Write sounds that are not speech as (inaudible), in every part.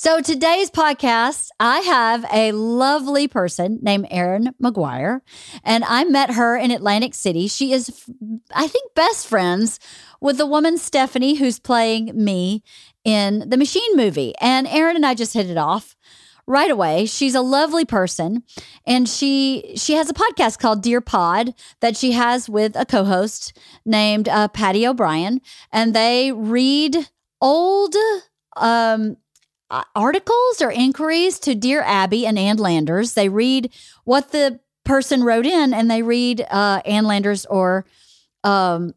So today's podcast, I have a lovely person named Erin Maguire, and I met her in Atlantic City. She is, I think, best friends with the woman Stephanie, who's playing me in the Machine movie. And Erin and I just hit it off right away. She's a lovely person, and she she has a podcast called Dear Pod that she has with a co-host named uh, Patty O'Brien, and they read old. Um, uh, articles or inquiries to Dear Abby and Ann Landers. They read what the person wrote in and they read uh, Ann Landers or um,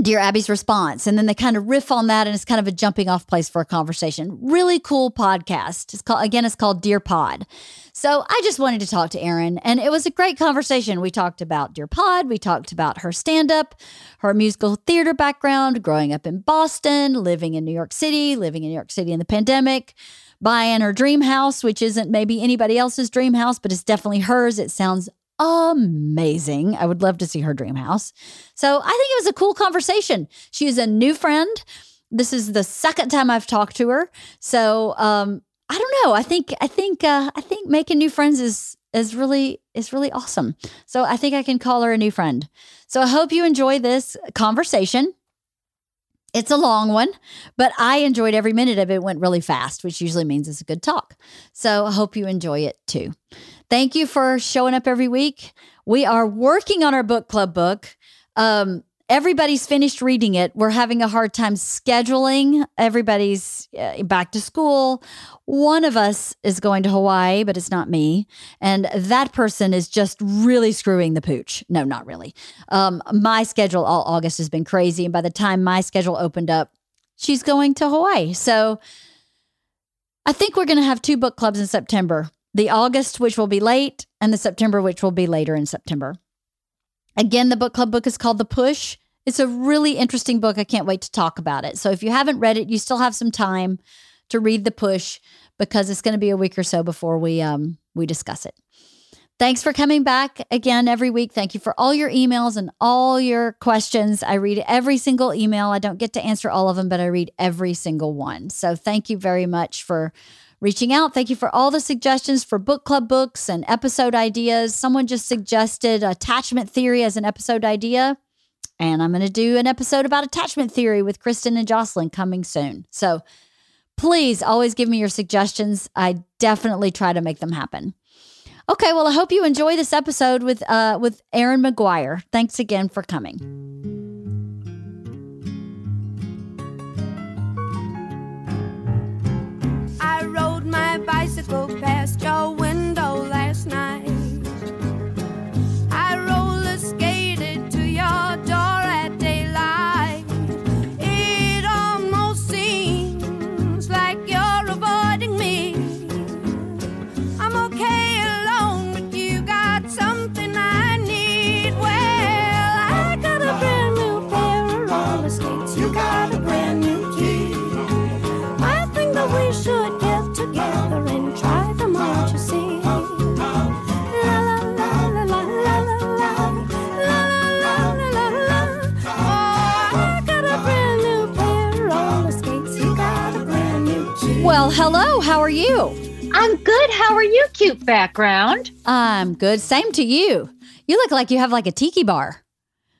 Dear Abby's response. And then they kind of riff on that and it's kind of a jumping off place for a conversation. Really cool podcast. It's called, again, it's called Dear Pod. So I just wanted to talk to Erin and it was a great conversation. We talked about Dear Pod. We talked about her stand up, her musical theater background, growing up in Boston, living in New York City, living in New York City in the pandemic, buying her dream house, which isn't maybe anybody else's dream house, but it's definitely hers. It sounds amazing. I would love to see her dream house. So I think it was a cool conversation. She is a new friend. This is the second time I've talked to her. So um, I don't know. I think I think uh, I think making new friends is is really is really awesome. So I think I can call her a new friend. So I hope you enjoy this conversation. It's a long one, but I enjoyed every minute of it. it went really fast, which usually means it's a good talk. So I hope you enjoy it too. Thank you for showing up every week. We are working on our book club book. Um, everybody's finished reading it. We're having a hard time scheduling. Everybody's uh, back to school. One of us is going to Hawaii, but it's not me. And that person is just really screwing the pooch. No, not really. Um, my schedule all August has been crazy. And by the time my schedule opened up, she's going to Hawaii. So I think we're going to have two book clubs in September the August, which will be late, and the September, which will be later in September. Again, the book club book is called The Push. It's a really interesting book. I can't wait to talk about it. So if you haven't read it, you still have some time to read The Push because it's going to be a week or so before we um we discuss it. Thanks for coming back again every week. Thank you for all your emails and all your questions. I read every single email. I don't get to answer all of them, but I read every single one. So thank you very much for reaching out. Thank you for all the suggestions for book club books and episode ideas. Someone just suggested attachment theory as an episode idea. And I'm going to do an episode about attachment theory with Kristen and Jocelyn coming soon. So please always give me your suggestions. I definitely try to make them happen. Okay, well, I hope you enjoy this episode with uh, with Erin Maguire. Thanks again for coming. Bicycle past your window last night. Background? I'm good. Same to you. You look like you have like a tiki bar.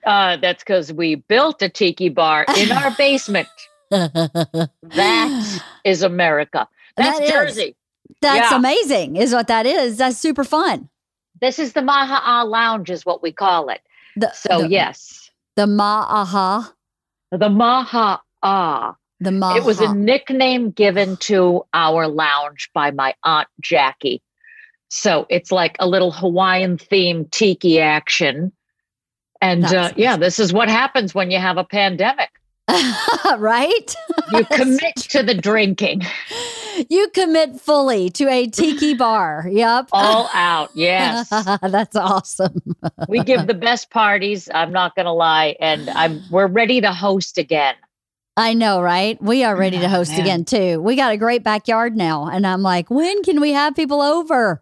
Uh, that's because we built a tiki bar in our (laughs) basement. that is America. That's that Jersey. That's yeah. amazing, is what that is. That's super fun. This is the Maha'a Lounge, is what we call it. The, So the, yes, the Ma'aha. the Maha Ah. The Maha. It was a nickname given to our lounge by my aunt Jackie. So it's like a little Hawaiian themed tiki action. And uh, yeah, this is what happens when you have a pandemic. (laughs) right? You (laughs) commit to the drinking You commit fully to a tiki (laughs) bar. Yep. all out. Yes. That's awesome. we give the best parties, I'm not going to lie, and I'm we're ready to host again. I know, right? We are ready to Oh, host man. again too. We got a great backyard now, and I'm like, when can we have people over?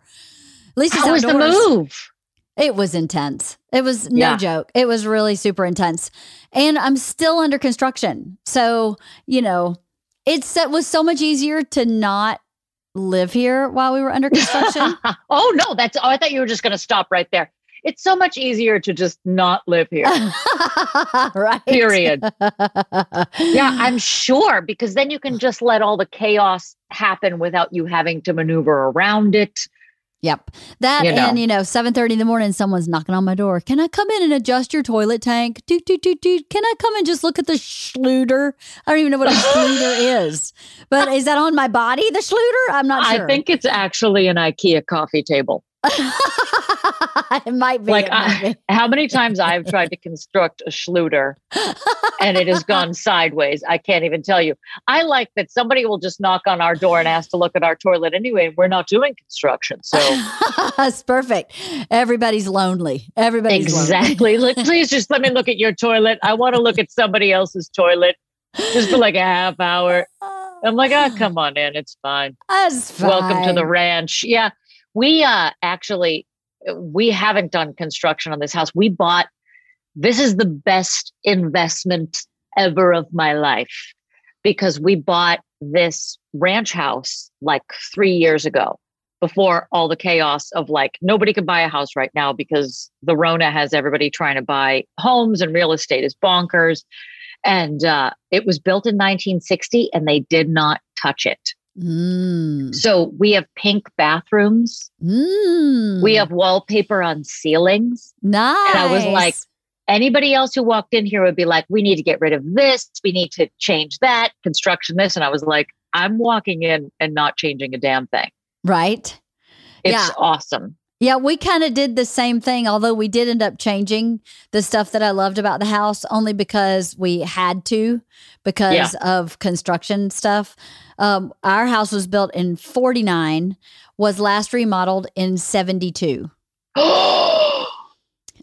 At least it's How was the move? It was intense. It was no Yeah. joke. It was really super intense, and I'm still under construction. So you know, it's it was so much easier to not live here while we were under (laughs) construction. oh no, that's oh, I thought you were just going to stop right there. It's so much easier to just not live here. (laughs) right. Period. (laughs) Yeah, I'm sure because then you can just let all the chaos happen without you having to maneuver around it. Yep. That You know. and you know, seven thirty in the morning, someone's knocking on my door. Can I come in and adjust your toilet tank? Doot doot doot doot. Can I come and just look at the schluter? I don't even know what a schluter (laughs) is. But is that on my body, the schluter? I'm not sure. I think it's actually an IKEA coffee table. (laughs) it might be. Like might I, be. how many times I've tried to construct a Schluter and it has gone sideways. I can't even tell you. I like that somebody will just knock on our door and ask to look at our toilet anyway. and We're not doing construction. So (laughs) That's perfect. Everybody's lonely. Everybody's lonely. exactly. (laughs) Like, please just let me look at your toilet. I want to look at somebody else's toilet just for like a half hour. I'm like, oh, come on in. It's fine. That's fine. Welcome to the ranch. Yeah. We uh actually we haven't done construction on this house. We bought this is the best investment ever of my life because we bought this ranch house like 3 years ago before all the chaos of like nobody can buy a house right now because the rona has everybody trying to buy homes and real estate is bonkers and uh, it was built in 1960 and they did not touch it Mm. so we have pink bathrooms. Mm. We have wallpaper on ceilings. nice. And I was like, anybody else who walked in here would be like, we need to get rid of this. We need to change that, construction this. And I was like, I'm walking in and not changing a damn thing. right. It's Yeah. awesome. Yeah, we kind of did the same thing, although we did end up changing the stuff that I loved about the house only because we had to because of construction stuff. Um, our house was built in 49, was last remodeled in 72. (gasps) oh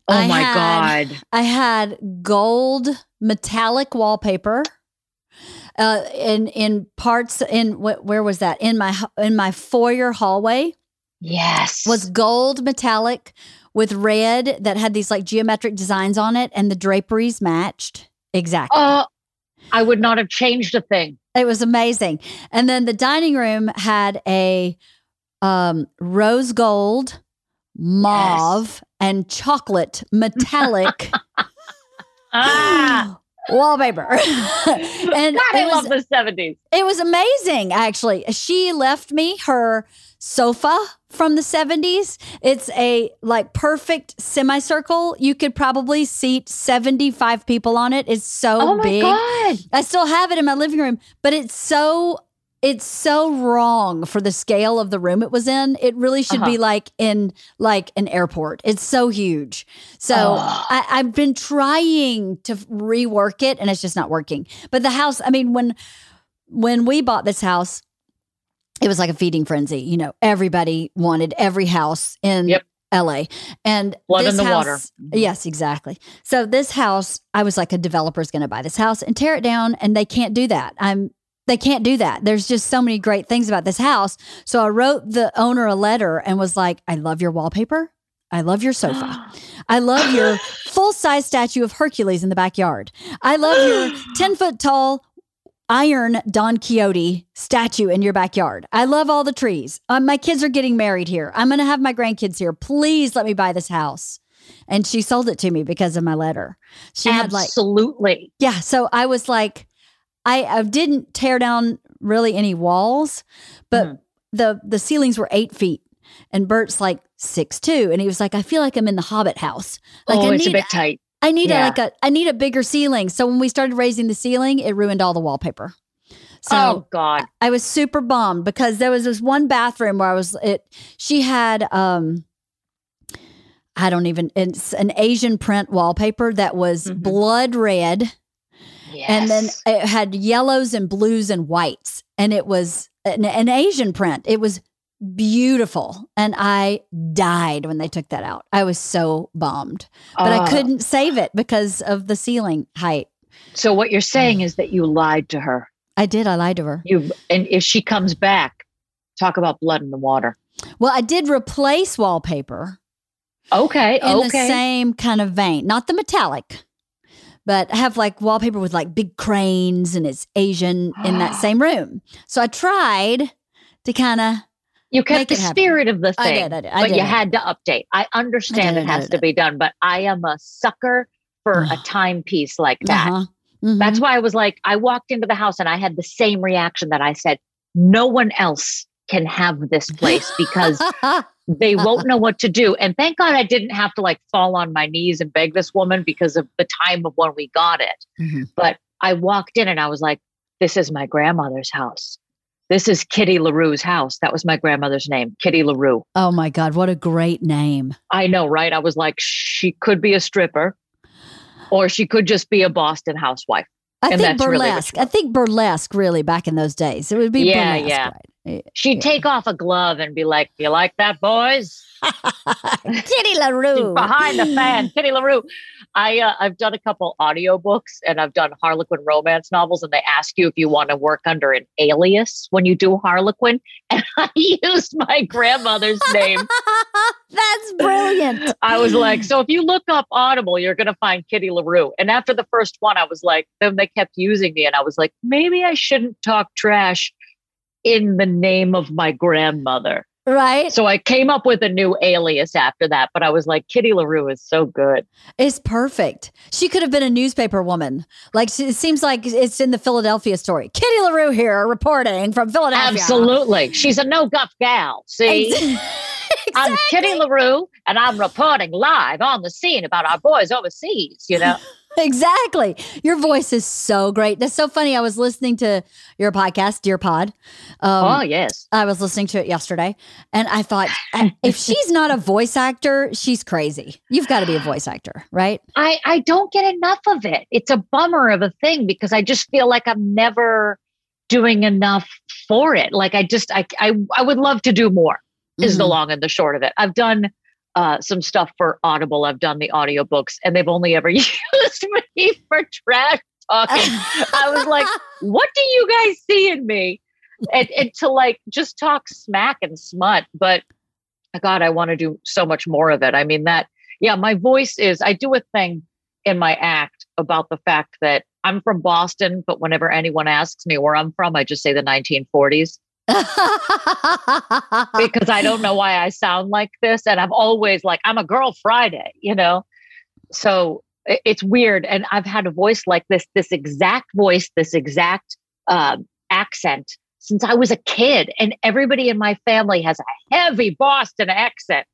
I my had- God. I had gold metallic wallpaper. Uh, in in parts in wh- where was that in my in my foyer hallway Yes. was gold metallic with red that had these like geometric designs on it and the draperies matched? Exactly. Oh, I would not have changed a thing. it was amazing. And then the dining room had a um, rose gold mauve and chocolate metallic (laughs) Ah, wallpaper. (laughs) And God, I was, love the 70s. it was amazing actually. She left me her sofa from the 70s it's a like perfect semicircle. You could probably seat 75 people on it. It's so Oh my big. God. i still have it in my living room but it's so it's so wrong for the scale of the room it was in it really should be Uh-huh. like in like an airport it's so huge so. I, i've been trying to rework it and it's just not working but the house i mean when when we bought this house it was like a feeding frenzy you know everybody wanted every house in Yep. la and Blood this in the house, water. yes exactly so this house i was like a developer's going to buy this house and tear it down and they can't do that i'm they can't do that there's just so many great things about this house so i wrote the owner a letter and was like i love your wallpaper i love your sofa (gasps) I love your full size statue of Hercules in the backyard. I love your (gasps) 10 foot tall iron Don Quixote statue in your backyard. I love all the trees. Um, my kids are getting married here. I'm going to have my grandkids here. Please let me buy this house. And she sold it to me because of my letter. She had like, Absolutely. yeah. So I was like, I, I didn't tear down really any walls, but Mhm. the the ceilings were eight feet. and Bert's like six two, and he was like, I feel like I'm in the Hobbit house. Like oh, I it's need, a bit tight. I need Yeah. a, like a, I need a bigger ceiling. So when we started raising the ceiling, it ruined all the wallpaper. So oh God. I was super bummed because there was this one bathroom where I was it she had um I don't even it's an Asian print wallpaper that was Mhm. blood red Yes. and then it had yellows and blues and whites and it was an, an Asian print. It was beautiful and I died when they took that out. I was so bummed. But I Oh. couldn't save it because of the ceiling height. So what you're mm. saying is that you lied to her. I did. I lied to her. You and if she comes back, talk about blood in the water. Well, I did replace wallpaper. Okay. Okay in the okay. same kind of vein, not the metallic, but I have like wallpaper with like big cranes and it's Asian in that (gasps) same room. So I tried to kind of you kept make the happen. spirit of the I thing. did, I did, I but did you had to update. I understand I it I has to be done, but I am a sucker for a timepiece like that. Uh-huh. Mhm. That's why I was like, I walked into the house and I had the same reaction that I said, no one else can have this place because they won't know what to do. And thank God I didn't have to like fall on my knees and beg this woman because of the time of when we got it. Mhm. But I walked in and I was like, this is my grandmother's house. This is Kitty LaRue's house. That was my grandmother's name, Kitty LaRue. oh my God, what a great name. I know, right? I was like, she could be a stripper or she could just be a Boston housewife. I And think that's really burlesque. I think burlesque really back in those days. It would be Yeah, burlesque. yeah. Right? She'd take off a glove and be like, You like that, boys? (laughs) Kitty LaRue. Behind the fan, Kitty LaRue. I, uh, I've done a couple audiobooks and I've done Harlequin romance novels, and they ask you if you want to work under an alias when you do Harlequin. (laughs) And I used my grandmother's name. (laughs) That's brilliant. I was like, So if you look up Audible, you're going to find Kitty LaRue. And after the first one, I was like, Then they kept using me. And I was like, Maybe I shouldn't talk trash in the name of my grandmother. Right? So I came up with a new alias after that, but I was like, Kitty LaRue is so good. It's perfect. She could have been a newspaper woman. Like it seems like it's in the Philadelphia story. Kitty LaRue here reporting from Philadelphia. Absolutely. She's a no guff gal. See, (laughs) I'm Kitty LaRue and I'm reporting live on the scene about our boys overseas, you know? Exactly. Your voice is so great. That's so funny. I was listening to your podcast, Dear Pod. Um, oh, yes. I was listening to it yesterday, and I thought, if (laughs) she's not a voice actor, she's crazy. You've got to be a voice actor, right? I, I don't get enough of it. It's a bummer of a thing because I just feel like I'm never doing enough for it. Like I just, I, I, I would love to do more. is the Mhm. long and the short of it. I've done uh, some stuff for Audible. I've done the audiobooks and they've only ever (laughs) used me for trash talking. I was like, (laughs) what do you guys see in me? And, and to like just talk smack and smut. But God, I want to do so much more of it. I mean, that, yeah, my voice is, I do a thing in my act about the fact that I'm from Boston, but whenever anyone asks me where I'm from, I just say the 1940s because I don't know why I sound like this. And I'm always like, I'm a girl Friday, you know? So it's weird. And I've had a voice like this, this exact voice, this exact um, accent since I was a kid. And everybody in my family has a heavy Boston accent.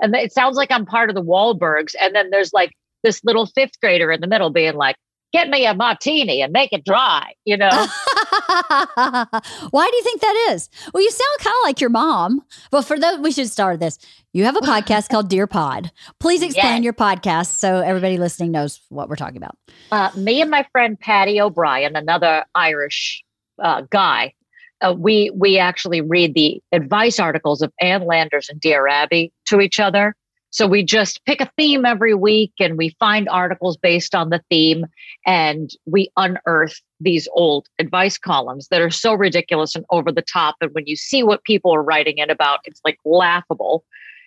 And it sounds like I'm part of the Wahlbergs. And then there's like this little fifth grader in the middle being like, get me a martini and make it dry, you know? (laughs) (laughs) Why do you think that is? Well, you sound kind of like your mom. Well, for those, we should start this. You have a podcast (laughs) called Dear Pod. Please explain Yes. your podcast so everybody listening knows what we're talking about. uh, me and my friend Patty O'Brien, another Irish uh, guy, uh, we we actually read the advice articles of Ann Landers and Dear Abby to each other. So we just pick a theme every week, and we find articles based on the theme, and we unearth these old advice columns that are so ridiculous and over the top. And when you see what people are writing in about, it's like laughable,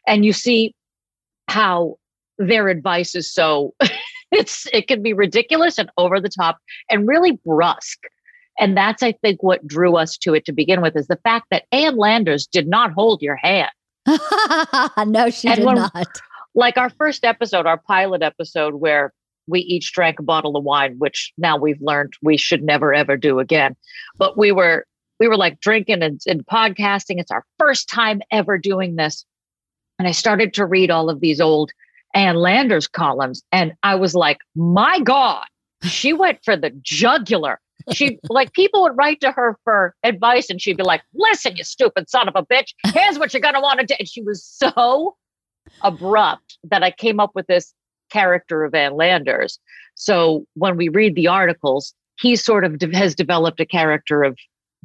and you see how their advice is so (laughs) it's it can be ridiculous and over the top and really brusque. And that's I think what drew us to it to begin with is the fact that Ann Landers did not hold your hand. (laughs) no, she And did when- not. Like our first episode, our pilot episode where we each drank a bottle of wine, which now we've learned we should never ever do again. But we were we were like drinking and, and podcasting. It's our first time ever doing this. And I started to read all of these old Ann Landers columns. And I was like, my God, she went for the jugular. She like people would write to her for advice and she'd be like, listen, you stupid son of a bitch, here's what you're gonna want to do. And she was so abrupt that I came up with this character of Ann Landers. So when we read the articles, he sort of de- has developed a character of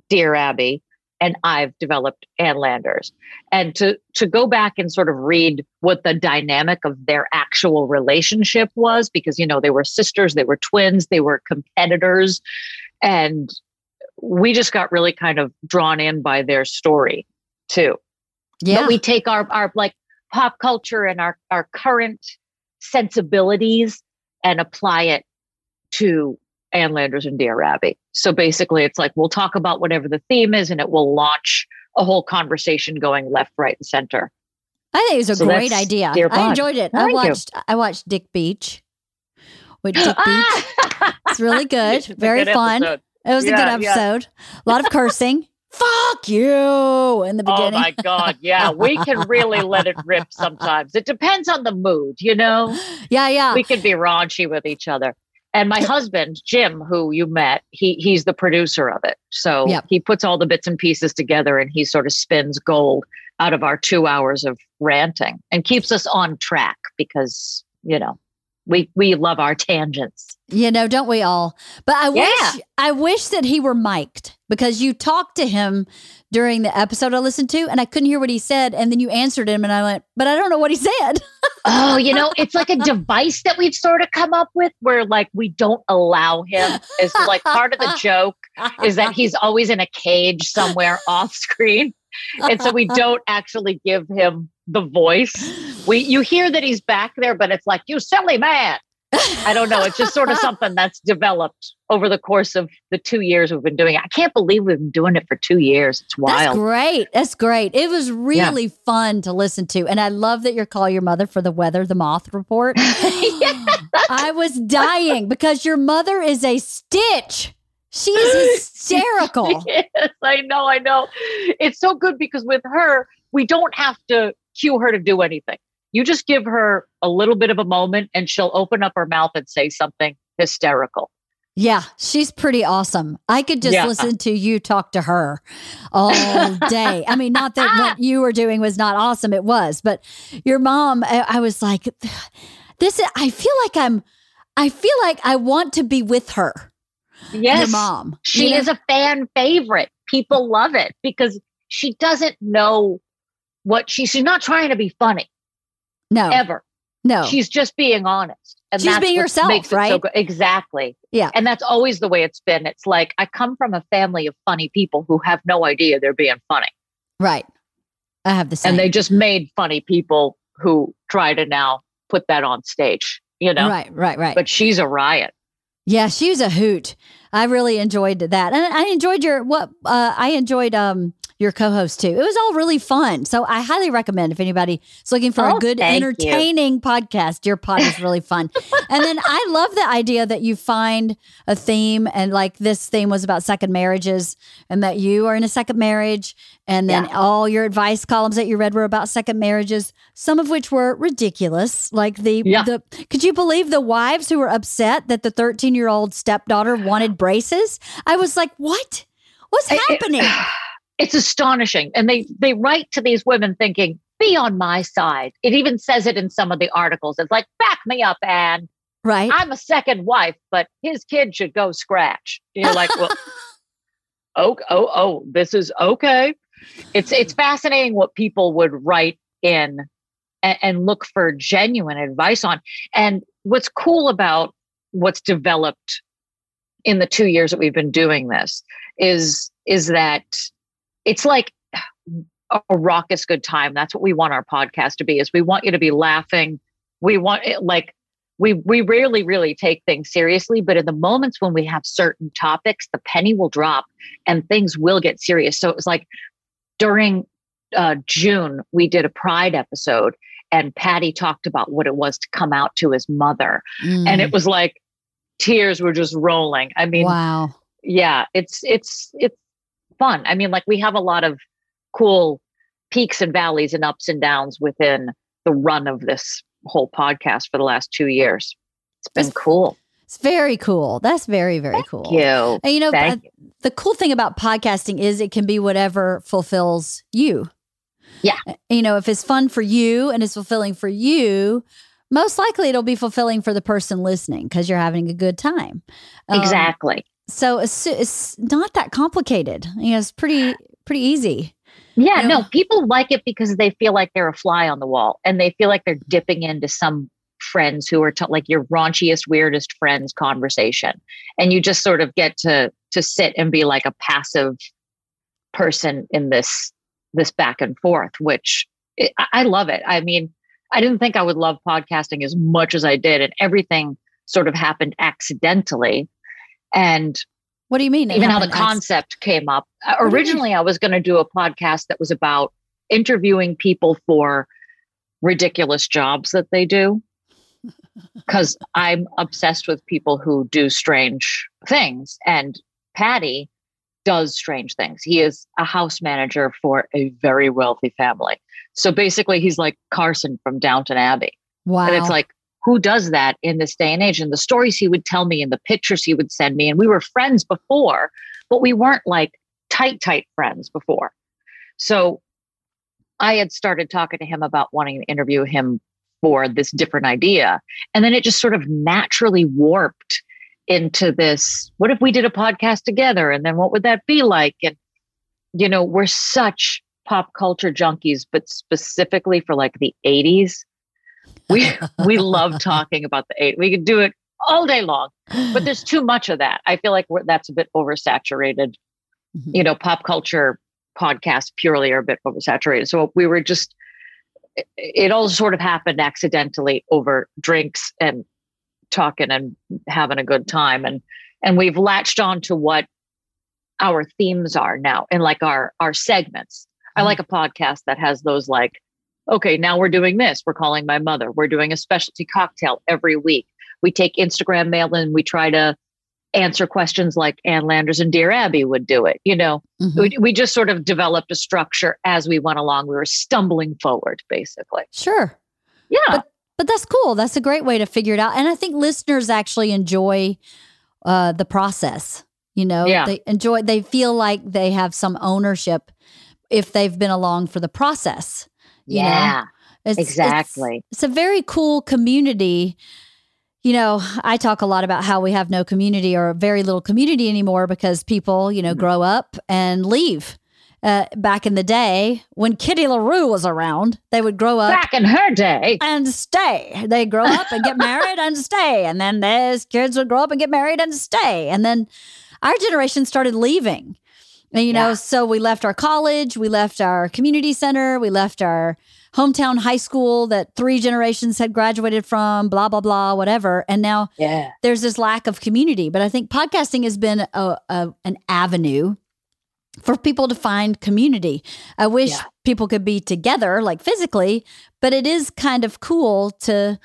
Dear Abby, and I've developed Ann Landers. And to to go back and sort of read what the dynamic of their actual relationship was, because you know they were sisters, they were twins, they were competitors, and we just got really kind of drawn in by their story too. Yeah. But we take our our like pop culture and our our current sensibilities and apply it to Ann Landers and Dear Abby. So basically, it's like we'll talk about whatever the theme is, and it will launch a whole conversation going left, right, and center. I think it was a So great idea. I enjoyed it. I Thank you. watched I watched Dick Beach with (gasps) Dick Beach. It's really (laughs) good. Very good fun. episode. It was a good Yeah, yeah. episode. A lot of cursing. Fuck you in the beginning. Oh beginning. my God. Yeah. We can really let it rip (laughs) sometimes. It depends on the mood, you know? yeah, yeah. We can be raunchy with each other. And my husband, Jim, who you met, he he's the producer of it. So Yep. he puts all the bits and pieces together and he sort of spins gold out of our two hours of ranting and keeps us on track because, you know, we we love our tangents. You know, don't we all? But I Yeah. wish I wish that he were mic'd because you talked to him during the episode I listened to and I couldn't hear what he said and then you answered him and I went, "But I don't know what he said." (laughs) Oh, you know, it's like a device that we've sort of come up with where like we don't allow him. Is like part of the joke is that he's always in a cage somewhere off screen. And so we don't actually give him the voice. We you hear that he's back there, but it's like, you silly man. I don't know. It's just sort of (laughs) something that's developed over the course of the two years we've been doing it. I can't believe we've been doing it for two years. It's wild. That's great. That's great. It was really fun to listen to. And I love that you're call your mother for the weather, the moth report. (laughs) I was dying because your mother is a stitch. She is (laughs) hysterical. yes, I know, I know. It's so good because with her, we don't have to cue her to do anything. You just give her a little bit of a moment and she'll open up her mouth and say something hysterical. Yeah, she's pretty awesome. I could just Yeah. listen to you talk to her all (laughs) day. I mean, not that what you were doing was not awesome, it was, but your mom, I, I was like, this, is- I feel like I'm, I feel like I want to be with her, Yes. your mom. She you know? is a fan favorite. People love it because she doesn't know what she, she's not trying to be funny no, ever. no. She's just being honest. And She's that's being herself, makes it so right? Exactly. Yeah. And that's always the way it's been. It's like I come from a family of funny people who have no idea they're being funny. right. I have the same. And they just made funny people who try to now put that on stage, you know? right, right, right. But she's a riot. Yeah, she was a hoot. I really enjoyed that, and I enjoyed your what uh, I enjoyed um your co-host too. It was all really fun. So I highly recommend if anybody is looking for a Oh, good, thank you. entertaining podcast, your pod is really fun. (laughs) and then I love the idea that you find a theme, and like this theme was about second marriages, and that you are in a second marriage, and then Yeah. all your advice columns that you read were about second marriages, some of which were ridiculous. Like the Yeah. the could you believe the wives who were upset that the 13 year old stepdaughter wanted braces? I was like, what? What's happening? (sighs) (sighs) It's astonishing. And they they write to these women thinking, be on my side. It even says it in some of the articles. It's like, back me up, Ann. right? I'm a second wife, but his kid should go scratch. You're like, well, (laughs) oh, oh, oh, this is okay. It's it's fascinating what people would write in and, and look for genuine advice on. And what's cool about what's developed in the two years that we've been doing this is is that it's like a raucous good time. That's what we want our podcast to be. Is we want you to be laughing. We want it like we we rarely really take things seriously, but in the moments when we have certain topics, the penny will drop and things will get serious. So it was like during uh, June, we did a Pride episode, and Patty talked about what it was to come out to his mother, and it was like tears were just rolling. I mean, Mm. wow. yeah, it's it's it's fun. I mean, like we have a lot of cool peaks and valleys and ups and downs within the run of this whole podcast for the last two years. It's been cool. It's very cool. That's very, very Thank cool. you. And you know, uh, the cool thing about podcasting is it can be whatever fulfills you. Yeah. Uh, You know, if it's fun for you and it's fulfilling for you, most likely it'll be fulfilling for the person listening because you're having a good time. Um, Exactly. So it's, it's not that complicated. You know, it's pretty pretty easy. Yeah, you no, people like it because they feel like they're a fly on the wall and they feel like they're dipping into some friends who are t- like your raunchiest, weirdest friends conversation. And you just sort of get to to sit and be like a passive person in this this back and forth, which it, I- I love it. I mean, I didn't think I would love podcasting as much as I did, and everything sort of happened accidentally. And What do you mean? Even how the concept came up. Uh, do you mean? Originally, I was going to do a podcast that was about interviewing people for ridiculous jobs that they do. (laughs) Because I'm obsessed with people who do strange things. And Patty does strange things. He is a house manager for a very wealthy family. So basically, he's like Carson from Downton Abbey. Wow. And it's like, who does that in this day and age? And the stories he would tell me and the pictures he would send me. And we were friends before, but we weren't like tight, tight friends before. So I had started talking to him about wanting to interview him for this different idea. And then it just sort of naturally warped into this what if we did a podcast together? And then what would that be like? And, you know, we're such pop culture junkies, but specifically for like the 80s we (laughs) we love talking about the eight. We could do it all day long, but there's too much of that. I feel like we're, that's a bit oversaturated. Mhm. You know, pop culture podcasts purely are a bit oversaturated. So we were just, it, all sort of happened accidentally over drinks and talking and having a good time, and and we've latched on to what our themes are now and like our our segments. I Mhm. like a podcast that has those like okay, now we're doing this. We're calling my mother. We're doing a specialty cocktail every week. We take Instagram mail and we try to answer questions like Ann Landers and Dear Abby would do it. You know, Mhm. we, we just sort of developed a structure as we went along. We were stumbling forward, basically. Sure. Yeah. But that's cool. That's a great way to figure it out. And I think listeners actually enjoy uh, the process. You know, Yeah. they enjoy, they feel like they have some ownership if they've been along for the process. You know? yeah. It's, it's- exactly. It's, a very cool community. You know, I talk a lot about how we have no community or very little community anymore because people, you know, Mhm. grow up and leave. Uh, back in the day when Kitty LaRue was around, they would grow up Back in her day. and stay. They grow up and get married and stay. And then those kids would grow up and get married and stay. And then our generation started leaving. And, you know, so we left our college, we left our community center, we left our hometown high school that three generations had graduated from, blah, blah, blah, whatever. And now Yeah. there's this lack of community. But I think podcasting has been a, a an avenue for people to find community. I wish Yeah. people could be together, like physically, but it is kind of cool to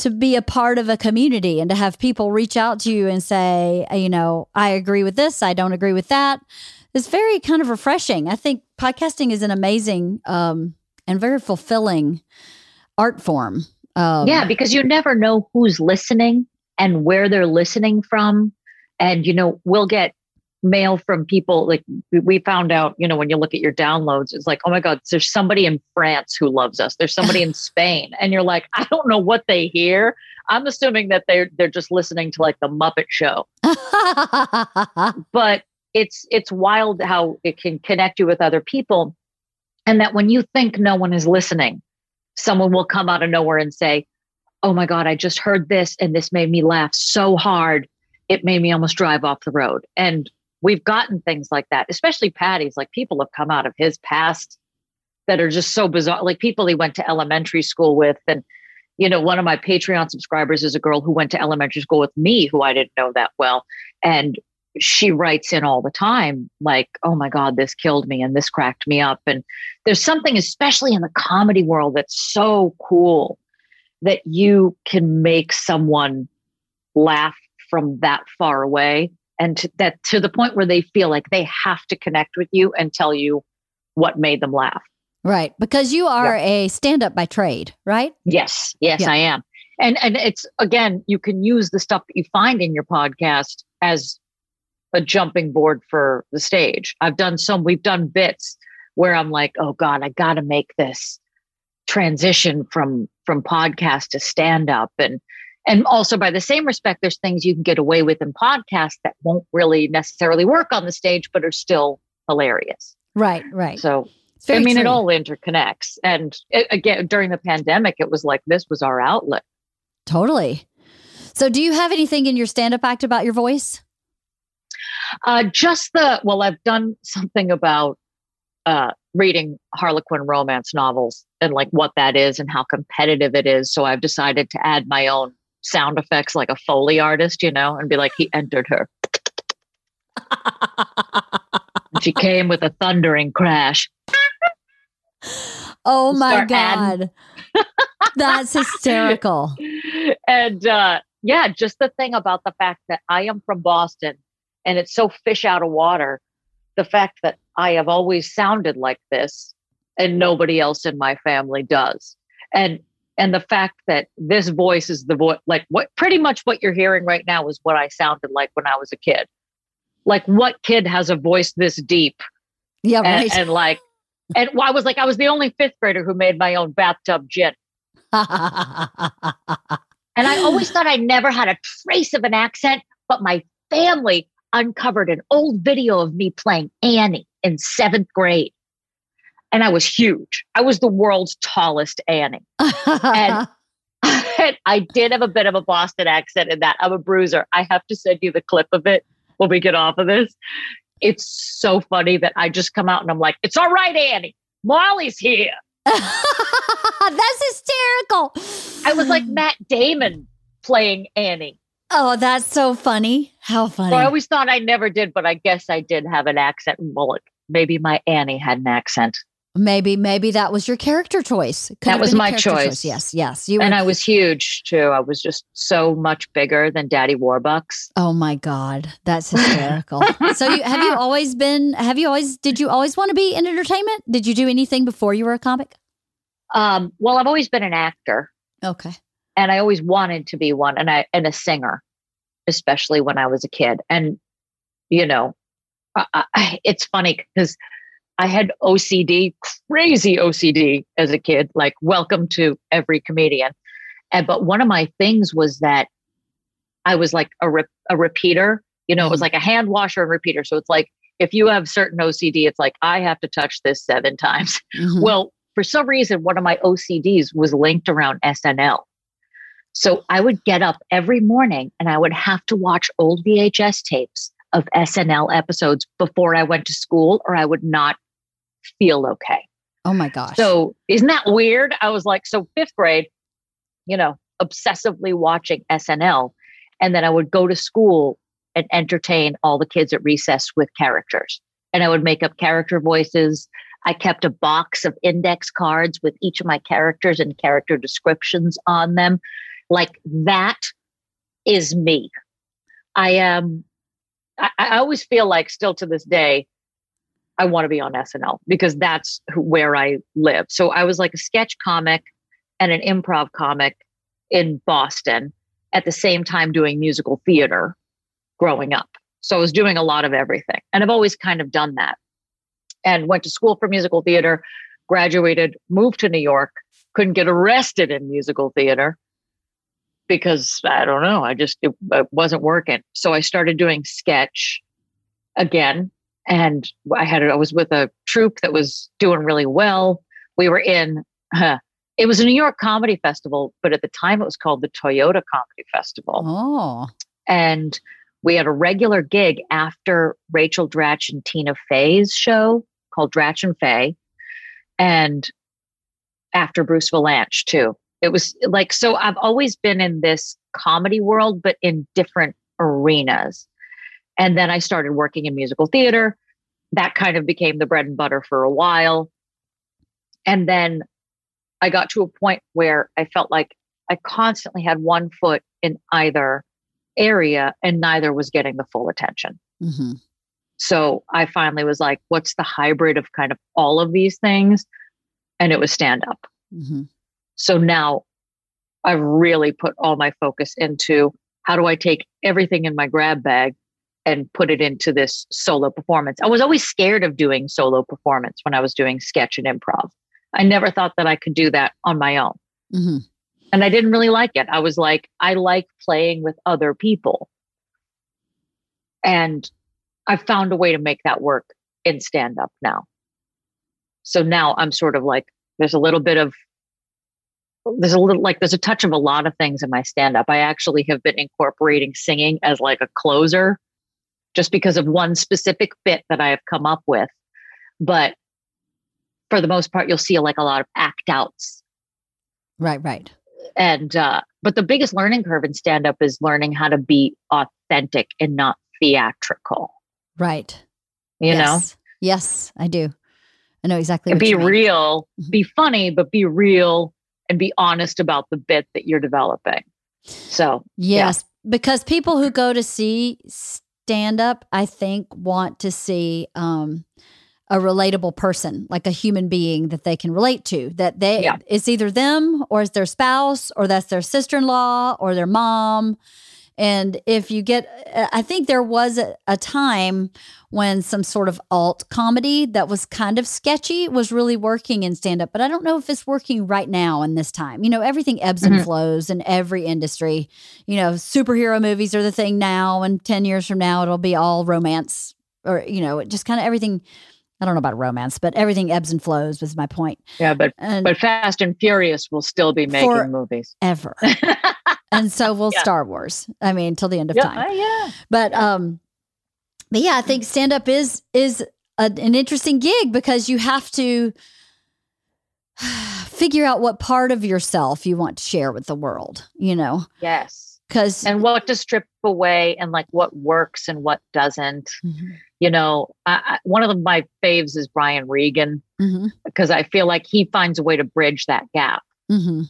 to be a part of a community and to have people reach out to you and say, you know, I agree with this, I don't agree with that. It's very kind of refreshing. I think podcasting is an amazing um, and very fulfilling art form. Um, yeah, because you never know who's listening and where they're listening from. And, you know, we'll get mail from people like we- we found out, you know, when you look at your downloads, it's like, oh my God, there's somebody in France who loves us. There's somebody in (laughs) Spain. And you're like, I don't know what they hear. I'm assuming that they're they're just listening to like the Muppet Show. (laughs) But it's it's wild how it can connect you with other people. And that when you think no one is listening, someone will come out of nowhere and say, Oh my God, I just heard this and this made me laugh so hard. It made me almost drive off the road. And we've gotten things like that, especially Patty's. Like people have come out of his past that are just so bizarre. Like people he went to elementary school with. And, you know, one of my Patreon subscribers is a girl who went to elementary school with me, who I didn't know that well. And she writes in all the time, like, oh my God, this killed me and this cracked me up. And there's something, especially in the comedy world, that's so cool that you can make someone laugh from that far away and to, that to the point where they feel like they have to connect with you and tell you what made them laugh. Right. Because you are yeah. a stand up by trade, right? Yes. Yes, yeah. I am. And and it's again, you can use the stuff that you find in your podcast as a jumping board for the stage. I've done some, we've done bits where I'm like, oh God, I gotta make this transition from from podcast to stand up and and also by the same respect there's things you can get away with in podcasts that won't really necessarily work on the stage but are still hilarious. Right right. So i mean true. it all interconnects. And it, again during the pandemic it was like this was our outlet. Totally. So do you have anything in your stand-up act about your voice? Uh, just the well i've done something about uh, reading harlequin romance novels and like what that is and how competitive it is. So i've decided to add my own sound effects like a Foley artist, you know, and be like, he entered her. she came with a thundering crash. Oh my God. That's hysterical. (laughs) And uh, yeah, just the thing about the fact that I am from Boston and it's so fish out of water. The fact that I have always sounded like this and nobody else in my family does. And and the fact that this voice is the voice like what pretty much what you're hearing right now is what i sounded like when i was a kid. Like what kid has a voice this deep? Yeah right. and, and like and well, i was like i was the only fifth grader who made my own bathtub gin. And i always thought i never had a trace of an accent but my family uncovered an old video of me playing annie in seventh grade and I was huge. I was the world's tallest Annie. and, and (laughs) (laughs) I did have a bit of a Boston accent in that. I'm a bruiser. I have to send you the clip of it when we get off of this. It's so funny that I just come out and I'm like, it's all right, Annie. Molly's here. (laughs) That's hysterical. I was like Matt Damon playing Annie. Oh, that's so funny. How funny. I always thought I never did, but I guess I did have an accent. Well, maybe my Annie had an accent. Maybe, maybe that was your character choice. Could that was my choice. choice. Yes, yes. You were- and I was huge too. I was just so much bigger than Daddy Warbucks. Oh my God, that's hysterical. so, you, have you (laughs) always been? Have you always? Did you always want to be in entertainment? Did you do anything before you were a comic? Um, well, I've always been an actor. Okay. And I always wanted to be one, and I and a singer, especially when I was a kid. And you know, I, I, it's funny because I had OCD, crazy OCD as a kid, like welcome to every comedian. And but one of my things was that I was like a re- a repeater. You know, it was mm-hmm. like a hand washer and repeater. So it's like if you have certain OCD, it's like I have to touch this seven times. Mm-hmm. Well, for some reason, one of my OCDs was linked around SNL. So I would get up every morning and I would have to watch old VHS tapes of SNL episodes before I went to school, or I would not feel okay. Oh my gosh. So isn't that weird? I was like, so fifth grade, you know, obsessively watching SNL. And then I would go to school and entertain all the kids at recess with characters. And I would make up character voices. I kept a box of index cards with each of my characters and character descriptions on them. Like that is me. I am, I, I always feel like, still to this day, I want to be on SNL because that's where I live. So I was like a sketch comic and an improv comic in Boston at the same time doing musical theater growing up. So I was doing a lot of everything. And I've always kind of done that. And went to school for musical theater, graduated, moved to New York, couldn't get arrested in musical theater because I don't know, I just it, it wasn't working. So I started doing sketch again and I had I was with a troupe that was doing really well. We were in uh, it was a New York Comedy Festival, but at the time it was called the Toyota Comedy Festival. Oh. And we had a regular gig after Rachel Dratch and Tina Fey's show called Dratch and Fey. And after Bruce Vilanch too. It was like so I've always been in this comedy world, but in different arenas. And then I started working in musical theater. That kind of became the bread and butter for a while. And then I got to a point where I felt like I constantly had one foot in either area and neither was getting the full attention. Mm-hmm. So I finally was like, what's the hybrid of kind of all of these things? and it was stand up. Mhm. So now I've really put all my focus into how do I take everything in my grab bag and put it into this solo performance. I was always scared of doing solo performance when I was doing sketch and improv. I never thought that I could do that on my own. Mhm. And I didn't really like it. I was like, I like playing with other people. And I found a way to make that work in stand up now. So now I'm sort of like, there's a little bit of, there's a little like, there's a touch of a lot of things in my stand up. I actually have been incorporating singing as like a closer just because of one specific bit that I have come up with. But for the most part, you'll see like a lot of act outs Right, right. and uh but the biggest learning curve in stand up is learning how to be authentic and not theatrical Right. you know yes. Yes, I do. I know exactly what be you mean. real Mhm. be funny but be real and be honest about the bit that you're developing so Yes, because people who go to see stand up, I think, want to see um, a relatable person, like a human being that they can relate to. That they Yeah. it's either them or it's their spouse or that's their sister in law or their mom. And if you get, I think there was a, a time when some sort of alt comedy that was kind of sketchy was really working in stand up, but I don't know if it's working right now in this time. You know, everything ebbs and Mhm. flows in every industry. You know, superhero movies are the thing now, and 10 years from now, it'll be all romance or, you know, just kind of everything. I don't know about romance, but everything ebbs and flows was my point. yeah but And but fast and furious will still be making movies ever. (laughs) and so will Yeah. Star Wars. I mean, till the end of yeah, time. uh, yeah. But um, but yeah, I think stand up is is a, an interesting gig because you have to (sighs) figure out what part of yourself you want to share with the world. You know, yes. Because and what to strip away and like what works and what doesn't. You know I, I, one of the, my faves is brian regan hmm because i feel like he finds a way to bridge that gap. Hmm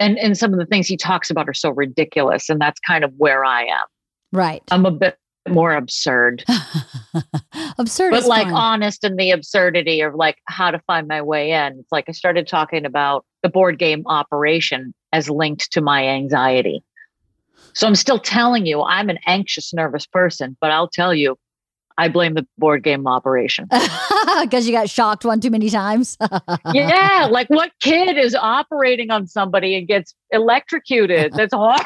and and some of the things he talks about are so ridiculous and that's kind of where i am right. i'm a bit more absurd (laughs) Absurd, but like fun. honest in the absurdity of like how to find my way in it's like i started talking about the board game operation as linked to my anxiety so i'm still telling you i'm an anxious nervous person but i'll tell you i blame the board game operation (laughs) because you got shocked one too many times. (laughs) yeah like what kid is operating on somebody and gets electrocuted (laughs) that's horrible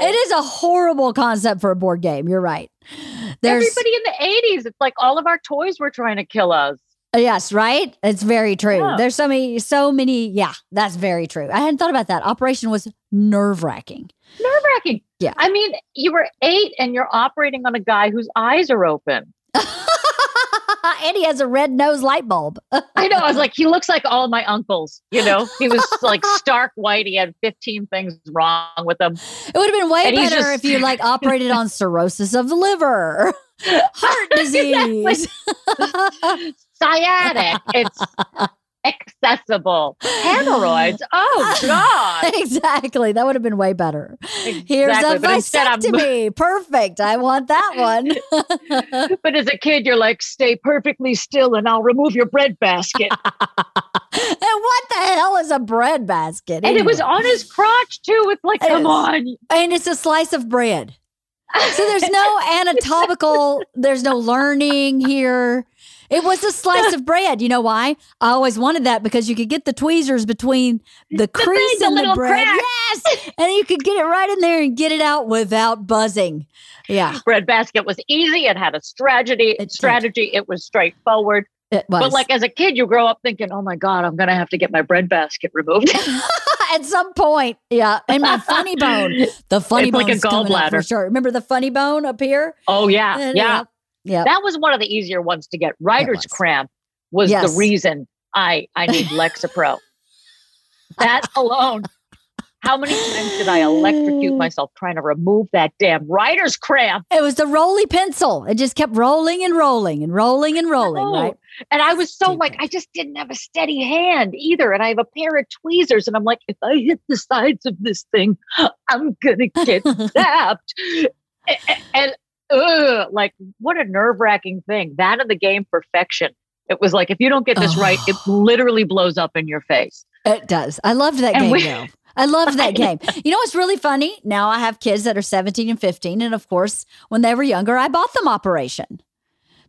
It is a horrible concept for a board game. You're right. There's Everybody in the 80s, it's like all of our toys were trying to kill us. Uh, yes, right. It's very true. Yeah. There's so many, so many. Yeah, that's very true. I hadn't thought about that. Operation was nerve wracking. Nerve wracking. Yeah. I mean, you were eight and you're operating on a guy whose eyes are open. (laughs) and he has a red nose light bulb. I know. I was (laughs) like, he looks like all my uncles. You know, he was like (laughs) stark white. He had 15 things wrong with him. It would have been way And better just- if you like operated on cirrhosis of the liver, heart disease. Sciatic. It's accessible. Hemorrhoids. (laughs) Oh, God. (laughs) exactly. That would have been way better. Here's Exactly, a but instead I'm- vasectomy. (laughs) Perfect. I want that one. But as a kid, you're like, stay perfectly still and I'll remove your bread basket. and what the hell is a bread basket? and it was on his crotch, too. It's like, It come is. on. and it's a slice of bread. So there's no anatomical, there's no learning here. It was a slice of bread. You know why? I always wanted that because you could get the tweezers between the crease the in the little bread. crack. Yes. And you could get it right in there and get it out without buzzing. Yeah. bread basket was easy. It had a strategy. It did. strategy. It was straightforward. It was. But like as a kid, you grow up thinking, "Oh my god, I'm gonna have to get my bread basket removed." (laughs) (laughs) at some point, yeah. And my funny bone, the funny bone like a is coming for sure. Remember the funny bone up here? oh yeah, And, yeah. Yeah. That was one of the easier ones to get. Writer's was. cramp was Yes. the reason I I (laughs) need Lexapro. that alone. How many times did I electrocute (laughs) myself trying to remove that damn writer's cramp? It was the roly pencil. It just kept rolling and rolling and rolling and rolling, know. right? And I was so like, I just didn't have a steady hand either. And I have a pair of tweezers, and I'm like, if I hit the sides of this thing, I'm gonna get (laughs) zapped. A- a- And ugh, like, what a nerve wracking thing. That of the game perfection. It was like if you don't get this right, it literally blows up in your face. It does. I loved that And game we- though. I loved that (laughs) game. You know what's really funny? Now I have kids that are 17 and 15. And of course, when they were younger, I bought them Operation.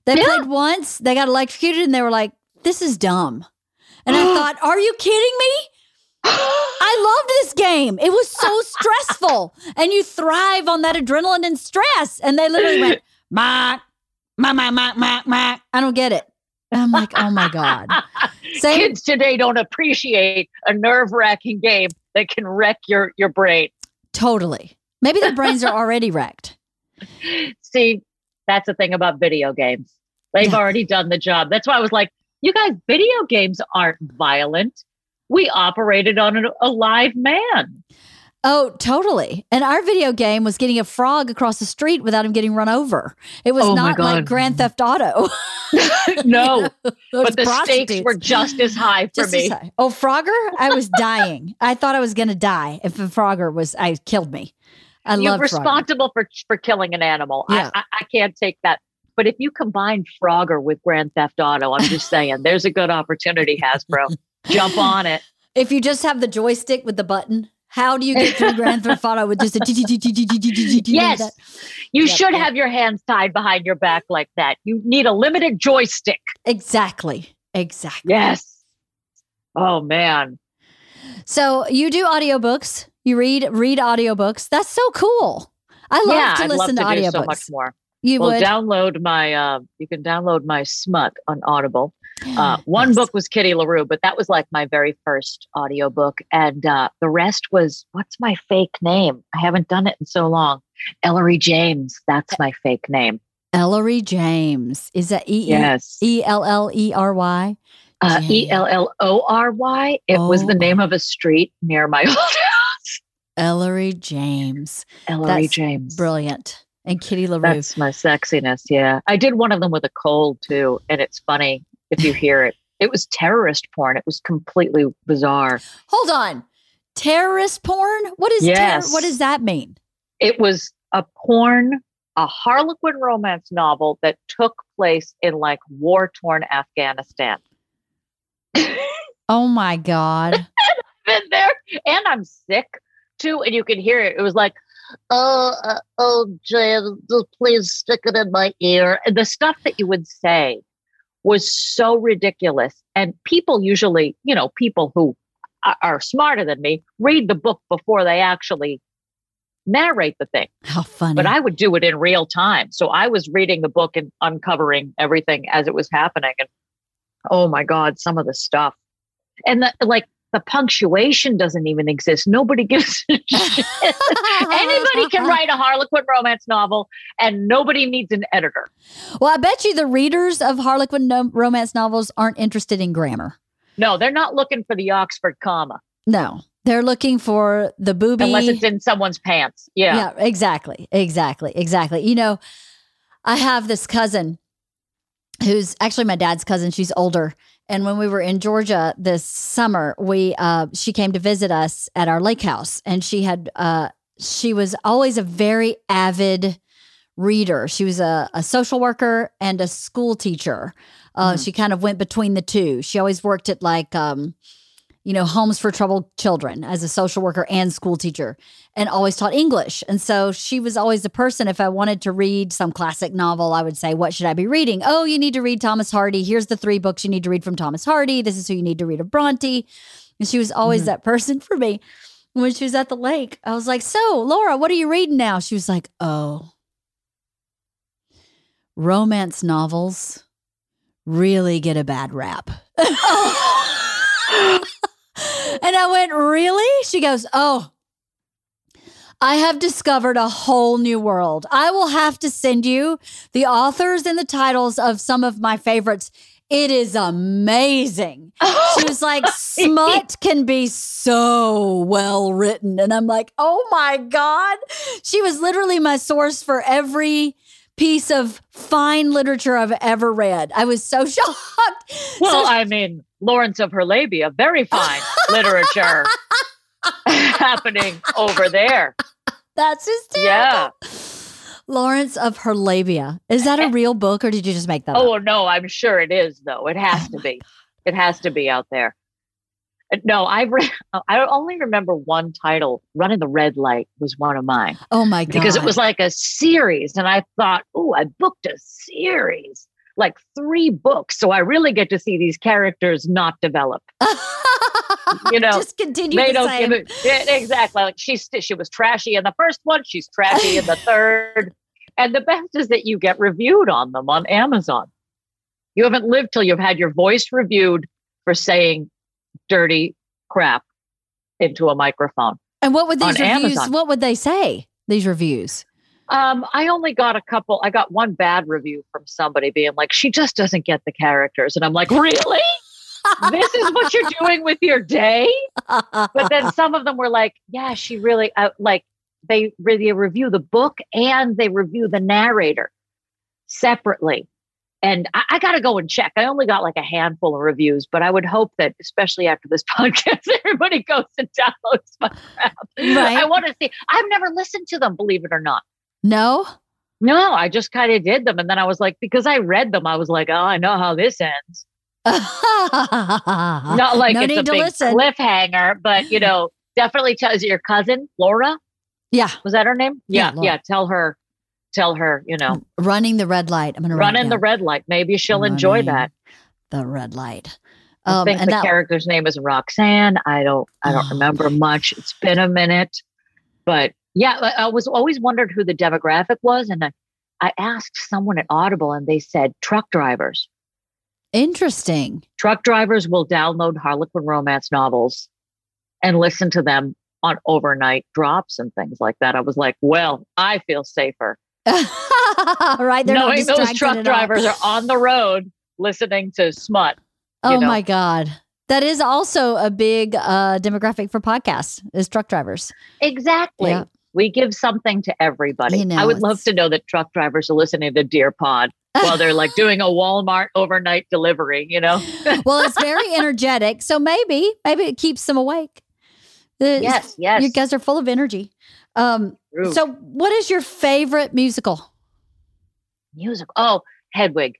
They Yeah. played once, they got electrocuted, and they were like, this is dumb. And I (gasps) thought, are you kidding me? (gasps) (laughs) I loved this game. It was so (laughs) stressful. And you thrive on that adrenaline and stress. And they literally went, Mac, Mac, Mac, Mac, Mac, Mac. I don't get it. And I'm like, oh my God. (laughs) Same- Kids today don't appreciate a nerve wracking game that can wreck your, your brain. Totally. Maybe their brains are already wrecked. (laughs) See, that's the thing about video games. They've Yeah. already done the job. That's why I was like, you guys, video games aren't violent. We operated on a, a live man. Oh, totally. And our video game was getting a frog across the street without him getting run over. It was Oh not like Grand Theft Auto. (laughs) (laughs) no, but the stakes were just as high for Just me. high. Oh, Frogger, I was dying. I thought I was going to die if a Frogger was. I killed me. I You're Frogger. responsible for for killing an animal. Yeah. I, I, I can't take that. But if you combine Frogger with Grand Theft Auto, I'm just saying, there's a good opportunity, Hasbro. Jump on it. If you just have the joystick with the button, how do you get through Grand Theft Auto with just a yes? You should have your hands tied behind your back like that. You need a limited joystick. Exactly. Exactly. Yes. Oh man. So you do audiobooks. You read read audiobooks. That's so cool. I love yeah, to I'd listen love to, to audiobooks. so much more. You well, would download my. Uh, you can download my smut on Audible. Uh, one Yes. book was Kitty Larue, but that was like my very first audiobook. And uh, the rest was what's my fake name? I haven't done it in so long. Ellery James. That's my fake name. Ellery James. Is that E Yes. E L L E R Y? Uh, James. E L L O R Y. It was the name of a street near my (laughs) old house. Ellery James. Ellery That's James. Brilliant. And Kitty LaRue. That's my sexiness. Yeah. I did one of them with a cold too. And it's funny if you hear it. It was terrorist porn. It was completely bizarre. Hold on. Terrorist porn? What is terror? Yes. What does that mean? It was a porn, a Harlequin romance novel that took place in like war torn Afghanistan. (laughs) Oh my God. (laughs) Been there. And I'm sick too. And you can hear it. It was like, oh, uh, oh, Jen, please stick it in my ear. And the stuff that you would say was so ridiculous. And people usually, you know, people who are, are smarter than me read the book before they actually narrate the thing. How funny. But I would do it in real time. So I was reading the book and uncovering everything as it was happening. And oh my God, some of the stuff. And the, like the punctuation doesn't even exist. Nobody gives a shit. Anybody can (laughs) write a Harlequin romance novel and nobody needs an editor. Well, I bet you the readers of Harlequin no- romance novels aren't interested in grammar. No, they're not looking for the Oxford comma No, they're looking for the booby. unless it's in someone's pants. Yeah. yeah, exactly, exactly, exactly. You know, I have this cousin who's actually my dad's cousin. She's older, and when we were in Georgia this summer, we uh, she came to visit us at our lake house, and she had uh, she was always a very avid reader. She was a, a social worker and a school teacher. Uh, Mhm. She kind of went between the two. She always worked at like, um, you know, homes for troubled children as a social worker and school teacher, and always taught English. And so she was always the person. If I wanted to read some classic novel, I would say, "What should I be reading?" Oh, you need to read Thomas Hardy. Here's the three books you need to read from Thomas Hardy. This is who you need to read of Bronte. And she was always Mhm. that person for me. When she was at the lake, I was like, "So, Laura, what are you reading now?" She was like, "Oh." romance novels really get a bad rap. (laughs) (laughs) and I went, Really? She goes, Oh, I have discovered a whole new world. I will have to send you the authors and the titles of some of my favorites. It is amazing. (laughs) She was like, oh, smut can be so well written. And I'm like, oh my God. She was literally my source for every piece of fine literature I've ever read. I was so (laughs) shocked. Well, So- I mean, Lawrence of Herlabia, very fine (laughs) literature (laughs) happening over there. That's hysterical. Yeah. Lawrence of Herlabia. Is that a real book or did you just make that Oh up? no, I'm sure it is though. It has Oh to be. It has to be out there. No, I've read. (laughs) I only remember one title. Running the red light was one of mine Oh my God. because it was like a series, and I thought, oh, I booked a series, like three books, so I really get to see these characters not develop. (laughs) you know, just continue they the don't same. give it yeah, exactly like she's she was trashy in the first one she's trashy in the (laughs) third and the best is that you get reviewed on them on amazon you haven't lived till you've had your voice reviewed for saying dirty crap into a microphone And what would these reviews? Amazon. What would they say? These reviews. um i only got a couple i got one bad review from somebody being like she just doesn't get the characters and i'm like really this is what you're doing with your day but then (laughs) some of them were like, yeah, she really uh, like they really review the book and they review the narrator separately. And I, I got to go and check. I only got like a handful of reviews, but I would hope that, especially after this (laughs) podcast, everybody goes and downloads my crap. Right. I want to see. I've never listened to them, believe it or not. no. No, I just kind of did them, and then I was like, because I read them, I was like, oh, I know how this ends. (laughs) Not like no it's a big listen. cliffhanger, but you know, definitely tells your cousin Laura. Yeah. Was that her name? Yeah, Yeah, yeah. Tell her, tell her, you know, Running the red light. I'm going to run in the red light. Maybe she'll enjoy that. the red light. I Um, think and the that, character's name is Roxanne. I don't, I don't Oh. remember much. It's been a minute, but yeah, I, I was always wondered who the demographic was, and I, I asked someone at Audible, and they said truck drivers. interesting. Truck drivers will download Harlequin romance novels and listen to them on overnight drops and things like that. I was like, well, I feel safer (laughs) right. They're not knowing those truck drivers are on the road listening to smut. Oh know. my God. That is also a big uh, demographic for podcasts is truck drivers. Exactly. Yeah. We give something to everybody. You know, I would love to know that truck drivers are listening to Dear Pod (laughs) while they're like doing a Walmart overnight delivery, you know? (laughs) well, it's very energetic. So maybe, maybe it keeps them awake. The- yes, yes. You guys are full of energy. Um, True. so what is your favorite musical? music. Oh, Hedwig.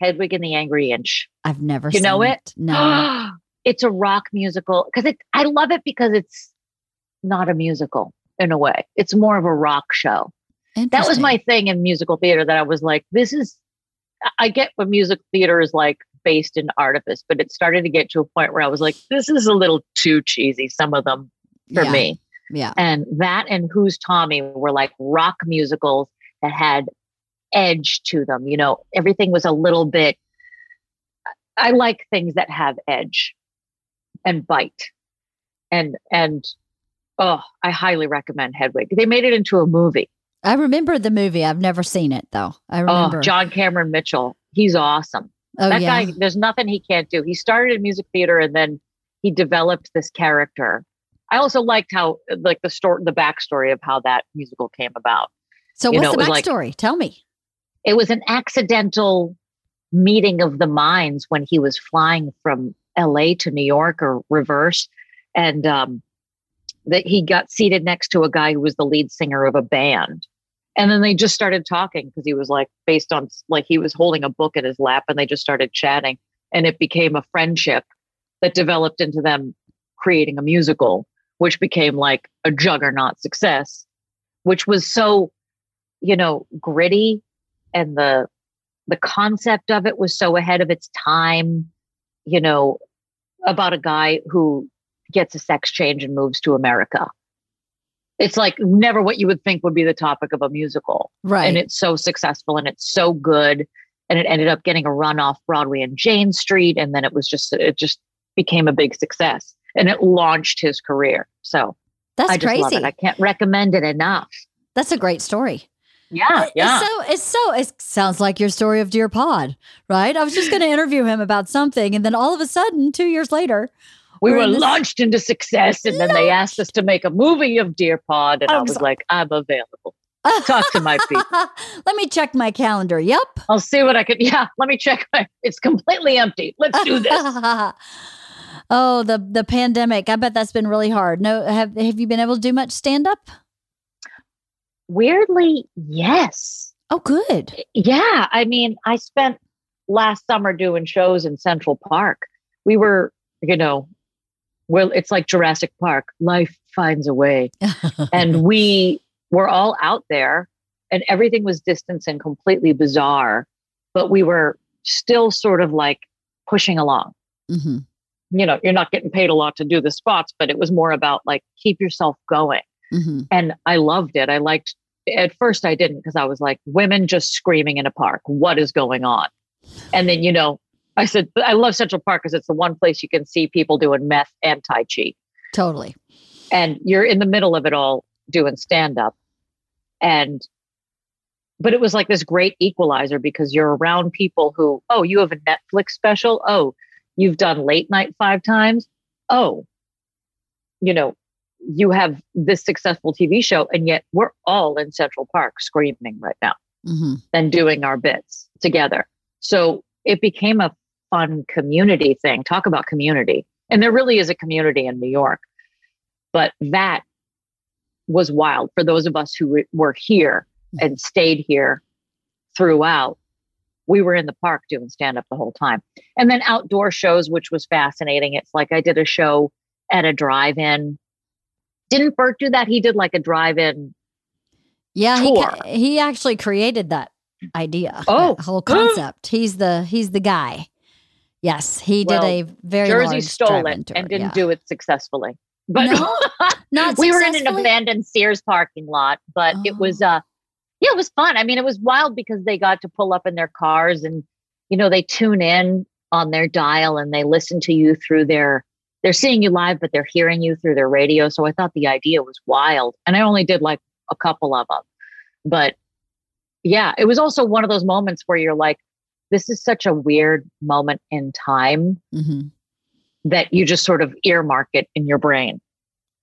Hedwig and the Angry Inch. I've never You know seen it? No. (gasps) it's a rock musical because it I love it because it's not a musical in a way. It's more of a rock show. That was my thing in musical theater that I was like, this is I- I get what music theater is like based in artifice, but it started to get to a point where I was like, this is a little too cheesy, some of them for Yeah, me. Yeah. And that and Who's Tommy were like rock musicals that had edge to them. You know, everything was a little bit I like things that have edge and bite. And and oh, I highly recommend Hedwig. They made it into a movie. I remember the movie. I've never seen it though. I oh, remember. Oh, John Cameron Mitchell. He's awesome. oh that yeah. guy, there's nothing he can't do. He started in music theater and then he developed this character. I also liked how like the story the backstory of how that musical came about. so you what's know, the was like- backstory? Tell me. It was an accidental meeting of the minds when he was flying from LA to New York or reverse. And um that he got seated next to a guy who was the lead singer of a band. And then they just started talking because he was like based on like he was holding a book in his lap and they just started chatting and it became a friendship that developed into them creating a musical which became like a juggernaut success which was so you know gritty and the the concept of it was so ahead of its time you know about a guy who gets a sex change and moves to america. It's like never what you would think would be the topic of a musical. Right. and it's so successful and it's so good and it ended up getting a run off broadway and jane street and then it was just it just became a big success and it launched his career so That's i just crazy. love it i can't recommend it enough That's a great story. yeah yeah It's so it's so it sounds like your story of Dear Pod, right? I was just going to interview him about something, and then all of a sudden, two years later, we we're were in this- launched into success and then they asked us to make a movie of dear pod and i I'm was so- like i'm available Talk to my people. (laughs) Let me check my calendar. Yep. i'll see what i can (laughs) yeah let me check my it's completely empty let's do this (laughs) oh, the the pandemic. I bet that's been really hard. No, have have you been able to do much stand up? weirdly, yes. Oh, good. Yeah. I mean, I spent last summer doing shows in Central Park. We were, you know, well, it's like Jurassic Park. Life finds a way. (laughs) and we were all out there and everything was distant and completely bizarre, but we were still sort of like pushing along. Mm-hmm. You know, you're not getting paid a lot to do the spots, but it was more about like keep yourself going. Mm-hmm. And I loved it. I liked at first I didn't because I was like, women just screaming in a park. What is going on? And then, you know, I said, I love Central Park because it's the one place you can see people doing meth and Tai Chi. Totally. And you're in the middle of it all doing stand up. And, but it was like this great equalizer because you're around people who, oh, you have a Netflix special. Oh, you've done late night five times. Oh, you know, you have this successful TV show, and yet we're all in Central Park screaming right now mm-hmm. and doing our bits together. So it became a fun community thing. Talk about community. And there really is a community in New York. But that was wild for those of us who were here mm-hmm. and stayed here throughout. We were in the park doing stand up the whole time. And then outdoor shows, which was fascinating. It's like I did a show at a drive in didn't Bert do that? He did like a drive-in. Yeah, tour. he he actually created that idea. Oh, whole concept. he's the he's the guy. Yes, he did well, a very Jersey stole it tour, and didn't yeah. do it successfully. But no, not (laughs) we were in an abandoned Sears parking lot, but oh. it was uh yeah, it was fun. I mean, it was wild because they got to pull up in their cars and you know, they tune in on their dial and they listen to you through their they're seeing you live, but they're hearing you through their radio. So I thought the idea was wild. And I only did like a couple of them. But yeah, it was also one of those moments where you're like, this is such a weird moment in time mm-hmm. that you just sort of earmark it in your brain.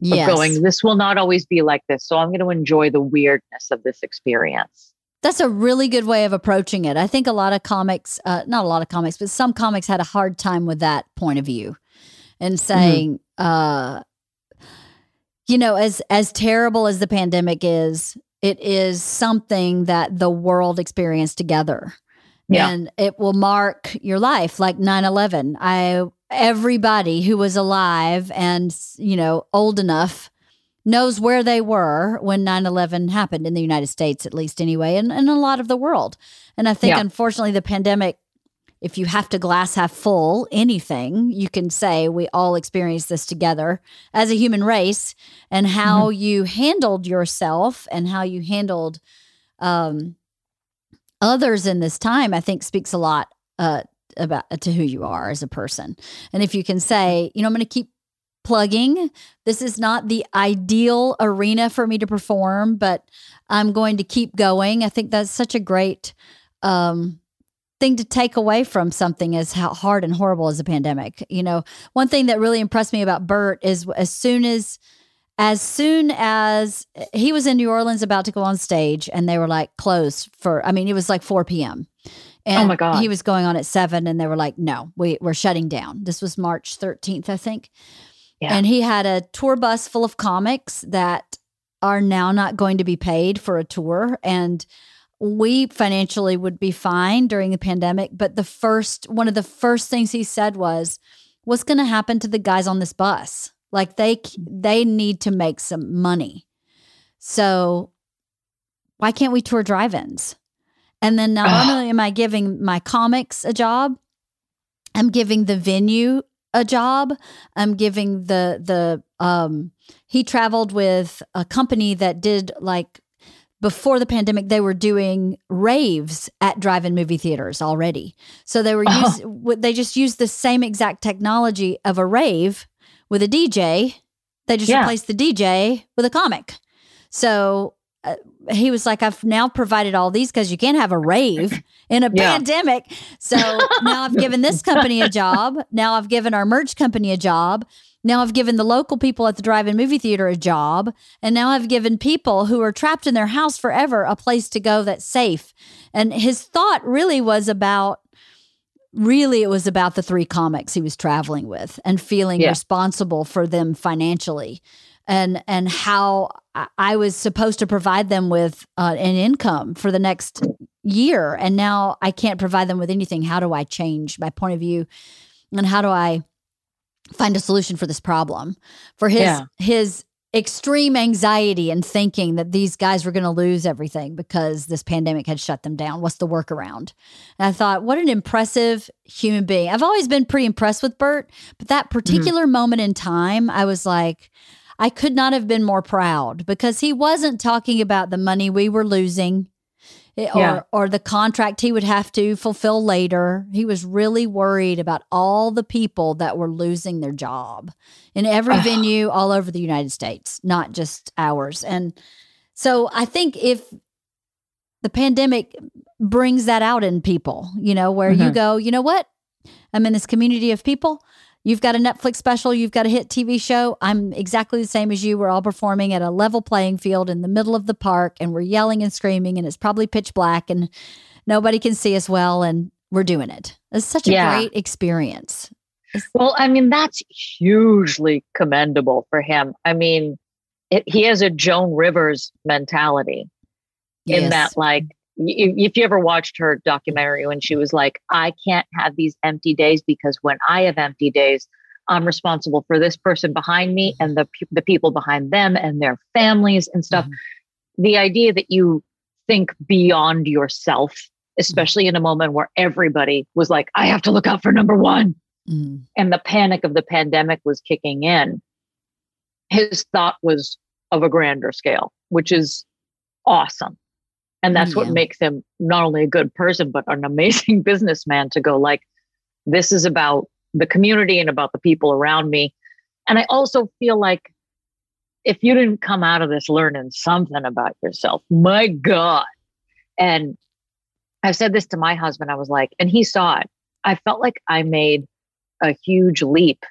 Yes. going, this will not always be like this. So I'm going to enjoy the weirdness of this experience. That's a really good way of approaching it. I think a lot of comics, uh, not a lot of comics, but some comics had a hard time with that point of view and mm-hmm. saying, mm-hmm. uh, you know, as as terrible as the pandemic is, it is something that the world experienced together. Yeah. And it will mark your life like 9/11. I everybody who was alive and, you know, old enough knows where they were when 9-11 happened in the united states at least anyway and, and a lot of the world and i think yeah. unfortunately the pandemic if you have to glass half full anything, you can say we all experienced this together as a human race and how mm-hmm. you handled yourself and how you handled um, others in this time, I think speaks a lot uh, about to who you are as a person. And if you can say, you know, I'm going to keep plugging. This is not the ideal arena for me to perform, but I'm going to keep going. I think that's such a great um, thing to take away from something as hard and horrible as a pandemic. You know, one thing that really impressed me about Bert is as soon as as soon as he was in New Orleans about to go on stage and they were like closed for I mean it was like 4 p.m. Oh and oh my God. he was going on at seven and they were like, no, we, we're shutting down. This was March 13th, I think. Yeah. And he had a tour bus full of comics that are now not going to be paid for a tour. And we financially would be fine during the pandemic. But the first, one of the first things he said was, what's going to happen to the guys on this bus? Like they, they need to make some money. So why can't we tour drive-ins? And then not only am I giving my comics a job, I'm giving the venue a job. I'm giving the the um he traveled with a company that did like before the pandemic, they were doing raves at drive-in movie theaters already. So they were oh. they just used the same exact technology of a rave with a DJ. They just yeah. replaced the DJ with a comic. So uh, he was like, I've now provided all these because you can't have a rave in a (laughs) yeah. pandemic. So now I've given this company a job. Now I've given our merch company a job. Now I've given the local people at the drive in movie theater a job. And now I've given people who are trapped in their house forever a place to go that's safe. And his thought really was about really it was about the three comics he was traveling with and feeling yeah. responsible for them financially and and how I, was supposed to provide them with uh, an income for the next year, and now I can't provide them with anything. How do I change my point of view, and how do I find a solution for this problem? For his Yeah. his extreme anxiety and thinking that these guys were going to lose everything because this pandemic had shut them down. What's the workaround? And I thought, what an impressive human being. I've always been pretty impressed with Bert, but that particular moment in time, I was like, I could not have been more proud because he wasn't talking about the money we were losing eh, or Yeah. or the contract he would have to fulfill later. He was really worried about all the people that were losing their job in every venue all over the United States, not just ours. And so I think if the pandemic brings that out in people, you know, where you Mhm. go, you know what? I'm in this community of people. You've got a Netflix special, you've got a hit TV show. I'm exactly the same as you. We're all performing at a level playing field in the middle of the park and we're yelling and screaming and it's probably pitch black and nobody can see us well and we're doing it. It's such a Yeah. great experience. Well, I mean, that's hugely commendable for him. I mean, it, he has a Joan Rivers mentality in Yes. that, like, if you ever watched her documentary when she was like, I can't have these empty days because when I have empty days, I'm responsible for this person behind me and the, the people behind them and their families and stuff. The idea that you think beyond yourself, especially in a moment where everybody was like, I have to look out for number one Mhm. and the panic of the pandemic was kicking in, his thought was of a grander scale, which is awesome. And that's Yeah. what makes him not only a good person, but an amazing (laughs) businessman to go like, this is about the community and about the people around me. And I also feel like if you didn't come out of this learning something about yourself, my God. And I've said this to my husband. I was like, and he saw it. I felt like I made a huge leap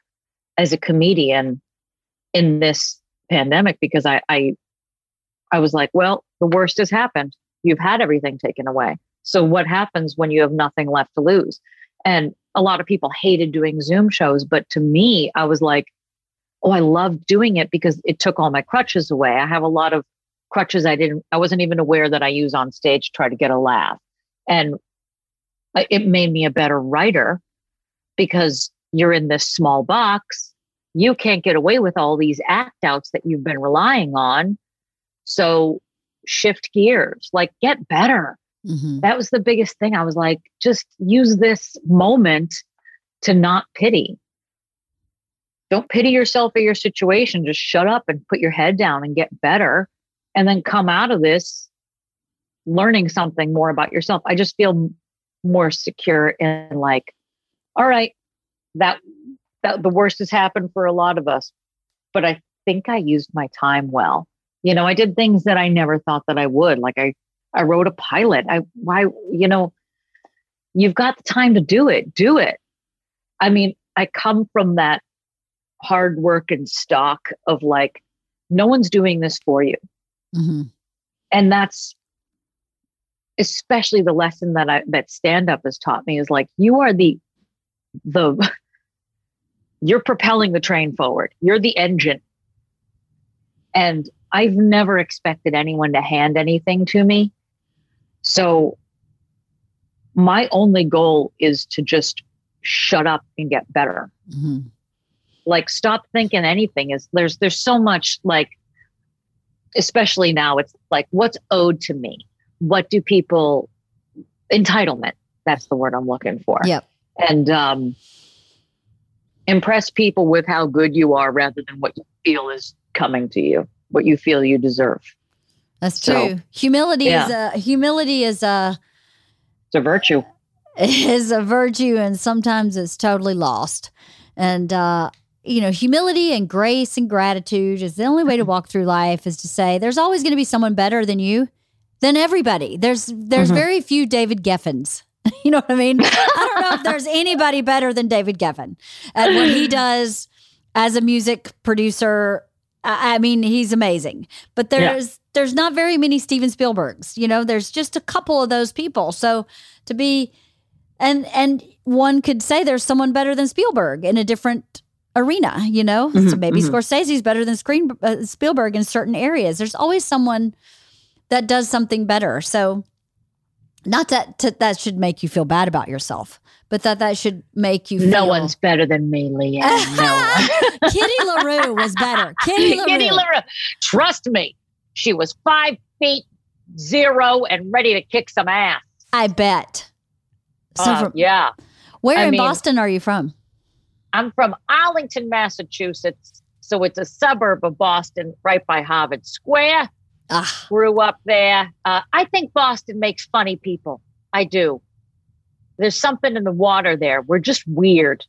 as a comedian in this pandemic because I, I I was like, well, the worst has happened. You've had everything taken away. So what happens when you have nothing left to lose? And a lot of people hated doing Zoom shows, but to me, I was like, oh, I loved doing it because it took all my crutches away. I have a lot of crutches I didn't I wasn't even aware that I use on stage to try to get a laugh. And it made me a better writer because you're in this small box. You can't get away with all these act outs that you've been relying on. So shift gears, like get better. Mhm. That was the biggest thing. I was like, just use this moment to not pity. Don't pity yourself or your situation. Just shut up and put your head down and get better. And then come out of this learning something more about yourself. I just feel more secure in like, all right, that that the worst has happened for a lot of us. But I think I used my time well. You know, I did things that I never thought that I would. Like I I wrote a pilot. I why you know, you've got the time to do it. Do it. I mean, I come from that hard work and stock of like, no one's doing this for you. Mhm. And that's especially the lesson that I that stand up has taught me is like you are the the (laughs) you're propelling the train forward. You're the engine. And I've never expected anyone to hand anything to me. So my only goal is to just shut up and get better. Mhm. Like stop thinking anything is there's there's so much like especially now it's like what's owed to me? What do people entitlement? That's the word I'm looking for. Yep. And um impress people with how good you are rather than what you feel is coming to you, what you feel you deserve. That's So, true. Humility is a humility is a It's a virtue. (laughs) is a virtue and sometimes it's totally lost. And uh you know, humility and grace and gratitude is the only way to (laughs) walk through life is to say there's always going to be someone better than you, than everybody. There's there's Mhm. very few David Geffens. (laughs) you know what I mean? I don't know if there's anybody better than David Geffen at what he does as a music producer. I I mean, he's amazing. But Yeah. there's there's not very many Steven Spielbergs. You know, there's just a couple of those people. So to be and and one could say there's someone better than Spielberg in a different arena, you know? Mhm, so maybe mhm. Scorsese's better than screen, uh, Spielberg in certain areas. There's always someone that does something better. So, not that to, that should make you feel bad about yourself, but that that should make you feel. No one's better than me, LeeAnn. (laughs) No one. Kitty LaRue was better. (laughs) Kitty LaRue. Kitty LaRue. Trust me, she was five feet zero and ready to kick some ass. I bet. So, Uh, from- yeah. where I in mean- Boston are you from? I'm from Arlington, Massachusetts. So it's a suburb of Boston, right by Harvard Square. Ah, Grew up there. Uh, I think Boston makes funny people. I do. There's something in the water there. We're just weird.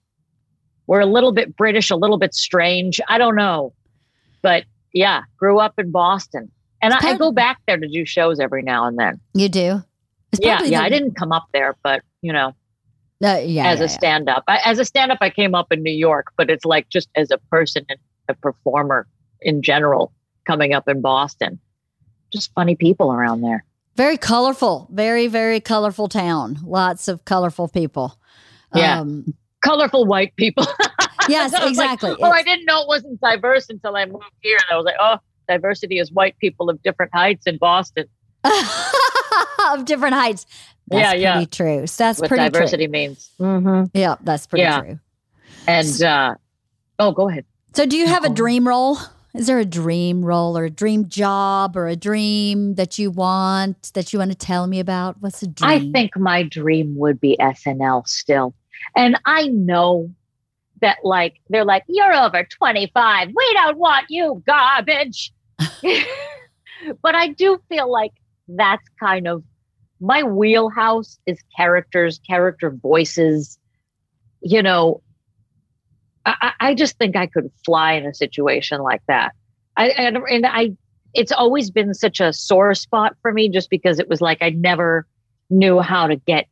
We're a little bit British, a little bit strange. I don't know. But yeah, grew up in Boston. And I, I go back there to do shows every now and then. you do. It's Yeah, yeah. the- I didn't come up there, but you know, Uh, yeah, as yeah, a stand up. As a stand up, I came up in New York, but it's like just as a person and a performer in general coming up in Boston. Just funny people around there. Very colorful, very, very colorful town. Lots of colorful people. Yeah. Um, Colorful white people. (laughs) yes, was like, exactly. oh, I didn't know it wasn't diverse until I moved here. And I was like, oh, diversity is white people of different heights in Boston. (laughs) of different heights. That's Yeah, yeah. pretty true. So that's what pretty diversity true. means. Mm-hmm. Yeah, that's pretty Yeah. true. And, uh, oh, go ahead. So, do you have a dream role? Is there a dream role or a dream job or a dream that you want that you want to tell me about? What's a dream? I think my dream would be SNL still. And I know that like they're like, you're over 25. We don't want you garbage. (laughs) but I do feel like that's kind of my wheelhouse is characters, character voices. You know, I, I just think I could fly in a situation like that. I and, and I it's always been such a sore spot for me just because it was like I never knew how to get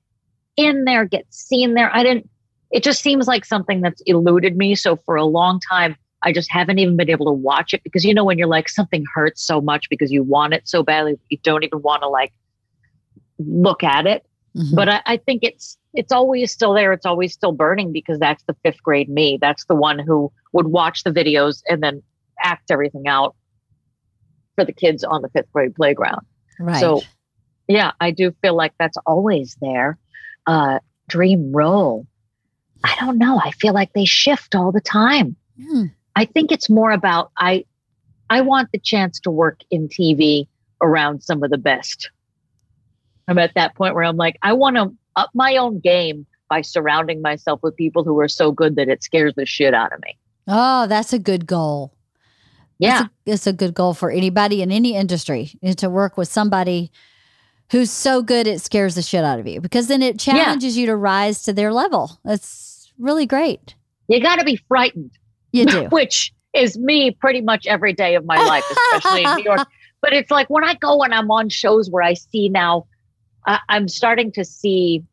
in there, get seen there. I didn't, it just seems like something that's eluded me. So for a long time, I just haven't even been able to watch it because you know, when you're like something hurts so much because you want it so badly, you don't even want to like look at it. Mhm. But I, I think it's, it's always still there. It's always still burning because that's the fifth grade me. That's the one who would watch the videos and then act everything out for the kids on the fifth grade playground. right. So, yeah, I do feel like that's always there. Uh, dream role. I don't know. I feel like they shift all the time. Hmm. I think it's more about I. I want the chance to work in TV around some of the best. I'm at that point where I'm like, I want to up my own game by surrounding myself with people who are so good that it scares the shit out of me. Oh, that's a good goal. Yeah. It's a, it's a good goal for anybody in any industry is to work with somebody who's so good it scares the shit out of you because then it challenges you to rise to their level. That's really great. You got to be frightened. You (laughs) do. which is me pretty much every day of my life, especially in New York. (laughs) But it's like when I go and I'm on shows where I see now, I, I'm starting to see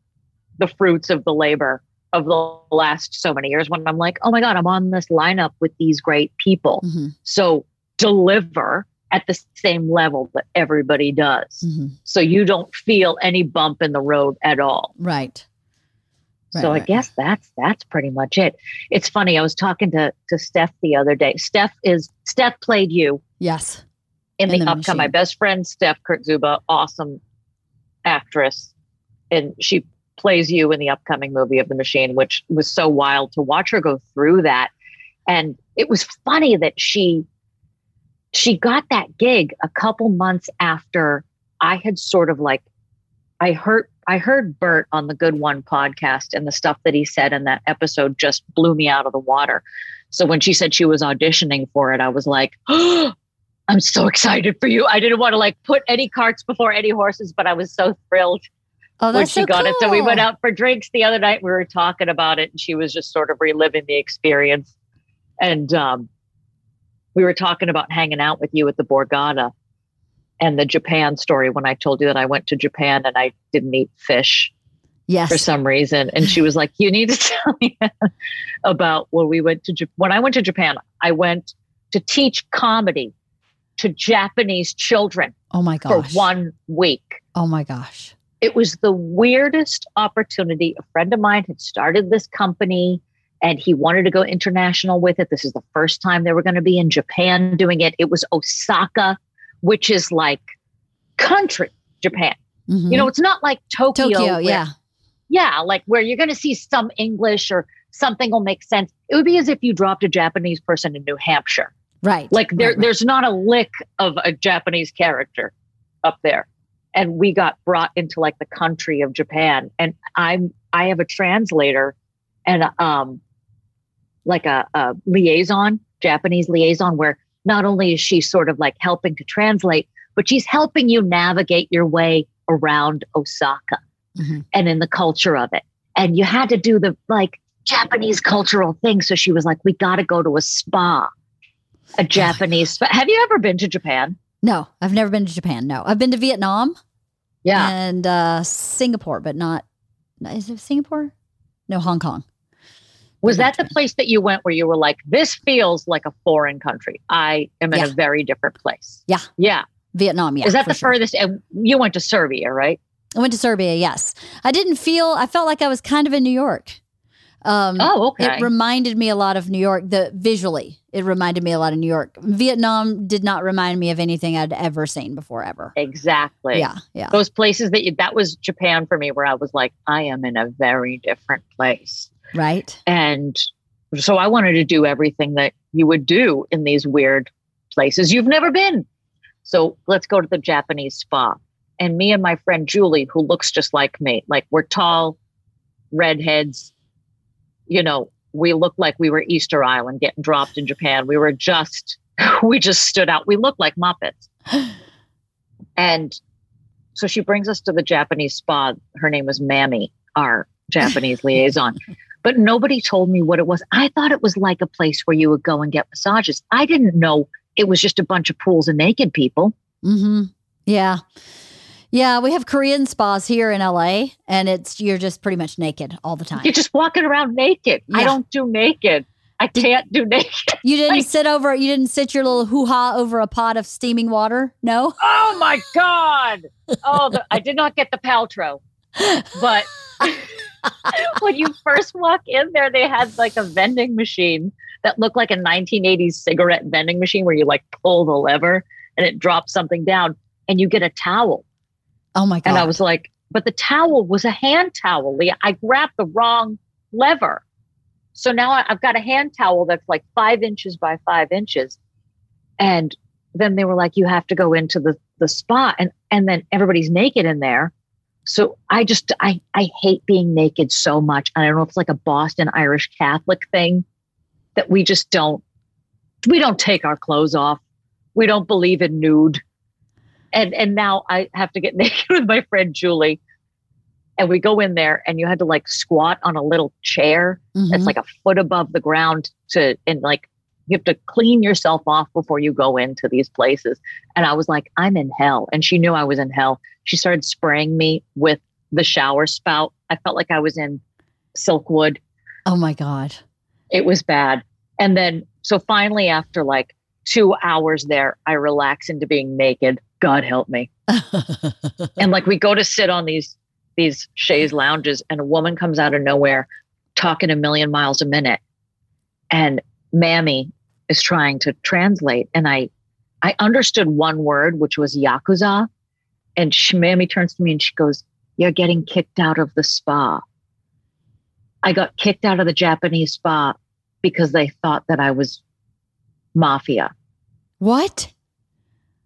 the fruits of the labor of the last so many years when I'm like, oh my God, I'm on this lineup with these great people. Mhm, So deliver at the same level that everybody does. mhm. So you don't feel any bump in the road at all. Right. Right, so I right. guess that's that's pretty much it. It's funny. I was talking to to Steph the other day. Steph is Steph played you Yes. in, In the, The upcoming. My best friend Steph Kurtzuba, awesome actress, and she plays you in the upcoming movie of The Machine, which was so wild to watch her go through that. And it was funny that she she got that gig a couple months after I had sort of like I heard I heard Bert on the Good One podcast and the stuff that he said in that episode just blew me out of the water. So when she said she was auditioning for it, I was like, (gasps) oh, I'm so excited for you. I didn't want to like put any carts before any horses, but I was so thrilled Oh, when she so got it. So we went out for drinks the other night. We were talking about it, and she was just sort of reliving the experience. And um, we were talking about hanging out with you at the Borgata and the Japan story when I told you that I went to Japan and I didn't eat fish Yes. for some reason. And she was like, You need to (laughs) tell me about when we went to Japan. When I went to Japan, I went to teach comedy to Japanese children oh my gosh. for one week Oh my gosh. it was the weirdest opportunity. A friend of mine had started this company and he wanted to go international with it. This is the first time they were going to be in Japan doing it. It was Osaka, which is like country Japan. Mhm. You know, it's not like Tokyo. Tokyo, where- yeah. yeah, like where you're going to see some English or something will make sense. It would be as if you dropped a Japanese person in New Hampshire. Right. Like there, right, right. there's not a lick of a Japanese character up there. And we got brought into like the country of Japan. And I'm I have a translator and um like a, a liaison, Japanese liaison, where not only is she sort of like helping to translate, but she's helping you navigate your way around Osaka Mhm. and in the culture of it. And you had to do the like Japanese cultural thing. So she was like, we got to go to a spa, a Japanese spa. Have you ever been to Japan? No, I've never been to Japan. No, I've been to Vietnam Yeah. and uh, Singapore, but not. Is it Singapore? No, Hong Kong. Was that the place that you went where you were like, this feels like a foreign country? I am in Yeah. a very different place. Yeah. Yeah. Vietnam, yeah. Is that the sure. furthest? And you went to Serbia, right? I went to Serbia. Yes, I didn't feel. I felt like I was kind of in New York. Um, Oh, okay. It reminded me a lot of New York. The visually, it reminded me a lot of New York. Vietnam did not remind me of anything I'd ever seen before, ever. exactly. Yeah, yeah. Those places that you, that was Japan for me, where I was like, I am in a very different place. Right. And so I wanted to do everything that you would do in these weird places you've never been. So let's go to the Japanese spa. And me and my friend Julie, who looks just like me, like we're tall, redheads, you know, we looked like we were Easter Island getting dropped in Japan. We were just, (laughs) we just stood out. We looked like Muppets. (gasps) And so she brings us to the Japanese spa. Her name was Mammy, our Japanese (laughs) liaison. But nobody told me what it was. I thought it was like a place where you would go and get massages. I didn't know it was just a bunch of pools of naked people. Mm-hmm. Yeah. Yeah, we have Korean spas here in LA, and it's you're just pretty much naked all the time. You're just walking around naked. I don't do naked. I can't do naked. You didn't Like- sit over. You didn't sit your little hoo ha over a pot of steaming water. No. Oh my God. Oh, the, I did not get the Paltrow. But (laughs) when you first walk in there, they had like a vending machine that looked like a 1980s cigarette vending machine where you like pull the lever and it drops something down and you get a towel. Oh my god. And I was like, but the towel was a hand towel, Leah. I grabbed the wrong lever. So now I've got a hand towel that's like five inches by five inches. And then they were like, you have to go into the, the spa. And, and then everybody's naked in there. So I just, I, I hate being naked so much. And I don't know if it's like a Boston Irish Catholic thing that we just don't, we don't take our clothes off. We don't believe in nude and and now I have to get (laughs) naked with my friend Julie, and we go in there, and you had to like squat on a little chair Mhm. that's like a foot above the ground to, and like you have to clean yourself off before you go into these places. And I was like, I'm in hell, and she knew I was in hell. She started spraying me with the shower spout. I felt like I was in Silkwood. oh my god. It was bad. And then, so finally, after like two hours there, I relax into being naked. God help me. (laughs) and like we go to sit on these these chaise lounges and a woman comes out of nowhere talking a million miles a minute and mammy is trying to translate and i i understood one word which was yakuza and she, mammy turns to me and she goes you're getting kicked out of the spa i got kicked out of the japanese spa because they thought that i was mafia what?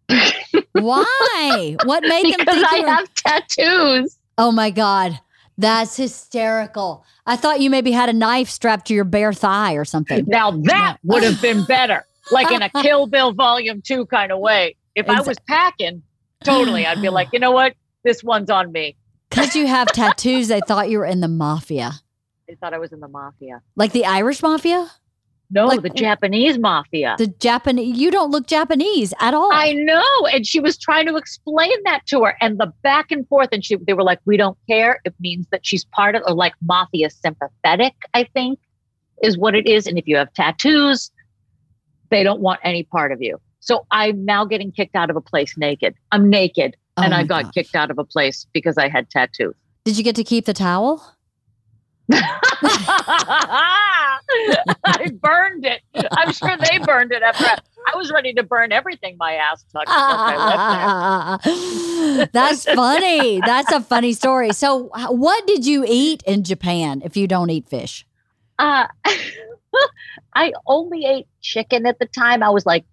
(laughs) Why? What made them because think i were- have tattoos Oh my god. That's hysterical. I thought you maybe had a knife strapped to your bare thigh or something. Now that No. would have been better, like in a (laughs) Kill Bill Volume Two kind of way. If I was packing, totally, I'd be like, you know what, this one's on me. Because you have tattoos, they thought you were in the mafia. They thought I was in the mafia. Like the Irish mafia? No, Like- the Japanese mafia. The Japanese you don't look Japanese at all. I know, and she was trying to explain that to her, and the back and forth, and she they were like, "We don't care." It means that she's part of, or like mafia sympathetic. I think is what it is. And if you have tattoos, they don't want any part of you. So I'm now getting kicked out of a place naked. I'm naked. Oh and I got gosh. kicked out of a place because I had tattoos. Did you get to keep the towel? I burned it. I'm sure they burned it after I, I was ready to burn everything my ass touched. once left there. (laughs) That's funny. That's a funny story. So, what did you eat in Japan if you don't eat fish? Uh, (laughs) I only ate chicken at the time. I was like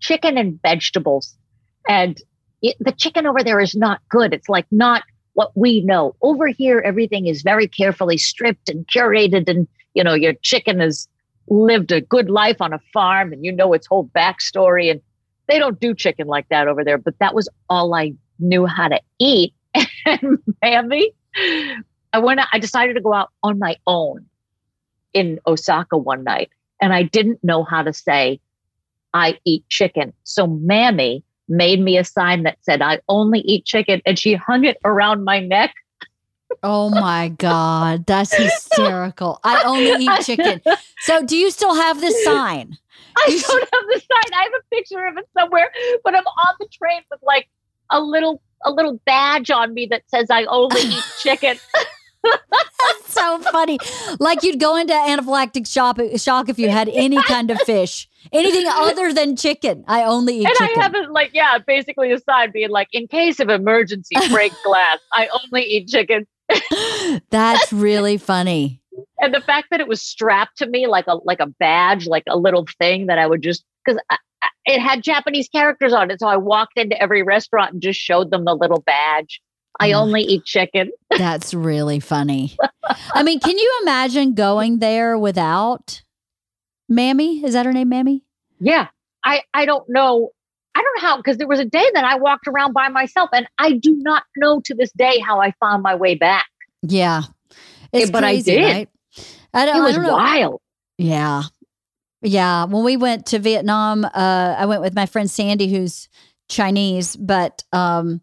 chicken and vegetables, and it, the chicken over there is not good. It's like not what we know. Over here, everything is very carefully stripped and curated, and you know your chicken has lived a good life on a farm, and you know its whole backstory. And they don't do chicken like that over there. But that was all I knew how to eat. (laughs) And Mammy, I went. I decided to go out on my own in Osaka one night and I didn't know how to say, I eat chicken. So Mammy made me a sign that said, I only eat chicken. And she hung it around my neck. Oh my God. That's (laughs) hysterical. I only eat chicken. So, do you still have this (laughs) sign? I You don't have the sign. I have a picture of it somewhere, but I'm on the train with like a little a little badge on me that says I only eat chicken. (laughs) so funny. Like you'd go into anaphylactic shock, shock if you had any kind of fish, anything other than chicken. I only eat and chicken. I have like, yeah, basically a sign being like, in case of emergency, break glass. I only eat chicken. (laughs) That's really funny. and the fact that it was strapped to me like a like a badge, like a little thing that I would just because it had Japanese characters on it, so I walked into every restaurant and just showed them the little badge. I Oh only eat chicken. (laughs) That's really funny. I mean, can you imagine going there without Mammy? Is that her name, Mammy? Yeah, I I don't know. I don't know how because there was a day that I walked around by myself, and I do not know to this day how I found my way back. Yeah. It's but I did. right? I don't, It was don't wild. Yeah. Yeah. When we went to Vietnam, uh, I went with my friend Sandy, who's Chinese, but um,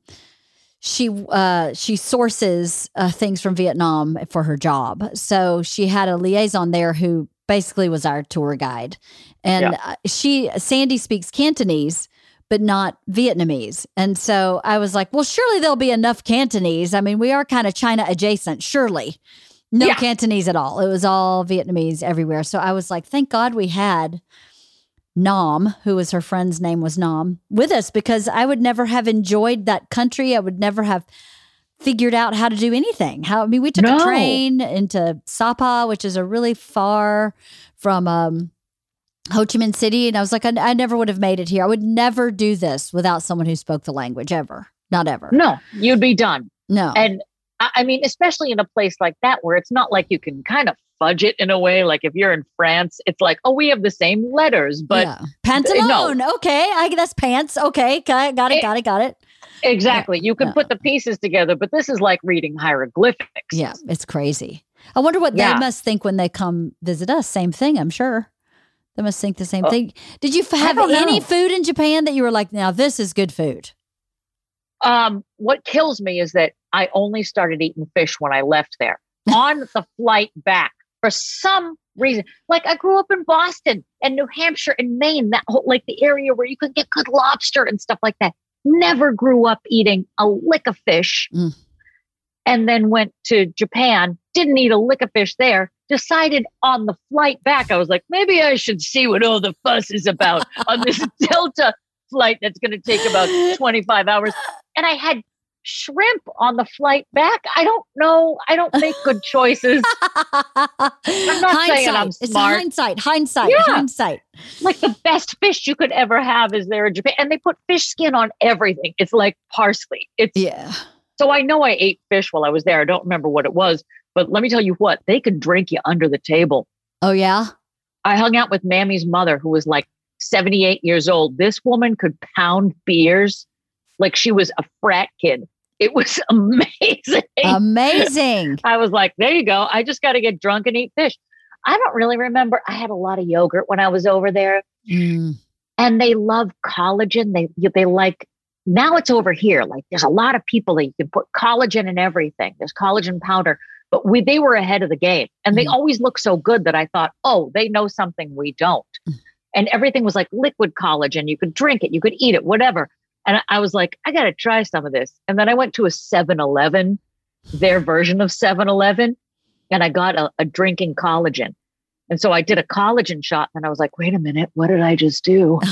she uh, she sources uh, things from Vietnam for her job. So she had a liaison there who basically was our tour guide, and uh she Sandy speaks Cantonese. But not Vietnamese. And so I was like, well, surely there'll be enough Cantonese. I mean, we are kind of China adjacent, surely. No Yeah. Cantonese at all. It was all Vietnamese everywhere. So I was like, thank God we had Nam, who was her friend's name was Nam, with us because I would never have enjoyed that country. I would never have figured out how to do anything. How I mean, we took No. a train into Sapa, which is a really far from um, Ho Chi Minh City, and I was like, I, I never would have made it here. I would never do this without someone who spoke the language ever. Not ever. No, you'd be done. No. And I I mean, especially in a place like that where it's not like you can kind of fudge it in a way. Like if you're in France, it's like, oh, we have the same letters, but yeah. pantalone. Okay, I that's pants. Okay, got it, got it, got it, got it. exactly, you can Yeah. put the pieces together. But this is like reading hieroglyphics. Yeah, it's crazy. I wonder what Yeah. they must think when they come visit us. Same thing, I'm sure. They must think the same Oh, thing. Did you have any know. food in Japan that you were like, now this is good food? Um, what kills me is that I only started eating fish when I left there. On the flight back, for some reason, like I grew up in Boston and New Hampshire and Maine, that whole like the area where you could get good lobster and stuff like that. Never grew up eating a lick of fish. Mm. And then went to Japan, didn't eat a lick of fish there. Decided on the flight back, I was like, maybe I should see what all the fuss is about on this (laughs) Delta flight that's going to take about 25 hours. And I had shrimp on the flight back. I don't know. I don't make good choices. I'm not saying I'm It's smart. hindsight, hindsight, Yeah. hindsight. like the best fish you could ever have is there in Japan. And they put fish skin on everything. It's like parsley. It's Yeah. so I know I ate fish while I was there. I don't remember what it was, but let me tell you what, they could drink you under the table. Oh, yeah. I hung out with Mammy's mother, who was like 78 years old. This woman could pound beers like she was a frat kid. It was (laughs) amazing. Amazing. I was like, there you go. I just got to get drunk and eat fish. I don't really remember. I had a lot of yogurt when I was over there, Mm. and they love collagen. They they like now it's over here. Like there's a lot of people that you can put collagen in everything. There's collagen powder, but we they were ahead of the game, and they Mhm. always look so good that I thought, oh, they know something we don't. Mm. And everything was like liquid collagen. You could drink it, you could eat it, whatever. And I- was like, I got to try some of this. And then I went to a 7 Eleven, their version of 7 Eleven, and I got a, a drinking collagen. And so I did a collagen shot and I was like, wait a minute, what did I just do? (sighs)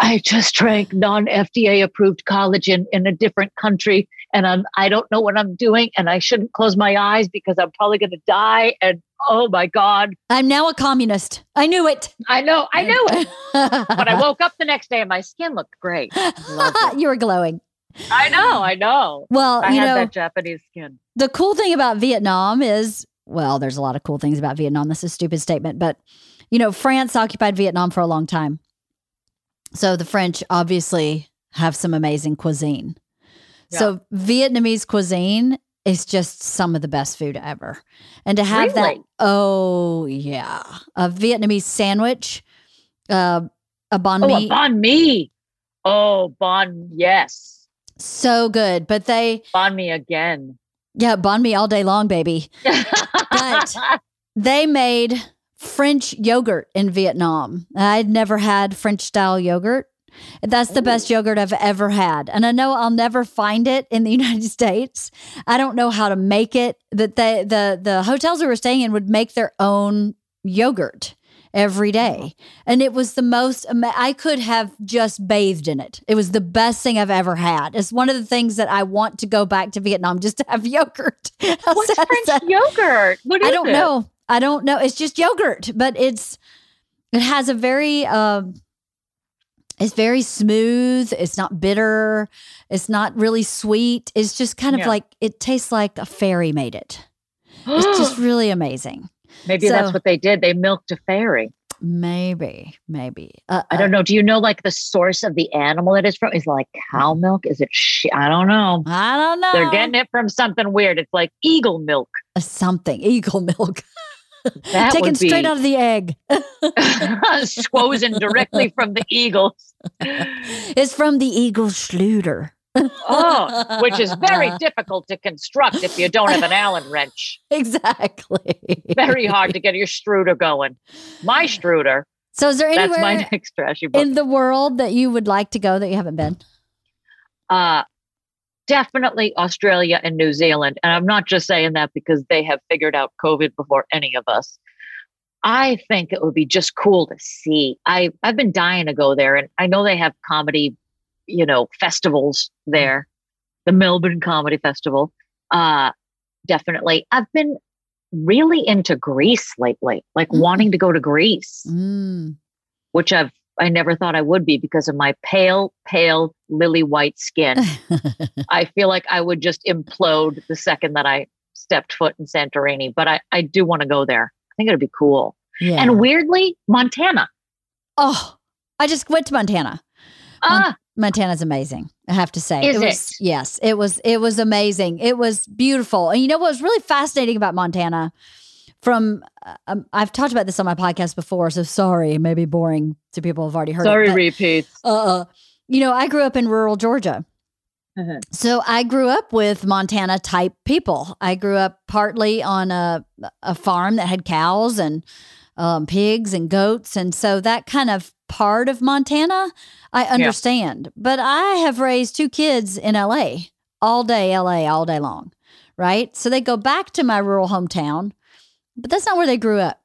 I just drank non FDA approved collagen in a different country and I'm, I don't know what I'm doing and I shouldn't close my eyes because I'm probably going to die. And oh my God. I'm now a communist. I knew it. I know, I (laughs) knew it. but I woke up the next day and my skin looked great. (laughs) you were glowing. I know, I know. Well, I you had know, that Japanese skin. the cool thing about Vietnam is, well, there's a lot of cool things about Vietnam. This is a stupid statement, but you know, France occupied Vietnam for a long time. So the French obviously have some amazing cuisine. So Vietnamese cuisine is just some of the best food ever. And to have that, oh yeah, a Vietnamese sandwich, uh, a banh Oh, mi, a banh mi. Oh, banh, yes. so good. But they, Banh mi again. yeah, banh mi all day long, baby. But- (laughs) they made French yogurt in Vietnam. I'd never had French style yogurt. That's the best yogurt I've ever had. And I know I'll never find it in the (laughs) United States. I don't know how to make it. That the the the hotels we were staying in would make their own yogurt every day. And it was the most I could have just bathed in it. It was the best thing I've ever had. It's one of the things that I want to go back to Vietnam just to have (laughs) yogurt. What's French that? yogurt? What I don't it? know. I don't know. It's just yogurt, but it's it has a very um it's very smooth. It's not bitter. It's not really sweet. It's just kind of Yeah. like it tastes like a fairy made it. It's just (gasps) really amazing. Maybe so- that's what they did. They milked a fairy. Maybe, maybe. Uh, I don't know. Do you know like the source of the animal it is from? Is it like cow milk? Is it? Sh- I don't know. I don't know. They're getting it from something weird. It's like eagle milk. Uh, something eagle milk (laughs) (laughs) taken straight out of the egg. (laughs) squozen directly from the eagles. it's from the eagle Schluter. Oh, which is very (laughs) difficult to construct if you don't have an Allen wrench. exactly. Very hard to get your Struder going. My Struder. So, is there That's anywhere my next trashy book. in the world that you would like to go that you haven't been? uh, definitely Australia and New Zealand. And I'm not just saying that because they have figured out COVID before any of us. I think it would be just cool to see. I I've been dying to go there, and I know they have comedy, you know, festivals there, the Melbourne Comedy Festival. Uh, definitely. I've been really into Greece lately, like Mm. wanting to go to Greece Mm. which I've I never thought I would be because of my pale, pale lily white skin. (laughs) I feel like I would just implode the second that I stepped foot in Santorini. But I, I do want to go there. I think it'd be cool. yeah. And weirdly, Montana. oh, I just went to Montana. Ah, Montana's amazing. I have to say. Is it was it? yes, it was it was amazing. It was beautiful. And you know what was really fascinating about Montana from um, I've talked about this on my podcast before, so sorry, maybe boring to people who've already heard sorry, it. repeats. uh, you know, I grew up in rural Georgia. Mhm. So I grew up with Montana type people. I grew up partly on a a farm that had cows and um, pigs and goats, and so that kind of part of Montana I understand. But I have raised two kids in L.A. all day, L.A. all day long, right? So they go back to my rural hometown, but that's not where they grew up.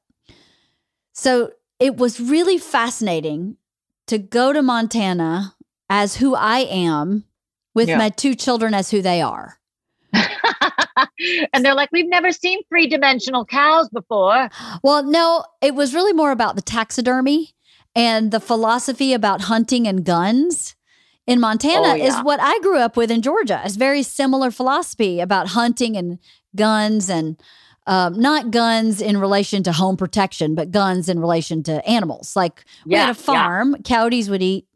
So it was really fascinating to go to Montana as who I am with Yeah. my two children as who they are. (laughs) and they're like, we've never seen three dimensional cows before. Well, no, it was really more about the taxidermy and the philosophy about hunting and guns. In Montana Oh, is what I grew up with in Georgia. It's very similar philosophy about hunting and guns and um, not guns in relation to home protection, but guns in relation to animals. Like we Yeah, had a yeah. farm, coyotes would eat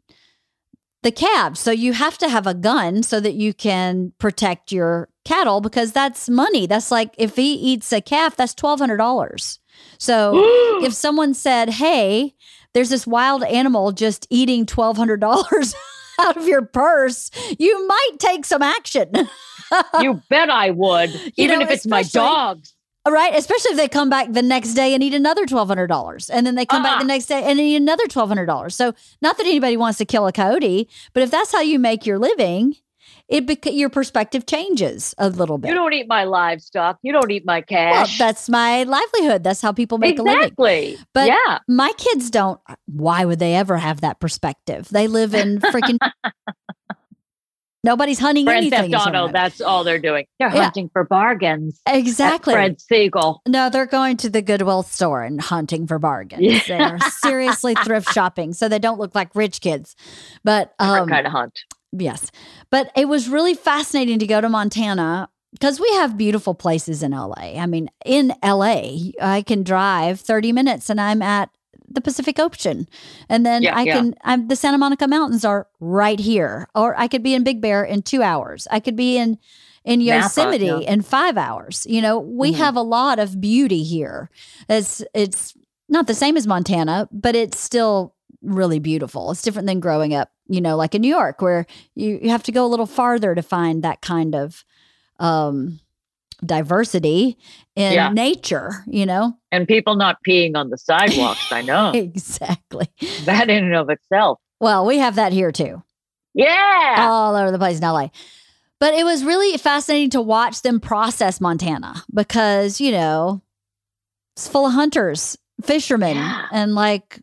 the calves. So you have to have a gun so that you can protect your cattle because that's money. That's like if he eats a calf, that's twelve hundred dollars. So (gasps) if someone said, "Hey, there's this wild animal just eating twelve hundred dollars (laughs) out of your purse," you might take some action. (laughs) you bet I would, even know, if it's my dogs. All right, especially if they come back the next day and eat another twelve hundred dollars, and then they come back Ah. the next day and eat another twelve hundred dollars. So, not that anybody wants to kill a coyote, but if that's how you make your living, it your perspective changes a little bit. You don't eat my livestock. You don't eat my cash. well, that's my livelihood. That's how people make a living. exactly. But yeah, My kids don't. Why would they ever have that perspective? They live in freaking. (laughs) Nobody's hunting Grand anything. Theft Auto. That's all they're doing. They're Yeah. hunting for bargains. exactly. Fred Segal. No, they're going to the Goodwill store and hunting for bargains. Yeah. They're seriously (laughs) thrift shopping, so they don't look like rich kids. But um, kind of hunt. yes, but it was really fascinating to go to Montana because we have beautiful places in LA. I mean, in LA, I can drive thirty minutes and I'm at the Pacific Ocean, and then Yeah, I yeah. can. I'm the Santa Monica Mountains are right here, or I could be in Big Bear in two hours. I could be in in Napa, Yosemite yeah. in five hours. You know, we Mhm. have a lot of beauty here. It's it's not the same as Montana, but it's still really beautiful. It's different than growing up, you know, like in New York, where you, you have to go a little farther to find that kind of um diversity in Yeah. nature, you know? And people not peeing on the sidewalks. I know (laughs) Exactly. that in and of itself. Well, we have that here too. Yeah. all over the place in LA. But it was really fascinating to watch them process Montana because, you know, it's full of hunters, fishermen, Yeah. and like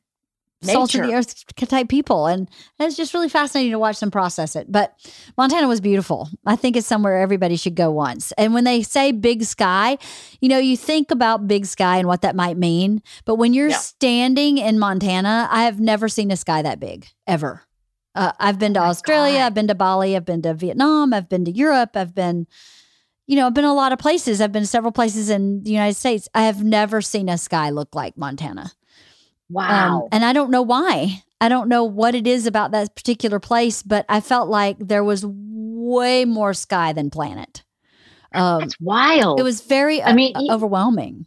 salt of the earth type people. And it's just really fascinating to watch them process it. But Montana was beautiful. I think it's somewhere everybody should go once. And when they say big sky, you know, you think about big sky and what that might mean. But when you're Yeah. standing in Montana, I have never seen a sky that big ever. Uh, I've been to Oh Australia, God. I've been to Bali, I've been to Vietnam, I've been to Europe, I've been, you know, I've been a lot of places. I've been several places in the United States. I have never seen a sky look like Montana. Wow. Um, and I don't know why. I don't know what it is about that particular place, but I felt like there was way more sky than planet. Um, That's wild. it was very I mean, uh, overwhelming.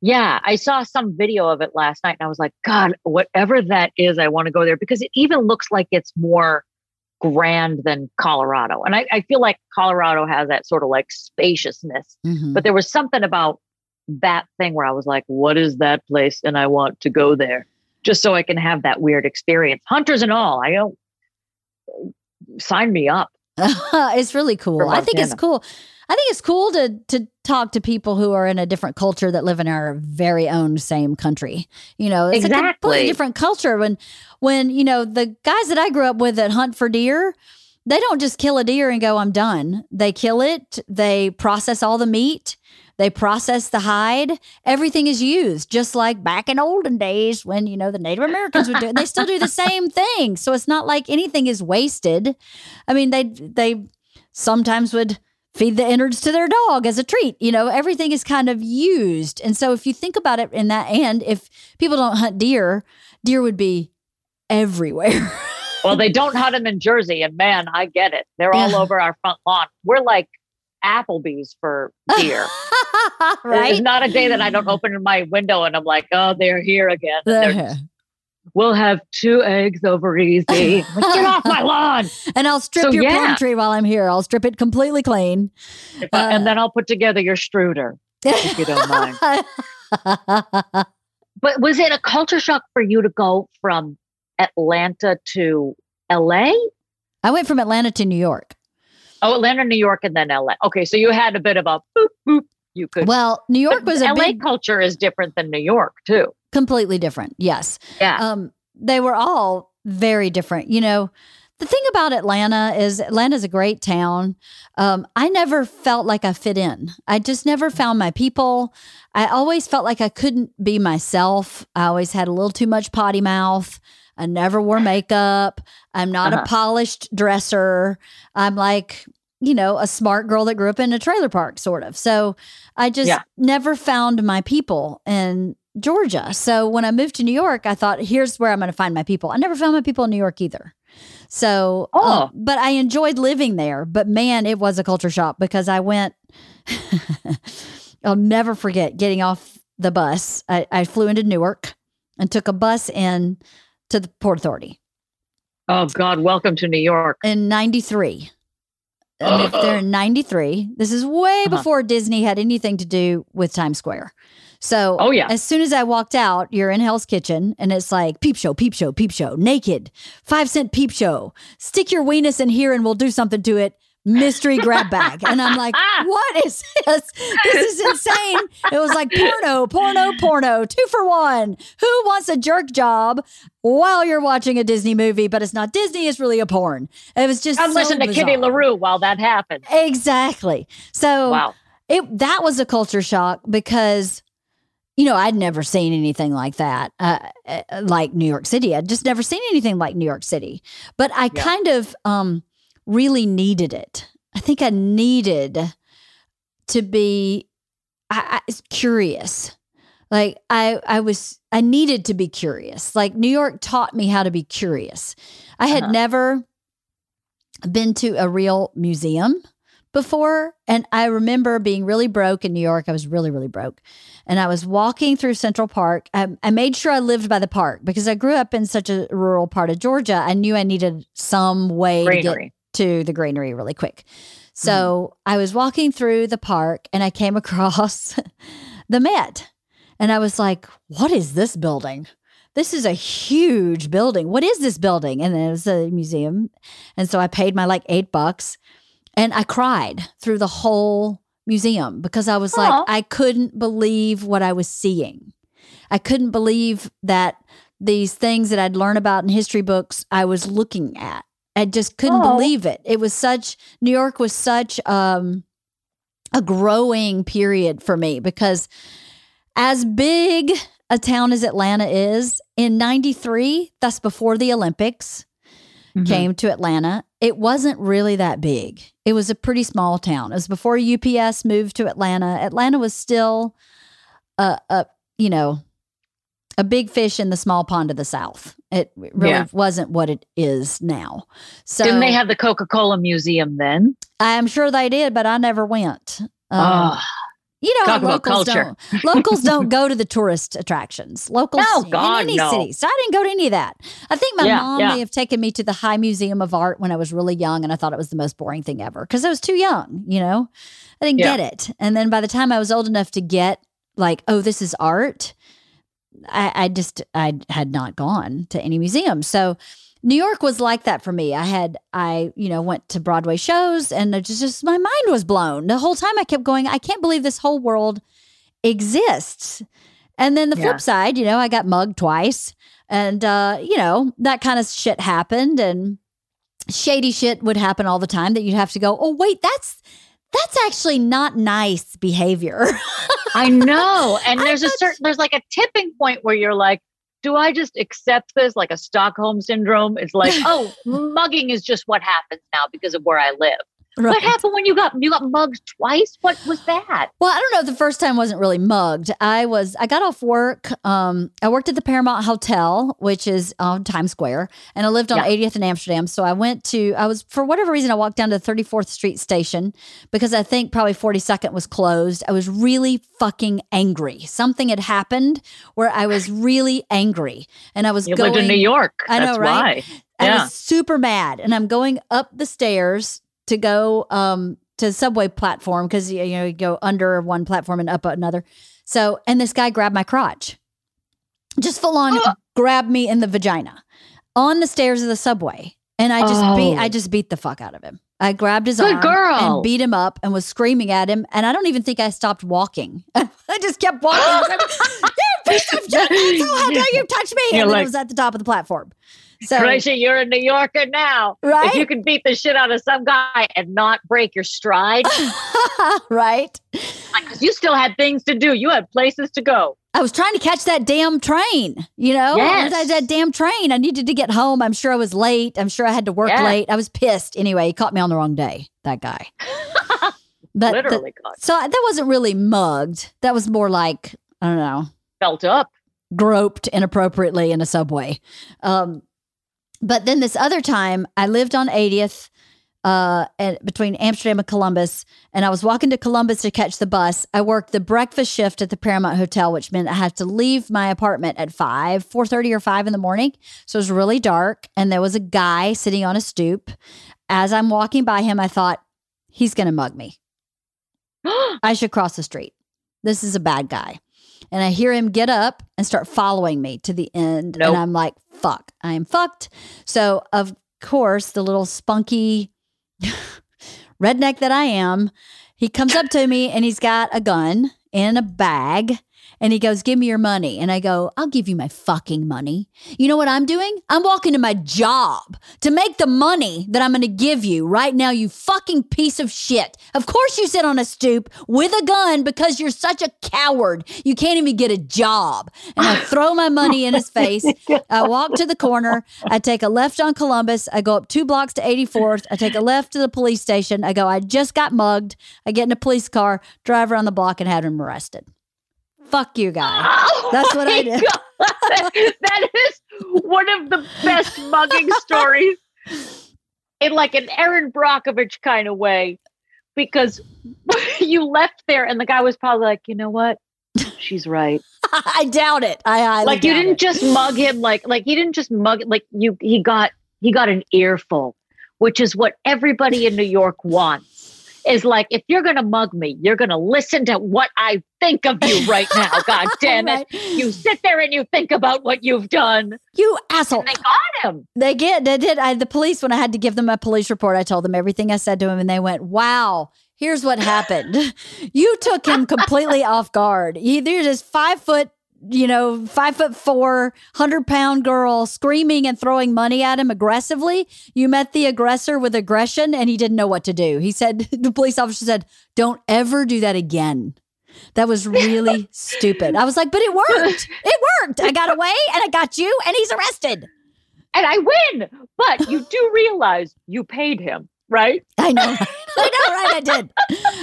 Yeah, I saw some video of it last night and I was like, God, whatever that is, I want to go there because it even looks like it's more grand than Colorado. And I, I feel like Colorado has that sort of like spaciousness. Mhm. But there was something about that thing where I was like, what is that place? And I want to go there just so I can have that weird experience. Hunters and all. I don't sign me up. (laughs) it's really cool. I think it's cool. I think it's cool to to talk to people who are in a different culture that live in our very own same country. You know, it's a completely different culture. When when you know the guys that I grew up with that hunt for deer, they don't just kill a deer and go, "I'm done." They kill it. They process all the meat. They process the hide. Everything is used, just like back in olden days when you know the Native Americans would do it. They still do the (laughs) same thing. So it's not like anything is wasted. I mean, they they sometimes would feed the innards to their dog as a treat. You know, everything is kind of used. And so if you think about it in that end, if people don't hunt deer, deer would be everywhere. Well, they (laughs) don't hunt them in Jersey. And man, I get it. They're all Yeah. over our front lawn. We're like Applebee's for. There's (laughs) right? not a day that I don't open my window and I'm like, oh, they're here again. They're- we'll have two eggs over easy. Like, Get off my lawn. (laughs) and I'll strip So, your yeah. tree while I'm here. I'll strip it completely clean. I- Uh, and then I'll put together your strudel. If you don't mind. (laughs) But was it a culture shock for you to go from Atlanta to LA? I went from Atlanta to New York. Oh, Atlanta, New York, and then LA. Okay, so you had a bit of a boop boop. You could. Well, New York was a LA big, culture is different than New York too. completely different. Yes. Yeah. um, they were all very different. You know, the thing about Atlanta is Atlanta's a great town. Um, I never felt like I fit in. I just never found my people. I always felt like I couldn't be myself. I always had a little too much potty mouth. I never wore makeup. I'm not Uh-huh. a polished dresser. I'm like, you know, a smart girl that grew up in a trailer park, sort of. So I just Yeah. never found my people in Georgia. So when I moved to New York, I thought, here's where I'm going to find my people. I never found my people in New York either. So, uh, Oh. but I enjoyed living there. But man, it was a culture shock because I went, (laughs) I'll never forget getting off the bus. I, I flew into Newark and took a bus in to the Port Authority Oh God, welcome to New York. in 93. I lived there in 93. This is way uh-huh. before Disney had anything to do with Times Square. So, oh yeah. As soon as I walked out, you're in Hell's Kitchen, and it's like peep show, peep show, peep show, naked, five cent peep show. Stick your weenus in here, and we'll do something to it mystery grab bag. And I'm like, (laughs) what is this? This is insane. It was like porno, porno, porno, two for one. Who wants a jerk job while you're watching a Disney movie? But it's not Disney, it's really a porn. It was just I'm so listening to Kitty LaRue while that happened. Exactly. So wow. it that was a culture shock because you know, I'd never seen anything like that, uh, uh, like New York City. I'd just never seen anything like New York City. But I yeah. kind of, um, really needed it. I think I needed to be I, I, curious. Like I, I was, I needed to be curious. Like New York taught me how to be curious. I had uh-huh. never been to a real museum before. And I remember being really broke in New York. I was really, really broke. And I was walking through Central Park. I, I, made sure I lived by the park because I grew up in such a rural part of Georgia. I knew I needed some way to get to the granary really quick. So mm-hmm. I was walking through the park and I came (laughs) across the Met. And I was like, what is this building? This is a huge building. What is this building? And it was a museum. And so I paid my like eight bucks and I cried through the whole museum because I was Aww. like, I couldn't believe what I was seeing. I couldn't believe that these things that I'd learned about in history books I was looking at. I just couldn't oh. believe it. It was such New York was such um, a growing period for me because as big a town as Atlanta is, in 93, that's before the Olympics mm-hmm. came to Atlanta, it wasn't really that big. It was a pretty small town. It was before UPS moved to Atlanta. Atlanta was still a, a you know, a big fish in the small pond of the South. It really yeah. wasn't what it is now. So didn't they have the Coca Cola Museum then? I'm sure they did, but I never went. Um, oh, you know, locals don't locals (laughs) don't go to the tourist attractions. Locals no, God, in any no. city. So I didn't go to any of that. I think my yeah, mom yeah. may have taken me to the High Museum of Art when I was really young, and I thought it was the most boring thing ever because I was too young. You know, I didn't get it. And then by the time I was old enough to get like, oh, this is art I, I just I had not gone to any museums. So New York was like that for me. I had I you know went to Broadway shows and it just, just my mind was blown the whole time. I kept going. I can't believe this whole world exists. And then the yeah. flip side, you know, I got mugged twice, and uh, you know that kind of shit happened, and shady shit would happen all the time that you'd have to go. Oh wait, that's that's actually not nice behavior. (laughs) I know. And there's a certain, there's like a tipping point where you're like, do I just accept this like a Stockholm syndrome? It's like, (laughs) oh, mugging is just what happens now because of where I live. Right. What happened when you got you got mugged twice? What was that? Well, I don't know. The first time wasn't really mugged. I was I got off work. Um, I worked at the Paramount Hotel, which is on Times Square, and I lived on yeah. 80th in Amsterdam. So I went to I was for whatever reason I walked down to 34th Street station because I think probably 42nd was closed. I was really fucking angry. Something had happened where I was really angry, and I was you going. Lived in New York. I know, right? Why. I was super mad, and I'm going up the stairs to go um, to subway platform because you know you go under one platform and up another. So and this guy grabbed my crotch, just full on uh. (gasps) grabbed me in the vagina on the stairs of the subway, and I just oh. beat I just beat the fuck out of him. I grabbed his Good arm girl. and beat him up and was screaming at him. And I don't even think I stopped walking. (laughs) I just kept walking. you piece of shit! How dare you touch me? You're and like, I was at the top of the platform. So Tracy, you're a New Yorker now. Right. If you can beat the shit out of some guy and not break your stride. (laughs) right. Because you still had things to do. You had places to go. I was trying to catch that damn train, you know? Yes. That damn train. I needed to get home. I'm sure I was late. I'm sure I had to work yes. late. I was pissed. Anyway, he caught me on the wrong day, that guy. (laughs) but Literally the, caught. So that wasn't really mugged. That was more like, I don't know. Felt up. Groped inappropriately in a subway. Um, but then this other time, I lived on 80th uh, and between Amsterdam and Columbus, and I was walking to Columbus to catch the bus. I worked the breakfast shift at the Paramount Hotel, which meant I had to leave my apartment at five, four thirty or five in the morning. So it was really dark, and there was a guy sitting on a stoop. As I'm walking by him, I thought, he's going to mug me. (gasps) I should cross the street. This is a bad guy. And I hear him get up and start following me to the end. Nope. And I'm like, fuck, I am fucked. So, of course, the little spunky (laughs) redneck that I am, he comes up to me and he's got a gun in a bag and he goes, Give me your money. And I go, I'll give you my fucking money. You know what I'm doing? I'm walking to my job to make the money that I'm going to give you right now, you fucking piece of shit. Of course, you sit on a stoop with a gun because you're such a coward. You can't even get a job. And I throw my money in his (laughs) face. I walk to the corner. I take a left on Columbus. I go up two blocks to 84th. I take a left to the police station. I go, I just got mugged. I get in a police car, drive around the block, and have him arrested. Fuck you, guy. Oh That's what I did. (laughs) That is one of the best mugging (laughs) stories in like an Erin Brockovich kind of way because (laughs) you left there and the guy was probably like, you know what? She's right. I doubt it. I highly like you didn't it. just mug him like like he didn't just mug like you he got he got an earful, which is what everybody in New York wants. Is like if you're gonna mug me, you're gonna listen to what I think of you right now. (laughs) God damn it. Right. You sit there and you think about what you've done. You asshole. And they got him. They get they did. I, the police when I had to give them a police report, I told them everything I said to him, and they went, "Wow." Here's what happened. (laughs) You took him completely (laughs) off guard. He, there's this five foot, you know, five foot four, hundred pound girl screaming and throwing money at him aggressively. You met the aggressor with aggression, and he didn't know what to do. He said, (laughs) the police officer said, "Don't ever do that again." That was really (laughs) stupid. I was like, but it worked. It worked. I got away and I got you, and he's arrested. And I win. But you do (laughs) realize you paid him, right? I know. I know, right? I did.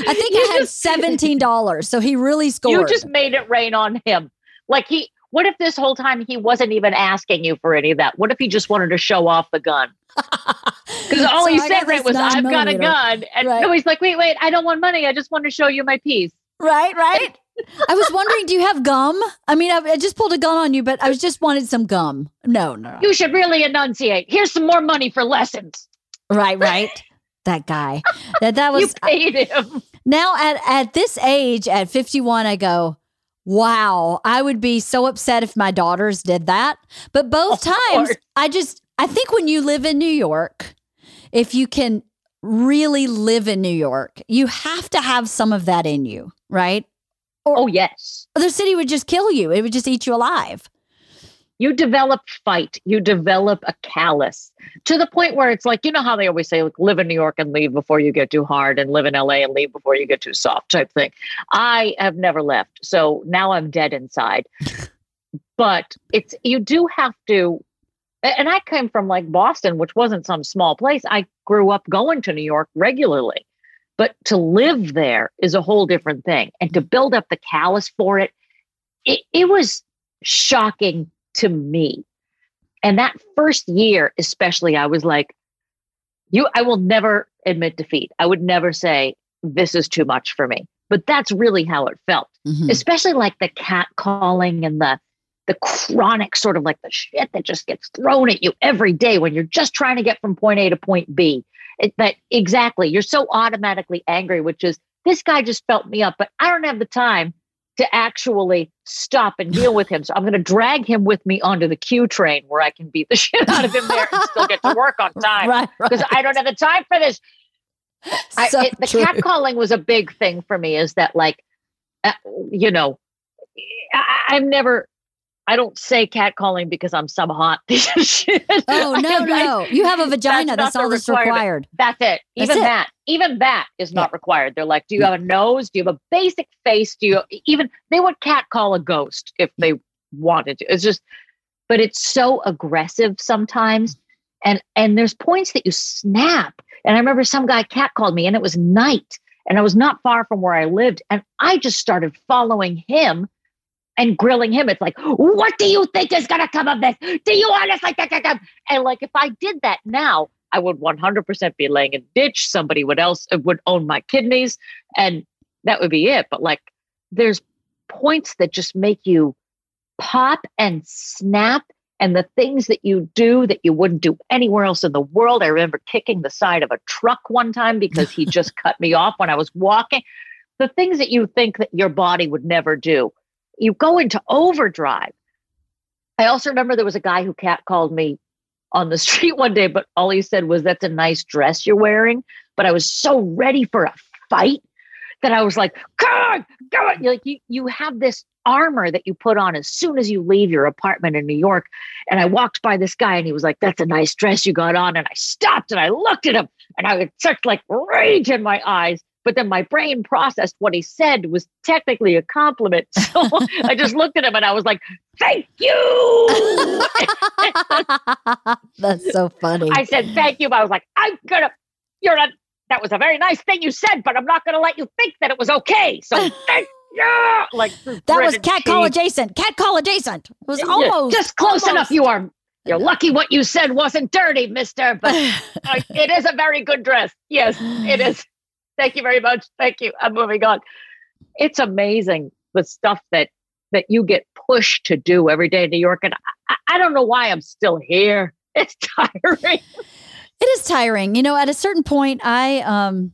I think You I had just- seventeen dollars, so he really scored. You just made it rain on him. Like he what if this whole time he wasn't even asking you for any of that? What if he just wanted to show off the gun? (laughs) Because all So he I said right was, "I've got a gun," and Right. no, he's like, "Wait, wait, I don't want money. I just want to show you my piece." right, right. (laughs) I was wondering, do you have gum? I mean, I, I just pulled a gun on you, but I was just wanted some gum. No, no, no. You should really enunciate. Here's some more money for lessons. right, right. (laughs) That guy. That that was. you was uh, paid him. now at at this age, at fifty one, I go. Wow, I would be so upset if my daughters did that. But both (laughs) Of times, course. I just, I think when you live in New York, if you can really live in New York, you have to have some of that in you, right? Oh yes. The city would just kill you. It would just eat you alive. You develop fight. You develop a callus to the point where it's like you know how they always say like live in new york and leave before you get too hard and live in la and leave before you get too soft type thing. I have never left so now i'm dead inside. (laughs) But it's you do have to and i came from like boston which wasn't some small place. I grew up going to new york regularly. But to live there is a whole different thing. And to build up the callus for it it, it was shocking to me. And that first year, especially, I was like, you, I will never admit defeat. I would never say, this is too much for me. But that's really how it felt, Mhm. especially like the cat calling and the the chronic sort of like the shit that just gets thrown at you every day when you're just trying to get from point A to point B. It, that exactly, you're so automatically angry, which is this guy just felt me up, but I don't have the time to actually stop and deal with him. So I'm going to drag him with me onto the Q train where I can beat the (laughs) shit out of him there and still get to (laughs) work on time Right, because I don't have the time for this. I, it, the true. cat calling was a big thing for me. Is that like, uh, you know, I, I'm never. I don't say cat calling because I'm some hot (laughs) piece of shit. Oh (laughs) no, no! You have a vagina. That's That's, all that's required. That's it. That's Even it. that, even that is not required. They're like, do you mm. have a nose? Do you have a basic face? Do you even they would cat call a ghost if mm. they wanted to. It's just, but it's so aggressive sometimes, and and there's points that you snap. And I remember some guy cat called me, and it was night, and I was not far from where I lived, and I just started following him. And grilling him, it's like, what do you think is gonna come of this? Do you honestly think? I can-" And like, if I did that now, I would 100% be laying in a ditch. Somebody would else uh, would own my kidneys, and that would be it. But like, there's points that just make you pop and snap and the things that you do that you wouldn't do anywhere else in the world. I remember kicking the side of a truck one time because he (laughs) just cut me off when I was walking. The things that you think that your body would never do, you go into overdrive. I also remember there was a guy who cat called me on the (laughs) street one day, but all he said was, That's a nice dress you're wearing. But I was so ready for a fight that I was like, Come on, come on. You're like you, you have this armor that you put on as soon as you leave your apartment in New York. And I walked by this guy and he was like, That's a nice dress you got on. And I stopped and I looked at him and I had such like rage in my eyes. But then my brain processed what he said was technically a compliment. (laughs) So I just looked at him and I was like, Thank you. (laughs) That's so funny. I said, Thank you. But I was like, I'm going to, you're a, that was a very nice thing you said, but I'm not going to let you think that it was okay. So thank (laughs) yeah, like that was cat call adjacent. Cat call adjacent. It was almost just close almost. enough. You are you're lucky what you said wasn't dirty, Mister. But uh, it is a very good dress. Yes, it is. Thank you very much. Thank you. I'm moving on. It's amazing the stuff that that you get pushed to do every day in New York, and I, I don't know why I'm still here. (laughs) It's tiring. It is tiring. You know, at a certain point, I um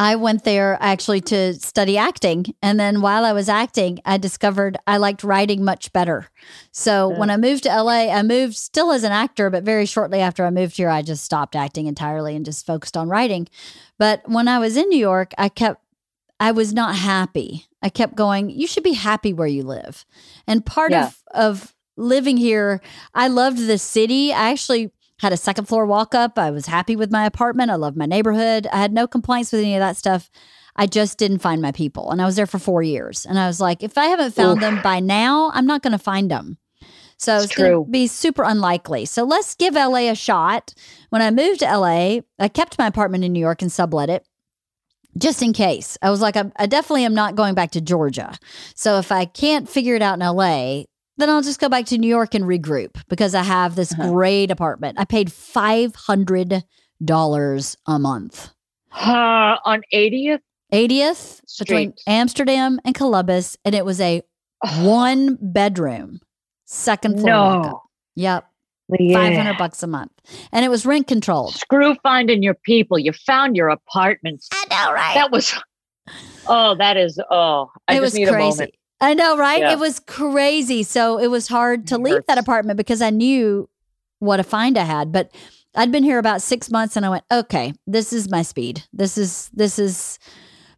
I went there actually to study acting. And then while I was acting, I discovered I liked writing much better. So yeah. when I moved to LA, I moved still as an actor, but very shortly after I moved here, I just stopped acting entirely and just focused on writing. But when I was in New York, I kept, I was not happy. I kept going, you should be happy where you live. And part yeah. of, of, living here, I loved the city. I actually had a second floor walk up. I was happy with my apartment. I loved my neighborhood. I had no complaints with any of that stuff. I just didn't find my people. And I was there for four years. And I was like, if I haven't found Oof. them by now, I'm not going to find them. So it's, it's going to be super unlikely. So let's give LA a shot. When I moved to LA, I kept my apartment in New York and sublet it just in case. I was like, I, I definitely am not going back to Georgia. So if I can't figure it out in LA, then I'll just go back to New York and regroup because I have this uh-huh. great apartment. I paid $500 a month. Uh, on 80th? 80th Street. between Amsterdam and Columbus. And it was a one bedroom, second floor. No. Yep. Yeah. 500 bucks a month. And it was rent controlled. Screw finding your people. You found your apartments. I know, right? That was, oh, that is, oh, I it was crazy. I know, right? Yeah. It was crazy. So it was hard to leave that apartment because I knew what a find I had. But I'd been here about six months and I went, okay, this is my speed. This is, this is,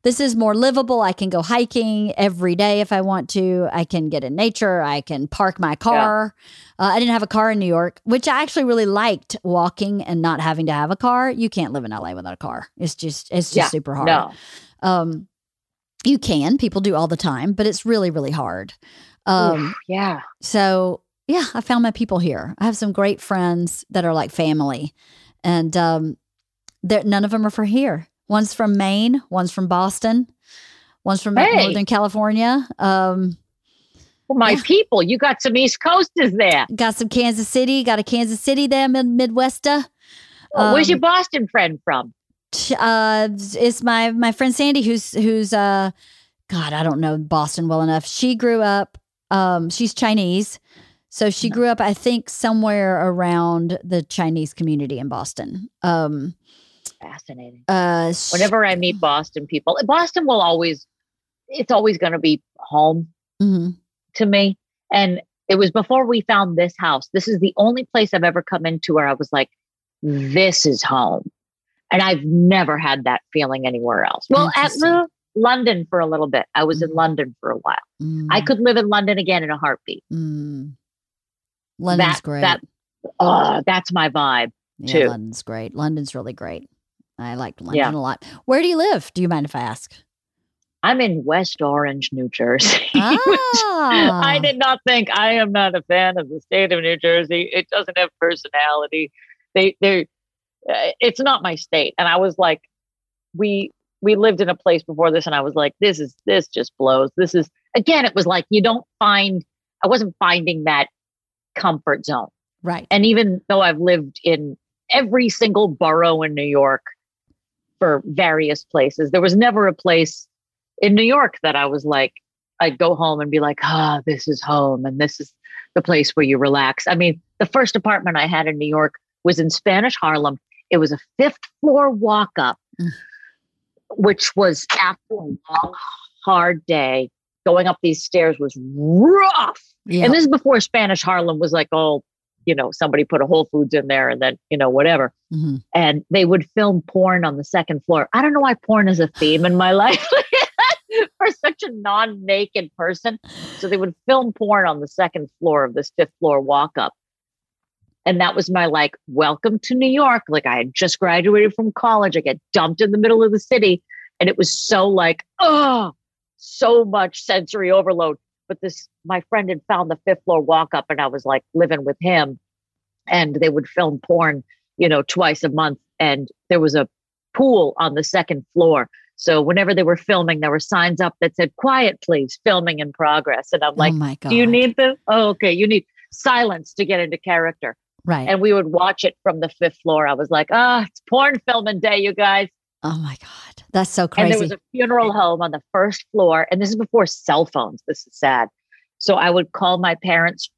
this is more livable. I can go hiking every day if I want to. I can get in nature. I can park my car. Yeah. Uh, I didn't have a car in New York, which I actually really liked walking and not having to have a car. You can't live in LA without a car. It's just, it's just yeah. super hard. No. Um, you can, people do all the time, but it's really, really hard. Um, yeah. So, yeah, I found my people here. I have some great friends that are like family, and um, none of them are from here. One's from Maine, one's from Boston, one's from hey. Northern California. Um, well, my yeah. people, you got some East Coasters there. Got some Kansas City. Got a Kansas City there, mid- Midwesta. Oh, where's your um, Boston friend from? Uh is my my friend Sandy who's who's uh god I don't know Boston well enough. She grew up um she's Chinese. So she grew up I think somewhere around the Chinese community in Boston. Um fascinating. Uh whenever I meet Boston people, Boston will always it's always going to be home mm-hmm. to me and it was before we found this house. This is the only place I've ever come into where I was like this is home and I've never had that feeling anywhere else. Well, at London for a little bit. I was mm. in London for a while. Mm. I could live in London again in a heartbeat. Mm. London's that, great. That, oh, that's my vibe yeah, too. London's great. London's really great. I like London yeah. a lot. Where do you live? Do you mind if I ask? I'm in West Orange, New Jersey. (laughs) Ah. I did not think I am not a fan of the state of New Jersey. It doesn't have personality. They they it's not my state. And I was like, we we lived in a place before this, and I was like, this is this just blows. This is again, it was like you don't find. I wasn't finding that comfort zone. Right. And even though I've lived in every single borough in New York for various places, there was never a place in New York that I was like, I'd go home and be like, ah, this is home and this is the place where you relax. I mean, the first apartment I had in New York was in Spanish Harlem. It was a fifth floor walk up, mm. which was after a long, hard day. Going up these stairs was rough. Yeah. And this is before Spanish Harlem was like, oh, you know, somebody put a Whole Foods in there and then, you know, whatever. Mm-hmm. And they would film porn on the second floor. I don't know why porn is a theme in my (laughs) life (laughs) for such a non naked person. So they would film porn on the second floor of this fifth floor walk up. And that was my like, welcome to New York. Like I had just graduated from college. I get dumped in the middle of the city. And it was so like, oh, so much sensory overload. But this, my friend had found the fifth floor walk up and I was like living with him. And they would film porn, you know, twice a month. And there was a pool on the second floor. So whenever they were filming, there were signs up that said, quiet, please, filming in progress. And I'm oh like, oh do you need the, oh, okay, you need silence to get into character. Right. And we would watch it from the fifth floor. I was like, ah, oh, it's porn filming day, you guys. Oh my God. That's so crazy. And there was a funeral home on the first floor. And this is before cell phones. This is sad. So I would call my parents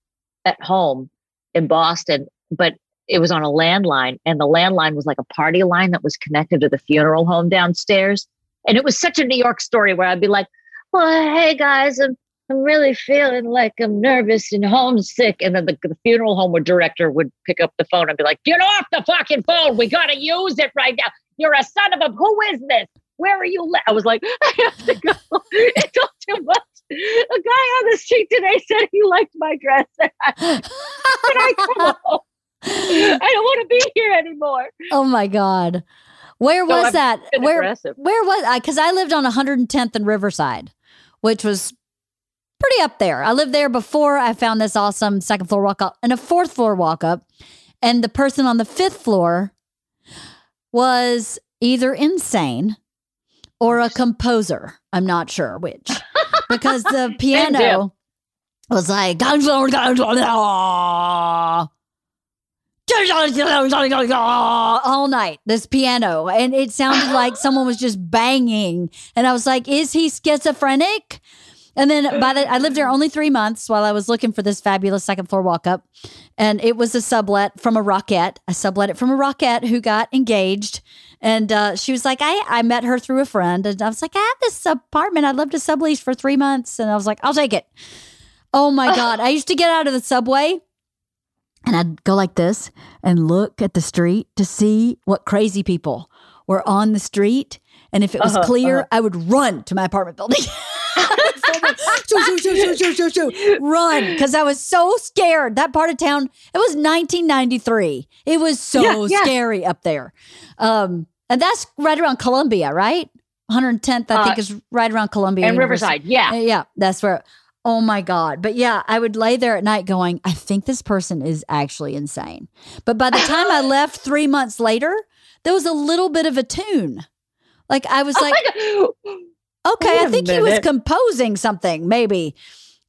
at home in Boston, but it was on a landline. And the landline was like a party line that was connected to the funeral home downstairs. And it was such a New York story where I'd be like, well, hey guys, I'm I'm really feeling like I'm nervous and homesick. And then the, the funeral home director would pick up the phone and be like, get off the fucking phone. We got to use it right now. You're a son of a, who is this? Where are you? Le-? I was like, (laughs) I have to go. (laughs) it's all too much. A guy on the street today said he liked my dress. (laughs) Can I come home? I don't want to be here anymore. Oh my God. Where was that? Where, aggressive. where was I? Because I lived on 110th and Riverside, which was pretty up there. I lived there before I found this awesome second floor walk up and a fourth floor walk up. And the person on the fifth floor was either insane or a composer. I'm not sure which. Because the piano was like all night this piano and it sounded like someone was just banging and i was like is he schizophrenic and then by the I lived there only three months while I was looking for this fabulous second floor walk up. And it was a sublet from a rockette. I sublet it from a rockette who got engaged. And uh, she was like, I, I met her through a friend. And I was like, I have this apartment. I'd love to sublease for three months. And I was like, I'll take it. Oh my (laughs) God. I used to get out of the subway and I'd go like this and look at the street to see what crazy people were on the street. And if it was uh-huh, clear, uh-huh. I would run to my apartment building. (laughs) (laughs) shoo, shoo, shoo, shoo, shoo, run because I was so scared. That part of town, it was 1993. It was so yeah, yeah. scary up there. Um, and that's right around Columbia, right? 110th, I uh, think, is right around Columbia. And Riverside, yeah. Yeah, that's where. Oh my God. But yeah, I would lay there at night going, I think this person is actually insane. But by the time I (laughs) left three months later, there was a little bit of a tune. Like I was oh like, Okay, I think he was composing something, maybe.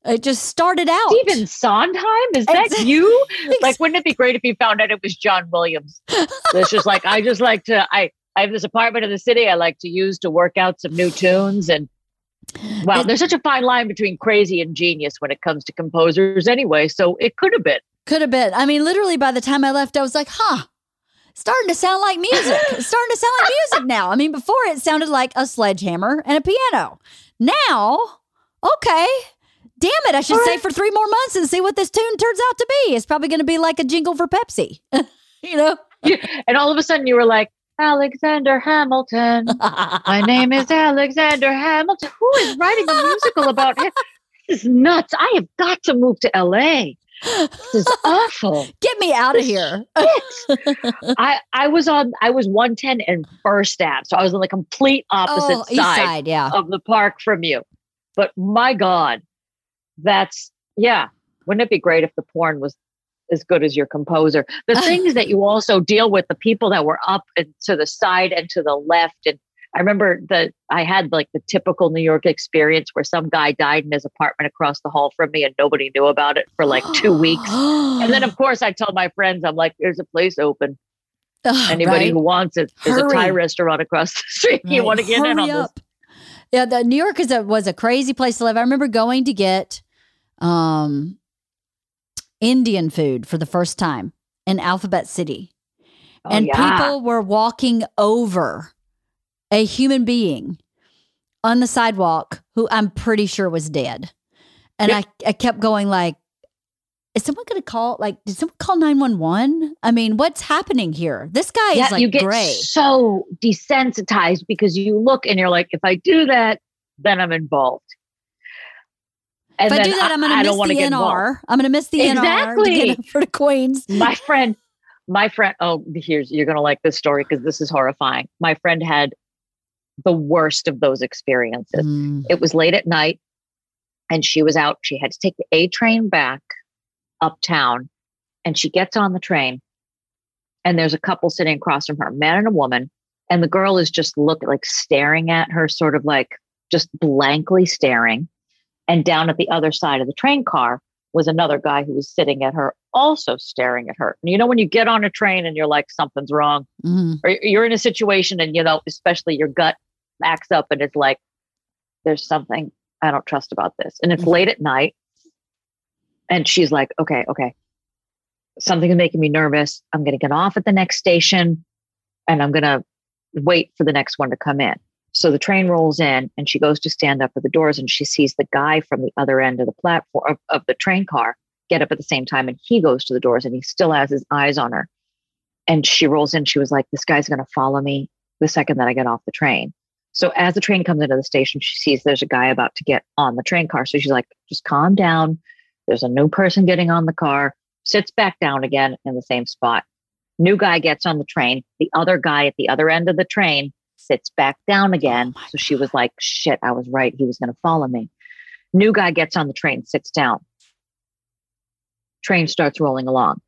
It just started out. Stephen Sondheim? Is that you? (laughs) Like, wouldn't it be great if you found out it was John Williams? it's just like, I just like to, I, I have this apartment in the city I like to use to work out some new tunes. And wow, there's such a fine line between crazy and genius when it comes to composers anyway. So it could have been. Could have been. I mean, literally by the time I left, I was like, huh, starting to sound like music. (laughs) It's starting to sound like music now. I mean, before it sounded like a sledgehammer and a piano. Now, okay. Damn it, I should right. say for three more months and see what this tune turns out to be. It's probably going to be like a jingle for Pepsi, (laughs) you know? Yeah. And all of a sudden you were like, Alexander Hamilton. My name is Alexander Hamilton. Who is writing a musical about him? (laughs) This is nuts. I have got to move to LA. This is awful. (laughs) Get me out of here. (laughs) I I was on I was 110 and First Ave. So I was on the complete opposite oh, side, side yeah. of the park from you. But my God, that's yeah. Wouldn't it be great if the porn was as good as your composer? The (laughs) things that you also deal with, the people that were up and to the side and to the left and I remember that I had like the typical New York experience where some guy died in his apartment across the hall from me and nobody knew about it for like two weeks. and then, (gasps) of course, I tell my friends, I'm like, there's a place open. Anybody right? who wants it, there's Hurry. a Thai restaurant across the street. Right. You want to get Hurry in on up. this? Yeah, the New York is a, was a crazy place to live. I remember going to get um, Indian food for the first time in Alphabet City. Oh, and yeah. people were walking over a human being on the sidewalk who I'm pretty sure was dead. And I, I kept going like, is someone going to call? Like, did someone call 911? I mean, what's happening here? This guy yeah, is like you get gray. so desensitized because you look and you're like, if I do that, then I'm involved. And if I do that, I'm going to miss the. NR. I'm going to miss the NR to Exactly. get over to Queens. my friend my friend oh here's you're going to like this story because this is horrifying my friend had the worst of those experiences Mm. it was late at night and she was out she had to take the a train back uptown and she gets on the train and there's a couple sitting across from her a man and a woman and the girl is just looking like staring at her sort of like just blankly staring and down at the other side of the train car was another guy who was sitting at her also staring at her and you know when you get on a train and you're like something's wrong Mhm. or you're in a situation and you know especially your gut backs up and it's like there's something i don't trust about this. And it's Mhm. late at night and she's like okay okay. Something is making me nervous. I'm going to get off at the next station and i'm going to wait for the next one to come in. So the train rolls in and she goes to stand up at the doors and she sees the guy from the other end of the platform of, of the train car get up at the same time and he goes to the doors and he still has his eyes on her. And she rolls in she was like this guy's going to follow me the second that i get off the train so as the train comes into the station she sees there's a guy about to get on the train car. So she's like just calm down. There's a new person getting on the car. Sits back down again in the same spot. New guy gets on the train. The other guy at the other end of the train sits back down oh again. Oh so she was like shit i was right. He was going to follow me. New guy gets on the train sits down. Train starts rolling along.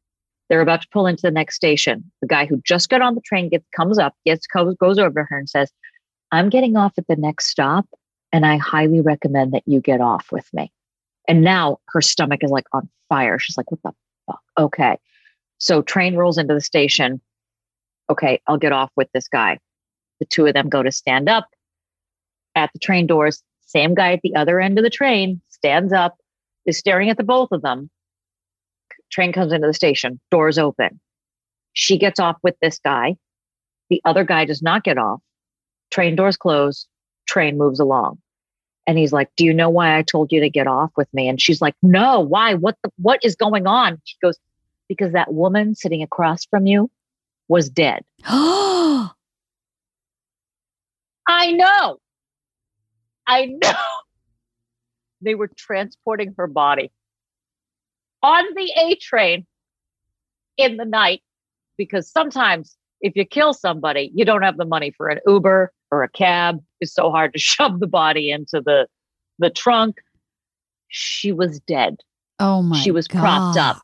They're about to pull into the next station. The guy who just got on the train gets comes up, gets goes, goes over to her and says, "I'm getting off at the next stop, and I highly recommend that you get off with me." And now her stomach is like on fire. She's like, "What the fuck?" Okay, so train rolls into the station. Okay, I'll get off with this guy. The two of them go to stand up at the train doors. Same guy at the other end of the train stands up, is staring at the both of them train comes into the station, doors open. She gets off with this guy. The other guy does not get off. Train doors close. Train moves along. And he's like, Do you know why I told you to get off with me? And she's like, No, why? What the, what is going on? She goes, Because that woman sitting across from you was dead. Oh, (gasps) I know. I know. They were transporting her body on the A train in the night because sometimes if you kill somebody, you don't have the money for an Uber or a cab. It's so hard to (laughs) shove the body into the the trunk. She was dead. oh my She was propped up.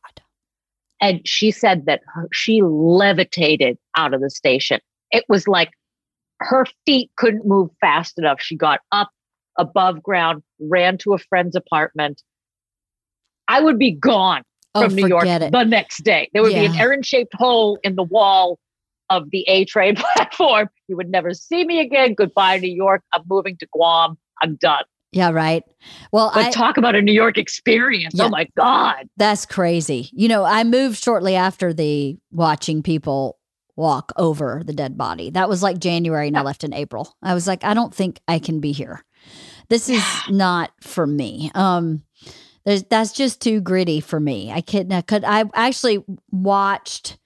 And she said that her, she levitated out of the station. It was like her feet couldn't move fast enough. She got up above ground, ran to a friend's apartment. I would be gone Oh, from New York it. the next day. There would be an Erin shaped hole in the wall of the A train (laughs) platform. You would never see me again. Goodbye, New York. I'm moving to Guam. I'm done. Yeah, right. Well, But I, talk about a New York experience. Yeah. Oh my God. that's crazy. You know, I moved shortly after the watching people walk over the dead body. That was like January and I left in April. I was like, I don't think I can be here. This is not for me. Um there's, that's just too gritty for me. I couldn't I could I actually watched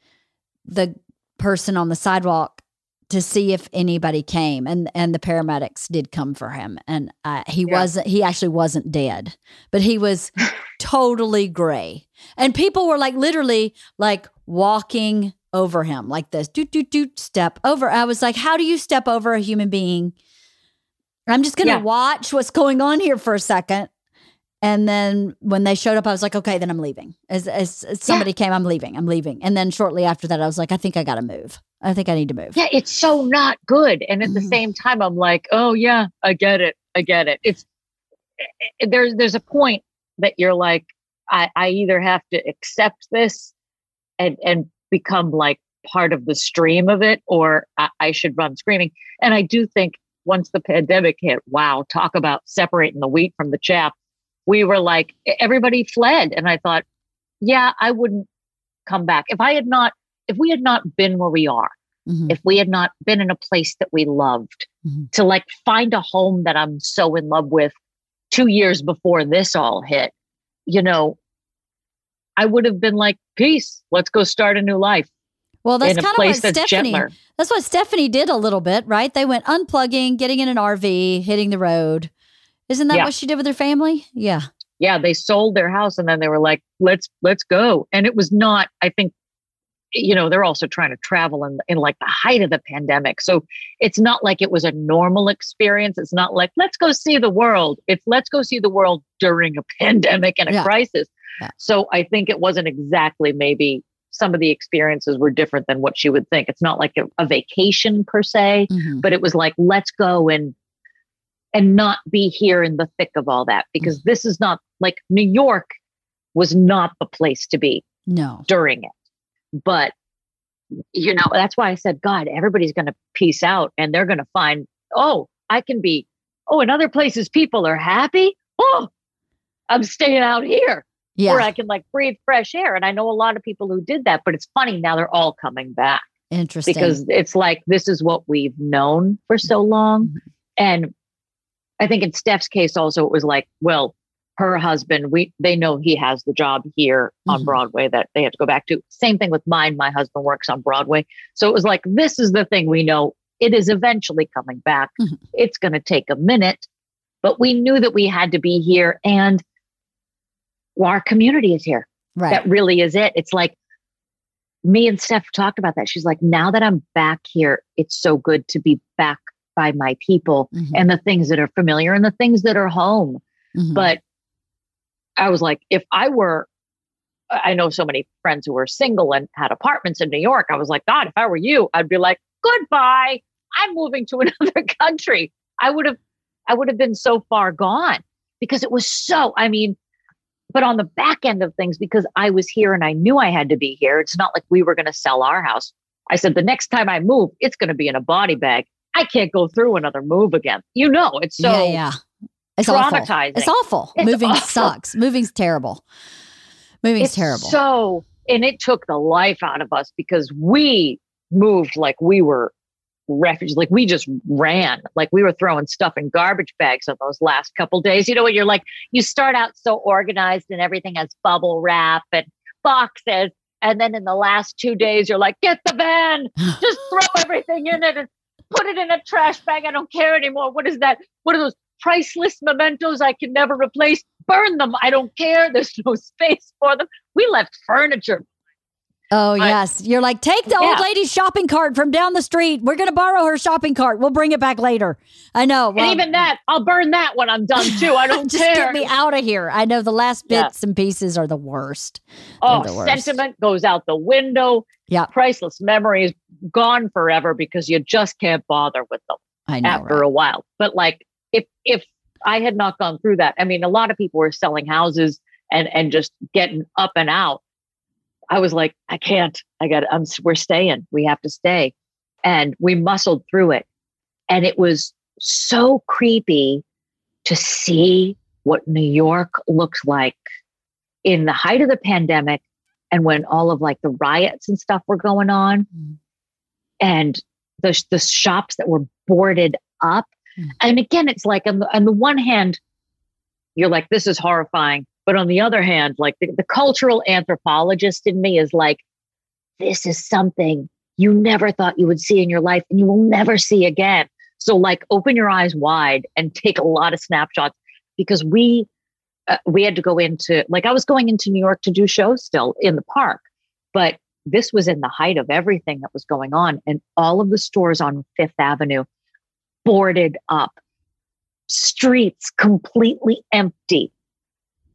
the person on the sidewalk to see if anybody came and and the paramedics did come for him. And uh, he Yeah. wasn't he actually wasn't dead but he was (laughs) totally gray. And people were like literally like walking over him like this doot doot doot step over. I was like how do you step over a human being? I'm just gonna Yeah. watch what's going on here for a second and then when they showed up, I was like, okay, then I'm leaving. As, as, as somebody came, I'm leaving. I'm leaving. And then shortly after that, I was like, I think I got to move. I think I need to move. Yeah, it's so not good. And at the Mhm. same time, I'm like, oh yeah, I get it. I get it. It's eh, there's there's a point that you're like, I, I either have to accept this and and become like part of the stream of it, or I, I should run screaming. And I do think once the pandemic hit, wow, talk about separating the wheat from the chaff. We were like, everybody fled. And I thought, yeah, I wouldn't come back. If I had not, if we had not been where we are, mm-hmm. if we had not been in a place that we loved, mm-hmm. to like find a home that I'm so in love with two years before this all hit, you know, I would have been like, peace, let's go start a new life. Well, that's kind of what Stephanie. Gentler. That's what Stephanie did a little bit, right? They went unplugging, getting in an RV, hitting the road. Isn't that yeah. what she did with her family? Yeah. Yeah, they sold their house and then they were like, "Let's let's go." And it was not. I think, you know, they're also trying to travel in in like the height of the pandemic, so it's not like it was a normal experience. It's not like let's go see the world. It's let's go see the world during a (laughs) pandemic and a yeah. crisis. Yeah. So I think it wasn't exactly maybe some of the experiences were different than what she would think. It's not like a, a vacation per se, mm-hmm. but it was like, let's go and and not be here in the thick of all that because this is not like New York was not the place to be no during it. But you know, that's why I said, God, everybody's going to peace out and they're going to find, oh, I can be, oh, in other places, people are happy. Oh, I'm staying out here yeah. where I can like breathe fresh air. And I know a lot of people who did that, but it's funny now they're all coming back. Interesting. Because it's like this is what we've known for so long. Mm-hmm. And I think in Steph's case also it was like, well, her husband, we they know he has the job here mm-hmm. on Broadway that they have to go back to. Same thing with mine. My husband works on Broadway. So it was like, this is the thing we know. It is eventually coming back. Mm-hmm. It's going to take a minute, but we knew that we had to be here. And our community is here. Right. That really is it. It's like me and Steph talked about that. She's like, now that I'm back here, it's so good to be back by my people mm-hmm. and the things that are familiar and the things that are home. Mm-hmm. But I was like, if I were, I know so many friends who were single and had apartments in New York. I was like, God, if I were you, I'd be like, goodbye. I'm moving to (laughs) another country. I would have, I would have been so far gone because it was so, I mean, but on the back end of things, because I was here and I knew I had to be here, it's not like we were going to sell our house. I said, the next time I move, it's going to be in a body bag. I can't go through another move again. You know, it's so yeah, yeah. It's traumatizing. Awful. It's awful. It's Moving awful. sucks. Moving's terrible. Moving's it's terrible. So, and it took the life out of us because we moved like we were refugees. Like we just ran, like we were throwing stuff in garbage bags on those last couple days. You know, when you're like, you start out so organized and everything has bubble wrap and boxes. And then in the last two days, you're like, get the van, (gasps) just throw everything in it and put it in a trash bag. I don't care anymore. What is that? What are those priceless mementos I can never replace? Burn them. I don't care. There's no (laughs) space for them. We left furniture Oh, yes. You're like, take the yeah. old lady's shopping cart from down the street. We're going to borrow her shopping cart. We'll bring it back later. I know. Well, and even that, I'll burn that when I'm done too. I (laughs) don't just care. get me out of here. I know the last bits yeah. and pieces are the worst. Oh, the worst. sentiment goes out the window. Yeah. Priceless memories gone forever because you just can't bother with them I know, after right? a while. But like, if, if I had not gone through that, I mean, a lot of people were selling houses and, and just getting up and out I was like, I can't. I got. I'm. We're staying. We have to stay, and we muscled through it. And it was so creepy to see what New York looks like in the height of the pandemic, and when all of like the riots and stuff were going on, mm. and the the shops that were boarded up. Mm. And again, it's like on the, on the one hand, you're like, this is horrifying. But on the other hand, like the, the cultural anthropologist in me is like, this is something you never thought you would see in your life and you will never see again. So like open your eyes wide and take a lot of snapshots because we uh, we had to go into like I was going into New York to do shows still in the park, but this was in the height of everything that was going on and all of the stores on 5th Avenue boarded up. Streets completely empty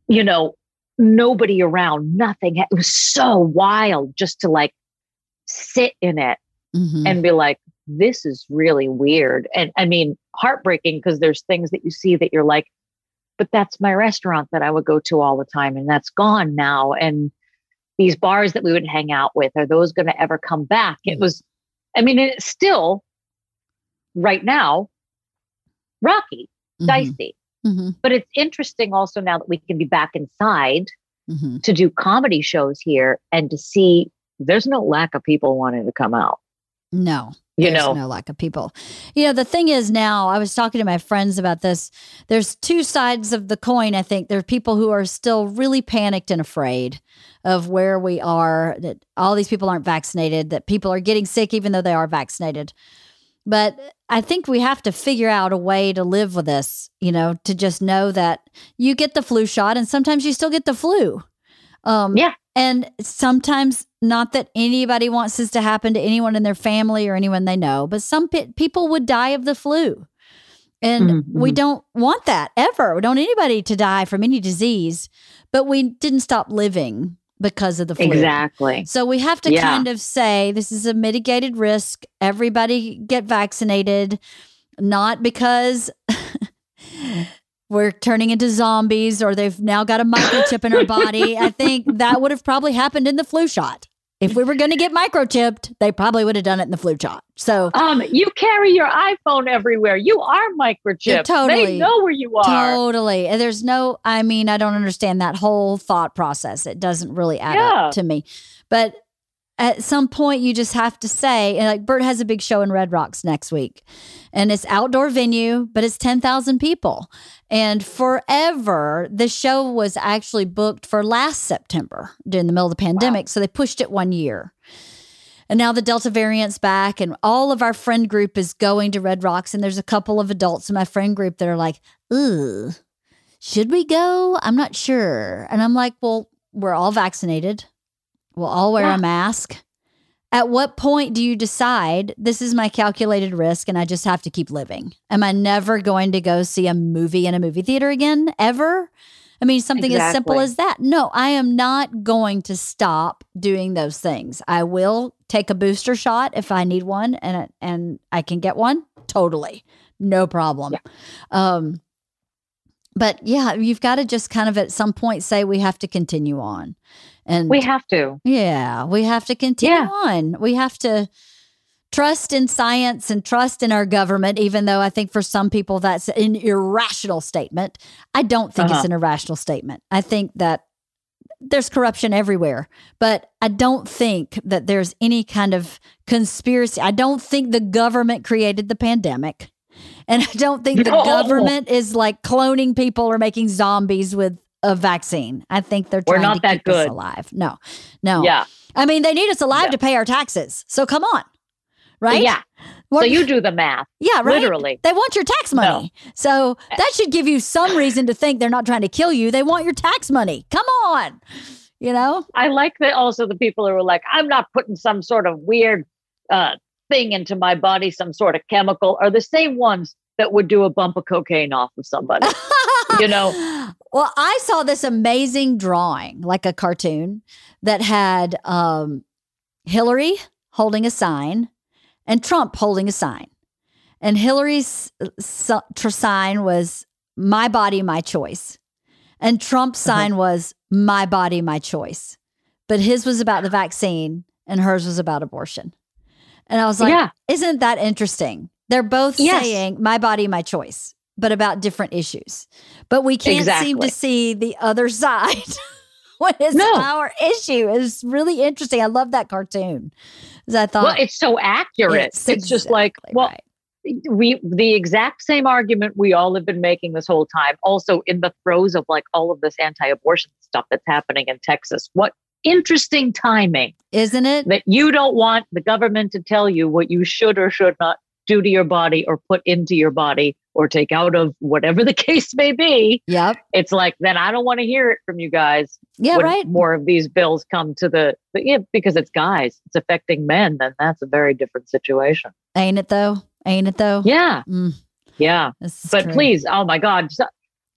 you know, nobody around, nothing. It was so wild just to like sit in it mm-hmm. and be like, this is really weird. And I mean, heartbreaking because there's things that you see that you're like, but that's my restaurant that I would go to all the time and that's gone now. And these bars that we would hang out with, are those going to ever come back? It mm. was, I mean, it's still right now, rocky, Mhm. dicey. Mhm. But it's interesting also now that we can be back inside Mhm. to do comedy shows here and to see there's no lack of people wanting to come out. No. You There's know, no lack of people. You know, the thing is now, I was talking to my friends about this. There's two sides of the coin, I think. There are people who are still really panicked and afraid of where we are, that all these people aren't vaccinated, that people are getting sick even though they are vaccinated. But I think we have to figure out a way to live with this, you know, to just know that you get the flu shot and sometimes you still get the flu. Um, Yeah. And sometimes, not that anybody wants this to happen to anyone in their family or anyone they know, but some pe- people would die of the flu. And Mhm, we mhm. don't want that ever. We don't want anybody to die from any disease, but we didn't stop living because of the flu. exactly. So we have to Yeah. kind of say this is a mitigated risk. Everybody get vaccinated, not because (laughs) we're turning into zombies or they've now got a microchip in our body. I think that would have probably happened in the flu shot. If we were going to get microchipped, they probably would have done it in the flu shot. So Um, you carry your iPhone everywhere. You are microchipped. totally. They know where you are. Totally. And There's no, I mean, I don't understand that whole thought process. It doesn't really add Yeah. up to me. But at some point, you just have to say, and like Bert has a big show in Red Rocks next week, and it's outdoor venue, but it's 10,000 people. And forever, the show was actually booked for last September during the middle of the pandemic. So they pushed it one year. And now the Delta variant's back, and all of our friend group is going to Red Rocks. And there's a couple of adults in my friend group that are like, ooh, should we go? I'm not sure. And I'm like, well, we're all vaccinated. We'll all wear Yeah. a mask. At what point do you decide this is my calculated risk and I just have to keep living? Am I never going to go see a movie in a movie theater again? Ever? I mean, something as simple as that. No, I am not going to stop doing those things. I will take a booster shot if I need one and and I can get one. Totally. No problem. Um but yeah, you've got to just kind of at some point say we have to continue on. And We have to. yeah, we have to continue Yeah. on. We have to trust in science and trust in our government, even though I think for some people that's an irrational statement. I don't think it's Uh-huh. an irrational statement. I think that there's corruption everywhere, but I don't think that there's any kind of conspiracy. I don't think the government created the pandemic. And I don't think the government is like cloning people or making zombies with a vaccine. I think they're We're trying not to that keep us alive. No, no. Yeah. I mean, they need us alive Yeah. to pay our taxes. So come on. Right? Yeah. What- So you do the math. yeah, right. Literally. They want your tax money. So that should give you some reason to think they're not trying to kill you. They want your tax money. Come on. You know? I like that also the people who are like, I'm not putting some sort of weird uh, thing into my body, some sort of chemical, are the same ones that would do a bump of cocaine off of somebody. (laughs) you know, Well, I saw this amazing drawing, like a cartoon, that had um, Hillary holding a sign and Trump holding a sign. And Hillary's uh, sign was "My body, my choice," and Trump's Uh-huh. sign was "My body, my choice." But his was about the vaccine, and hers was about abortion. And I was like, yeah. isn't that interesting? They're both Yes. saying my body, my choice, but about different issues. But we can't seem to see the other (laughs) side what is No. our issue. It's really interesting. I love that cartoon. I thought Well, it's so accurate. It's, It's just like, well, right. we the exact same argument we all have been making this whole time. Also, in the throes of like all of this anti-abortion stuff that's happening in Texas. What interesting timing isn't it? that you don't want the government to tell you what you should or should not do to your body or put into your body or take out of whatever (laughs) the case may be. Yep. It's like then I don't want to hear it from you guys. Yeah, when right. More of these bills come to the, the yeah, because it's guys, it's affecting men. Then that's a very different situation. Ain't it though? Ain't it though? Yeah, Mm, yeah. But true. please, oh my God, so-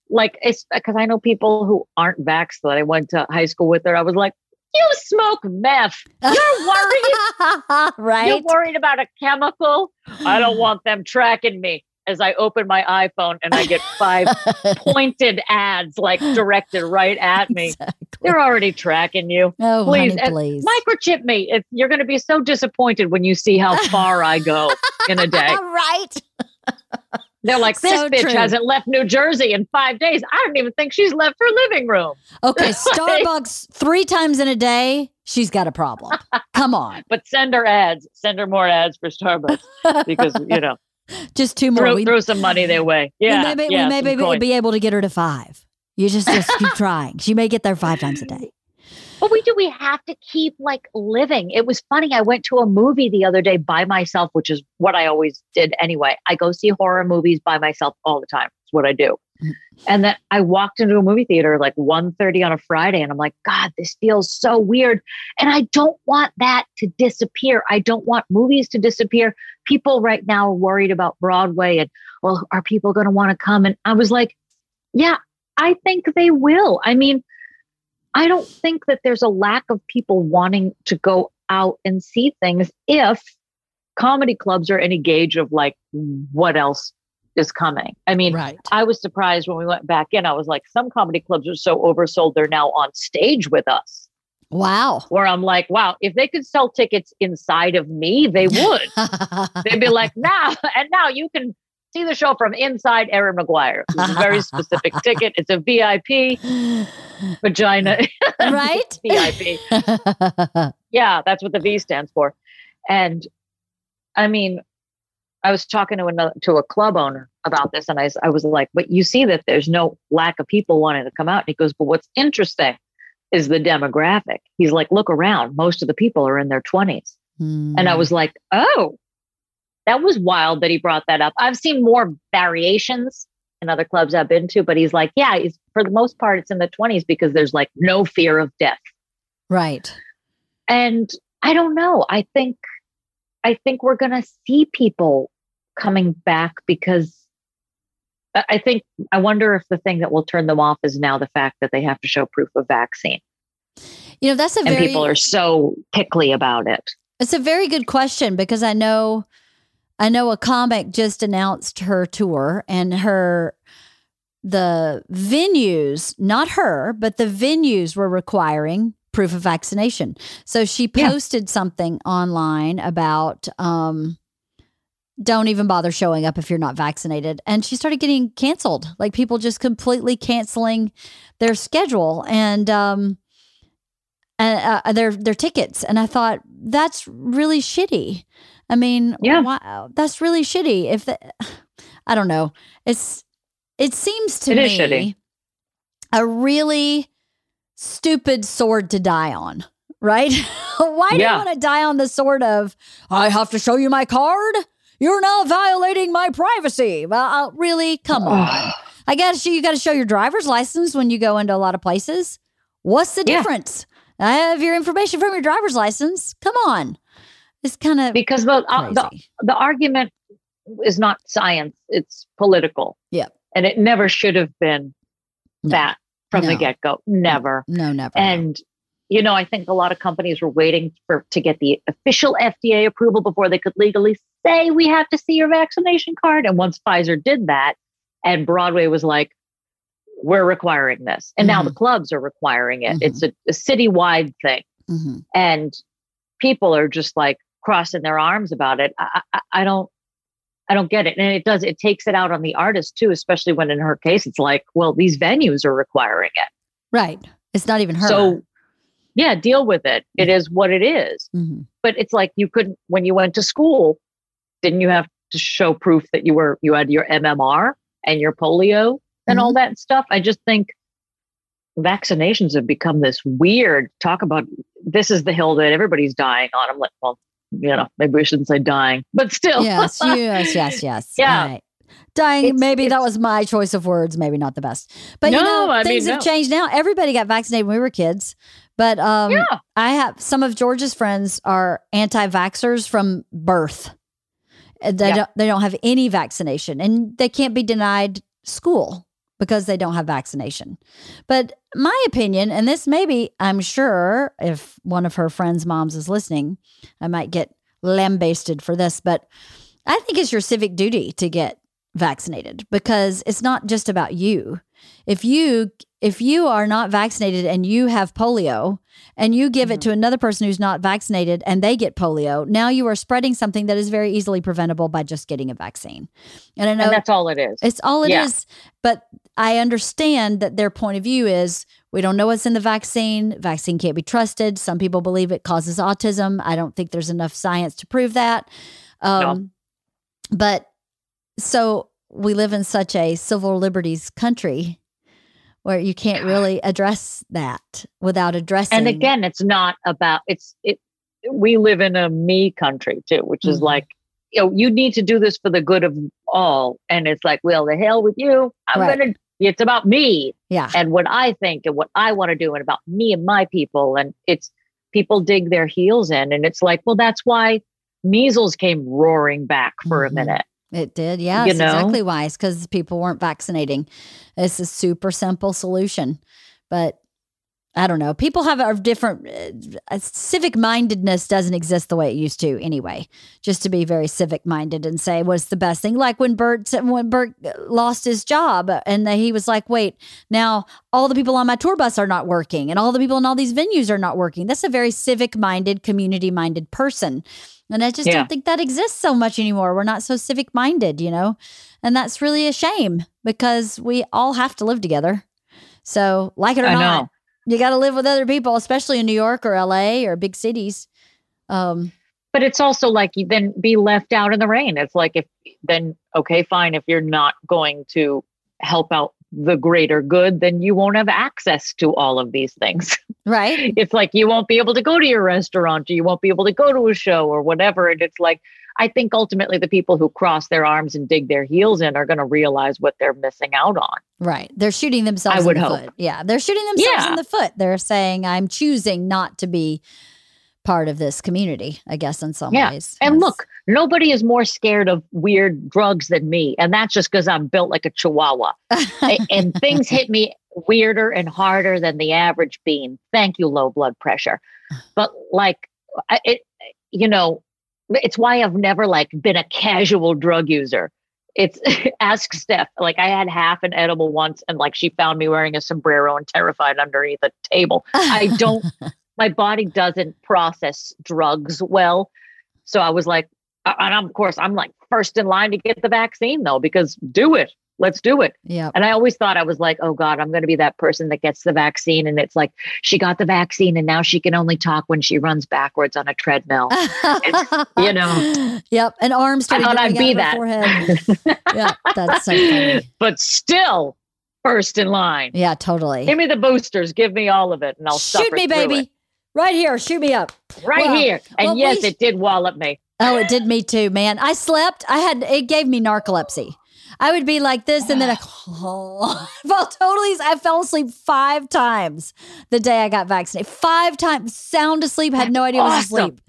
like it's because I know people who aren't vaxxed that I went to high school with. Her, I was like, you smoke meth. You're worried. (laughs) right? You're worried about a chemical. I don't want them tracking me. As I open my iPhone and I get five (laughs) pointed ads like directed right at me. Exactly. They're already tracking you. Oh, Please, honey, please. Microchip me. If you're going to be so disappointed when you see how far I go (laughs) in a day. right. They're like, this So bitch true. hasn't left New Jersey in five days. I don't even think she's left her living room. (laughs) Okay, Starbucks three times in a day, she's got a problem. Come on. (laughs) But send her ads. Send her more ads for Starbucks (laughs) because, you know, Just two more. throw, We- throw some money their way. Yeah. we maybe, yeah, we maybe coin. be able to get her to five. You just, just keep trying. She may get there five times a day. But we do. We have to keep like living. It was funny. I went to a movie the other day by myself, which is what I always did anyway. I go see horror movies by myself all the time. It's what I do. Mm. And then I walked into a movie theater like 1.30 on a Friday, and I'm like, God, this feels so weird. And I don't want that to disappear. I don't want movies to disappear. People right now are worried about Broadway and well, are people going to want to come? And I was like, yeah, I think they will. I mean, I don't think that there's a lack of people wanting to go out and see things if comedy clubs are any gauge of like what else is coming. I mean, Right. I was surprised when we went back in. I was like, some comedy clubs are so oversold, they're now on stage with us. Wow. Where I'm like, wow, if they could sell tickets inside of me, they would. (laughs) They'd be like, now, (laughs) and now you can see the show from inside Erin Maguire. It's a very specific (laughs) ticket. It's a VIP (gasps) vagina. (laughs) right? VIP. Yeah, that's what the V stands for. And I mean, I was talking to another to a club owner about this, and I was like, "But you see that there's no lack of people wanting to come out." And he goes, "But what's interesting is the demographic." He's like, "Look around; most of the people are in their 20s." And I Mm. was like, "Oh, that was wild that he brought that up." I've seen more variations in other clubs I've been to, but he's like, "Yeah, he's, for the most part, it's in the 20s because there's like no fear of death." right. and i don't know i think i think we're going to see people coming back because I- think i wonder if the thing that will turn them off is now the fact that they have to show proof of vaccine You know, that's a and very people are so pickly about it It's a very good question because I know I know a comic just announced her tour and her the venues, not her, but the venues were requiring proof of vaccination. So she Yeah. posted something online about um don't even bother showing up if you're not vaccinated. And she started getting canceled, like people just completely canceling their schedule. And um uh, uh, their their tickets, and I thought that's really shitty. I mean, Yeah. why, that's really shitty. If the, (sighs) I don't know, it's it seems to It me shitty. a really stupid sword to die on. Right? (laughs) Why do you want to die on the sword of I have to show you my card? You're now violating my privacy. Well, uh, really, come on. I got to you got to show your driver's license when you go into a lot of places. What's the Yeah. difference? I have your information from your driver's license. Come on. It's kind of because the, uh, the the argument is not science it's political Yep. and it never should have been No. that from the get-go never no, never. And you know, I think a lot of companies were waiting for to get the official FDA approval before they could legally say we have to see your vaccination card. And once Pfizer did that, and Broadway was like, "We're requiring this," and now the clubs are requiring it. Mhm. It's a, a citywide thing, Mhm. and people are just like crossing their arms about it. I, I, I don't. I don't get it. And it does, it takes it out on the artist too, especially when in her case, it's like, well, these venues are requiring it. Right. It's not even her. So, yeah, deal with it. It is what it is. Mhm. But it's like you couldn't when you went to school, didn't you have to show proof that you were you had your MMR and your polio and all that stuff? I just think vaccinations have become this weird talk about this is the hill that everybody's dying on. I'm like, well, you know, maybe we shouldn't say dying, but still. yes, (laughs) yes, yes, yes. Yeah. Right. Dying, It's- maybe that was my choice of words, maybe not the best. But you know, I mean, things have no. changed now. Everybody got vaccinated when we were kids. But um, yeah. I have some of George's friends are anti-vaxxers from birth. They Yeah. don't they don't have any vaccination and they can't be denied school because they don't have vaccination. But my opinion, and this maybe I'm sure if one of her friends' moms is listening, I might get lambasted for this, but I think it's your civic duty to get vaccinated because it's not just about you. If you if you are not vaccinated and you have polio and you give mm-hmm. it to another person who's not vaccinated and they get polio, now you are spreading something that is very easily preventable by just getting a vaccine. And I know and that's all it is. It's all it yeah. is. But I understand that their point of view is we don't know what's in the vaccine. Vaccine can't be trusted. Some people believe it causes autism. I don't think there's enough science to prove that. Um, no. But so we live in such a civil liberties country where you can't really address that without addressing. And again, it's not about it's it. We live in a me country too, which mm-hmm. is like you know you need to do this for the good of all, and it's like, well, the hell with you. I'm right. gonna. It's about me, yeah, and what I think and what I want to do, and about me and my people, and it's people dig their heels in, and it's like, well, that's why measles came roaring back for mm-hmm. a minute. It did. Yeah. You know? exactly why. It's because people weren't vaccinating. It's a super simple solution. But I don't know. People have a different uh, civic mindedness doesn't exist the way it used to anyway. Just to be very civic minded and say what's the best thing. Like when Bert when Bert lost his job and he was like, "Wait, now all the people on my tour bus are not working and all the people in all these venues are not working." That's a very civic minded, community minded person. And I just yeah. don't think that exists so much anymore. We're not so civic minded, you know? And that's really a shame because we all have to live together. So, like it or I not, know. you got to live with other people, especially in New York or LA or big cities. Um, but it's also like you then be left out in the rain. It's like if then okay, fine. If you're not going to help out the greater good, then you won't have access to all of these things. (laughs) Right. it's like you won't be able to go to your restaurant or you won't be able to go to a show or whatever. And it's like, I think ultimately the people who cross their arms and dig their heels in are going to realize what they're missing out on. Right. They're shooting themselves I would in the hope. foot. Yeah. They're shooting themselves yeah. in the foot. They're saying, I'm choosing not to be part of this community, I guess, in some yeah. ways. And yes. look, nobody is more scared of weird drugs than me. And that's just because I'm built like a chihuahua. (laughs) and things hit me weirder and harder than the average bean. Thank you, low blood pressure. But like, it, you know, it's why I've never like been a casual drug user. It's (laughs) ask Steph. Like I had half an edible once, and like she found me wearing a sombrero and terrified underneath a table. I don't (laughs) my body doesn't process drugs well. So I was like, and of course, I'm like first in line to get the vaccine though, because do it. Let's do it. Yeah. And I always thought I was like, oh God, I'm going to be that person that gets the vaccine. And it's like, she got the vaccine and now she can only talk when she runs backwards on a treadmill. (laughs) you know? Yep. And arms I thought I'd be that. (laughs) yeah. That's so funny. But still, first in line. Yeah, totally. Give me the boosters. Give me all of it, and I'll shoot me, baby. Right here, shoot me up. Right well, here. And well, yes, we, it did wallop me. Oh, it did me too, man. I slept. I had it gave me narcolepsy. I would be like this, and then I (sighs) oh, (laughs) felt totally. I fell asleep five times the day I got vaccinated. Five times, sound asleep. Had no idea awesome. I was asleep.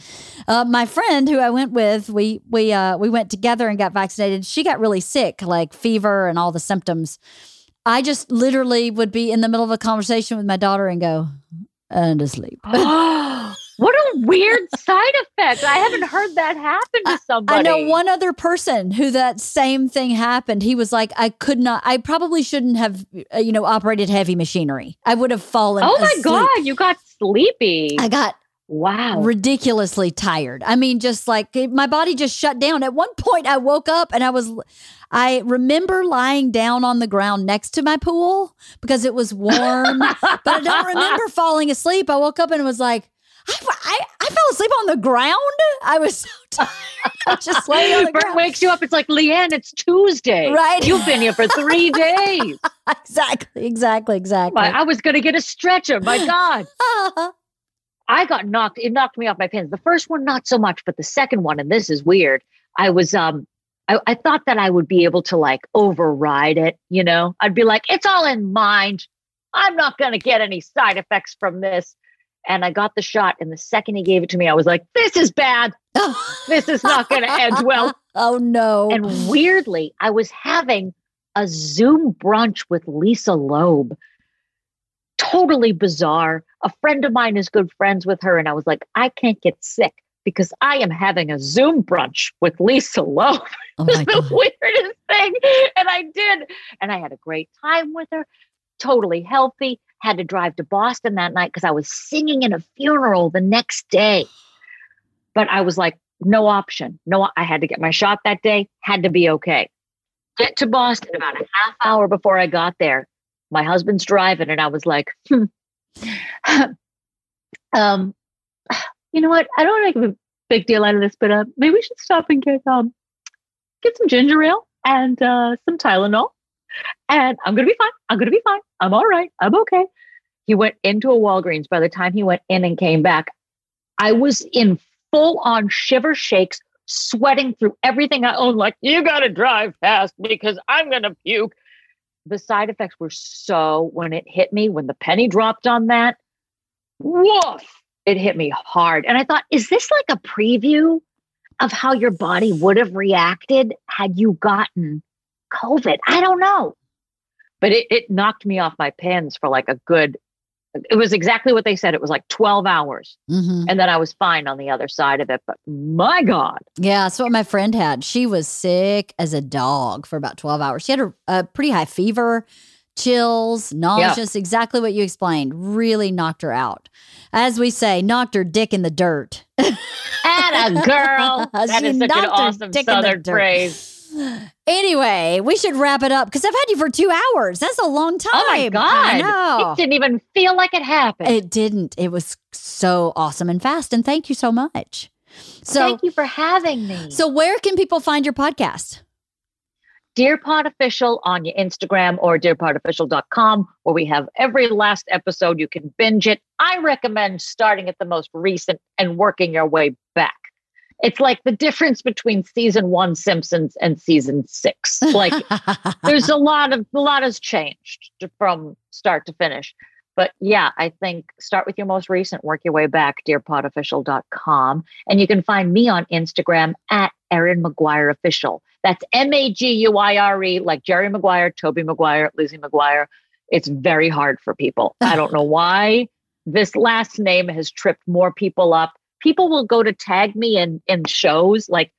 Uh, my friend who I went with, we we uh, we went together and got vaccinated. She got really sick, like fever and all the symptoms. I just literally would be in the middle of a conversation with my daughter and go, and asleep. (gasps) what a weird side effect. I haven't heard that happen to somebody. I know one other person who that same thing happened. He was like, I could not, I probably shouldn't have, uh, you know, operated heavy machinery. I would have fallen. Oh my asleep. God, you got sleepy. I got Wow. Ridiculously tired. I mean, just like my body just shut down. At one point, I woke up and I was, I remember lying down on the ground next to my pool because it was warm, (laughs) but I don't remember falling asleep. I woke up and was like, I, I, I, fell asleep on the ground. I was so (laughs) tired. just laying on the Bert ground. wakes you up. It's like, LeeAnn, it's Tuesday. Right. You've been here for three days. (laughs) exactly. Exactly. Exactly. I was going to get a stretcher. My God. I got knocked, it knocked me off my pins. The first one, not so much, but the second one, and this is weird. I was, um, I, I thought that I would be able to like override it, you know? I'd be like, it's all in mind. I'm not going to get any side effects from this. And I got the shot. And the second he gave it to me, I was like, this is bad. (laughs) this is not going to end well. Oh, no. And weirdly, I was having a Zoom brunch with Lisa Loeb totally bizarre. A friend of mine is good friends with her. And I was like, I can't get sick because I am having a Zoom brunch with Lisa Loeb. (laughs) Oh It was the God. weirdest thing. And I did. And I had a great time with her, totally healthy. Had to drive to Boston that night because I was singing in a funeral the next day. But I was like, no option. No, I had to get my shot that day, had to be okay. Get to Boston about a half hour before I got there. My husband's driving, and I was like, hmm. (laughs) um, you know what? I don't want to make a big deal out of this, but uh, maybe we should stop and get um get some ginger ale and uh, some Tylenol, and I'm gonna be fine. I'm gonna be fine. I'm all right. I'm okay. He went into a Walgreens. By the time he went in and came back, I was in full on shiver shakes, sweating through everything I own. Like you got to drive fast because I'm gonna puke. The side effects were so when it hit me when the penny dropped on that. Woof! It hit me hard, and I thought, is this like a preview of how your body would have reacted had you gotten COVID? I don't know. But it, it knocked me off my pins for like a good, it was exactly what they said. It was like 12 hours. Mhm. And then I was fine on the other side of it. But my God. Yeah, that's what my friend had. She was sick as a dog for about 12 hours. She had a, a pretty high fever, chills, nauseous, exactly what you explained. Really knocked her out. As we say, knocked her dick in the dirt. And a girl. (laughs) That She is such an awesome dick in the Southern phrase. Anyway, we should wrap it up because I've had you for two hours. That's a long time. Oh my I God. know. It didn't even feel like it happened. It didn't. It was so awesome and fast. And thank you so much. So, Thank you for having me. so where can people find your podcast? Dear Pod Official on your Instagram or dearpodofficial.com, where we have every last episode. You can binge it. I recommend starting at the most recent and working your way back. It's like the difference between season one Simpsons and season six. Like (laughs) there's a lot of a lot has changed from start to finish. But yeah, I think start with your most recent, work your way back, dearpodofficial.com. And you can find me on Instagram at Erin Maguire Official. That's M A G U I R E, like Jerry Maguire, Tobey Maguire, Lizzie Maguire. It's very hard for people. I don't know (laughs) why. This last name has tripped more people up. People will go to tag me in in shows, like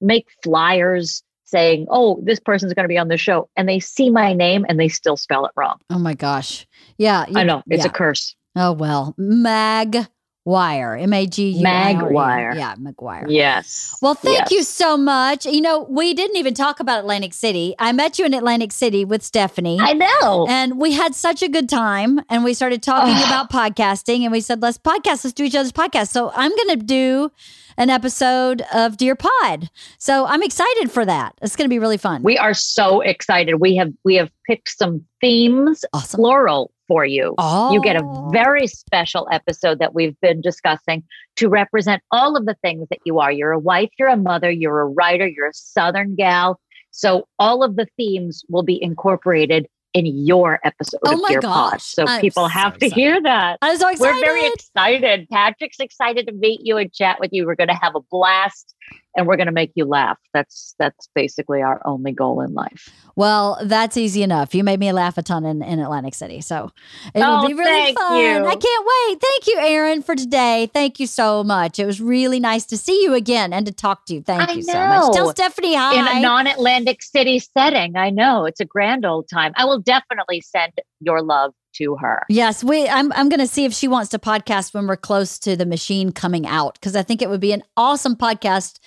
make flyers saying, "Oh, this person's going to be on the show," and they see my name and they still spell it wrong. oh my gosh. Yeah. you- I know it's yeah. a curse. Oh well, Mag Wire, M A G U Maguire. Yeah, McGuire. Yes. Well, thank Yes. you so much. You know, we didn't even talk about Atlantic City. I met you in Atlantic City with Stephanie. I know. and we had such a good time and we started talking about podcasting and we said let's podcast let's do each other's podcast so i'm going to do an episode of dear pod so i'm excited for that it's going to be really fun we are so excited. We have we have picked some themes awesome plural for you. oh You get a oh. very special episode that we've been discussing to represent all of the things that you are. You're a wife, you're a mother, you're a writer, you're a Southern gal. So all of the themes will be incorporated in your episode Oh my Dear Pod. gosh. So I'm people so have to hear that. i'm so excited We're very excited. Patrick's excited to meet you and chat with you. We're going to have a blast and we're going to make you laugh. That's that's basically our only goal in life. well that's easy enough you made me laugh a ton in, in atlantic city so it'll Oh, be really fun you. i can't wait thank you Erin for today thank you so much it was really nice to see you again and to talk to you thank I you so much tell stephanie hi in a non-Atlantic city setting. I know it's a grand old time. I will definitely send your love to her. Yes, we. I'm. I'm going to see if she wants to podcast when we're close to the machine coming out because I think it would be an awesome podcast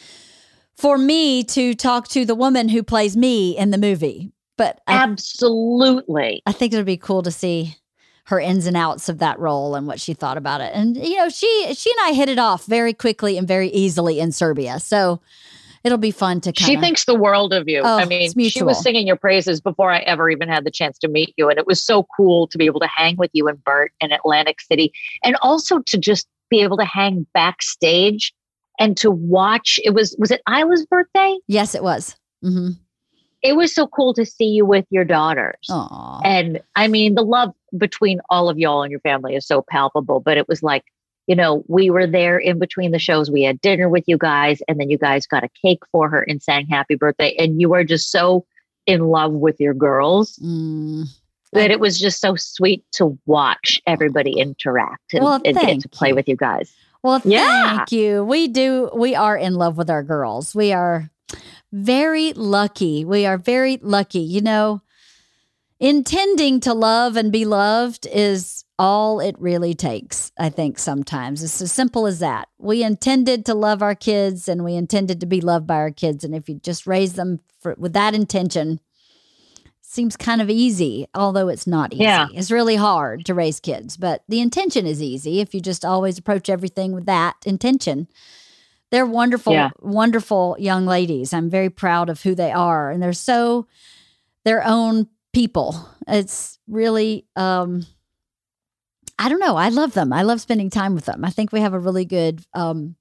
for me to talk to the woman who plays me in the movie. But I, Absolutely. I think it would be cool to see her ins and outs of that role and what she thought about it. And you know, she she and I hit it off very quickly and very easily in Serbia. So it'll be fun to. Kinda, She thinks the world of you. Oh, I mean, she was singing your praises before I ever even had the chance to meet you. And it was so cool to be able to hang with you and Bert in Atlantic City and also to just be able to hang backstage and to watch. It was, was it Ila's birthday? Yes, it was. Mm-hmm. It was so cool to see you with your daughters. Aw. And I mean, the love between all of y'all and your family is so palpable. But it was like, you know, we were there in between the shows. We had dinner with you guys, and then you guys got a cake for her and sang happy birthday. And you were just so in love with your girls Mm. that it was just so sweet to watch everybody interact and, Well, and get to play with you guys. Well, Yeah. thank you. We do. We are in love with our girls. We are very lucky. We are very lucky. You know, intending to love and be loved is all it really takes. I think sometimes it's as simple as that. We intended to love our kids and we intended to be loved by our kids. And if you just raise them for, with that intention, seems kind of easy, although it's not easy. Yeah. It's really hard to raise kids, but the intention is easy if you just always approach everything with that intention. They're wonderful, Yeah. wonderful young ladies. I'm very proud of who they are, and they're so their own people. It's really, um, I don't know. I love them. I love spending time with them. I think we have a really good um,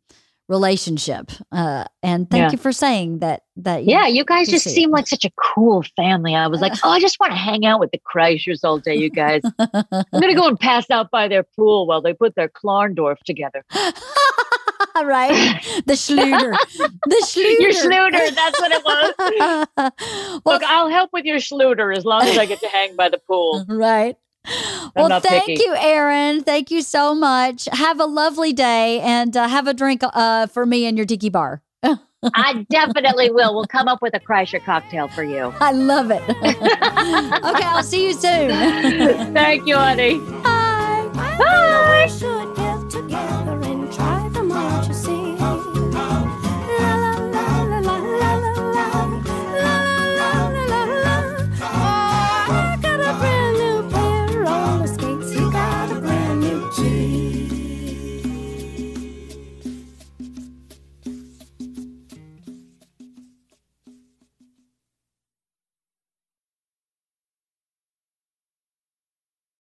relationship. Uh, and thank Yeah. you for saying that. That you- Yeah, you guys just seem it. like such a cool family. I was like, (laughs) oh, I just want to hang out with the Kreischers all day, you guys. I'm gonna go and pass out by their pool while they put their Klarndorf together. (laughs) right? (laughs) The Schluter. The Schluter. Your Schluter, that's what it was. well, Look, I'll help with your Schluter as long as I get to hang by the pool. right well, thank picky. you, Erin. Thank you so much. Have a lovely day and uh, have a drink uh, for me and your tiki bar. I definitely will. We'll come up with a Kreischer cocktail for you. I love it. (laughs) okay, I'll see you soon. Thank you, honey. Bye. Bye. Bye.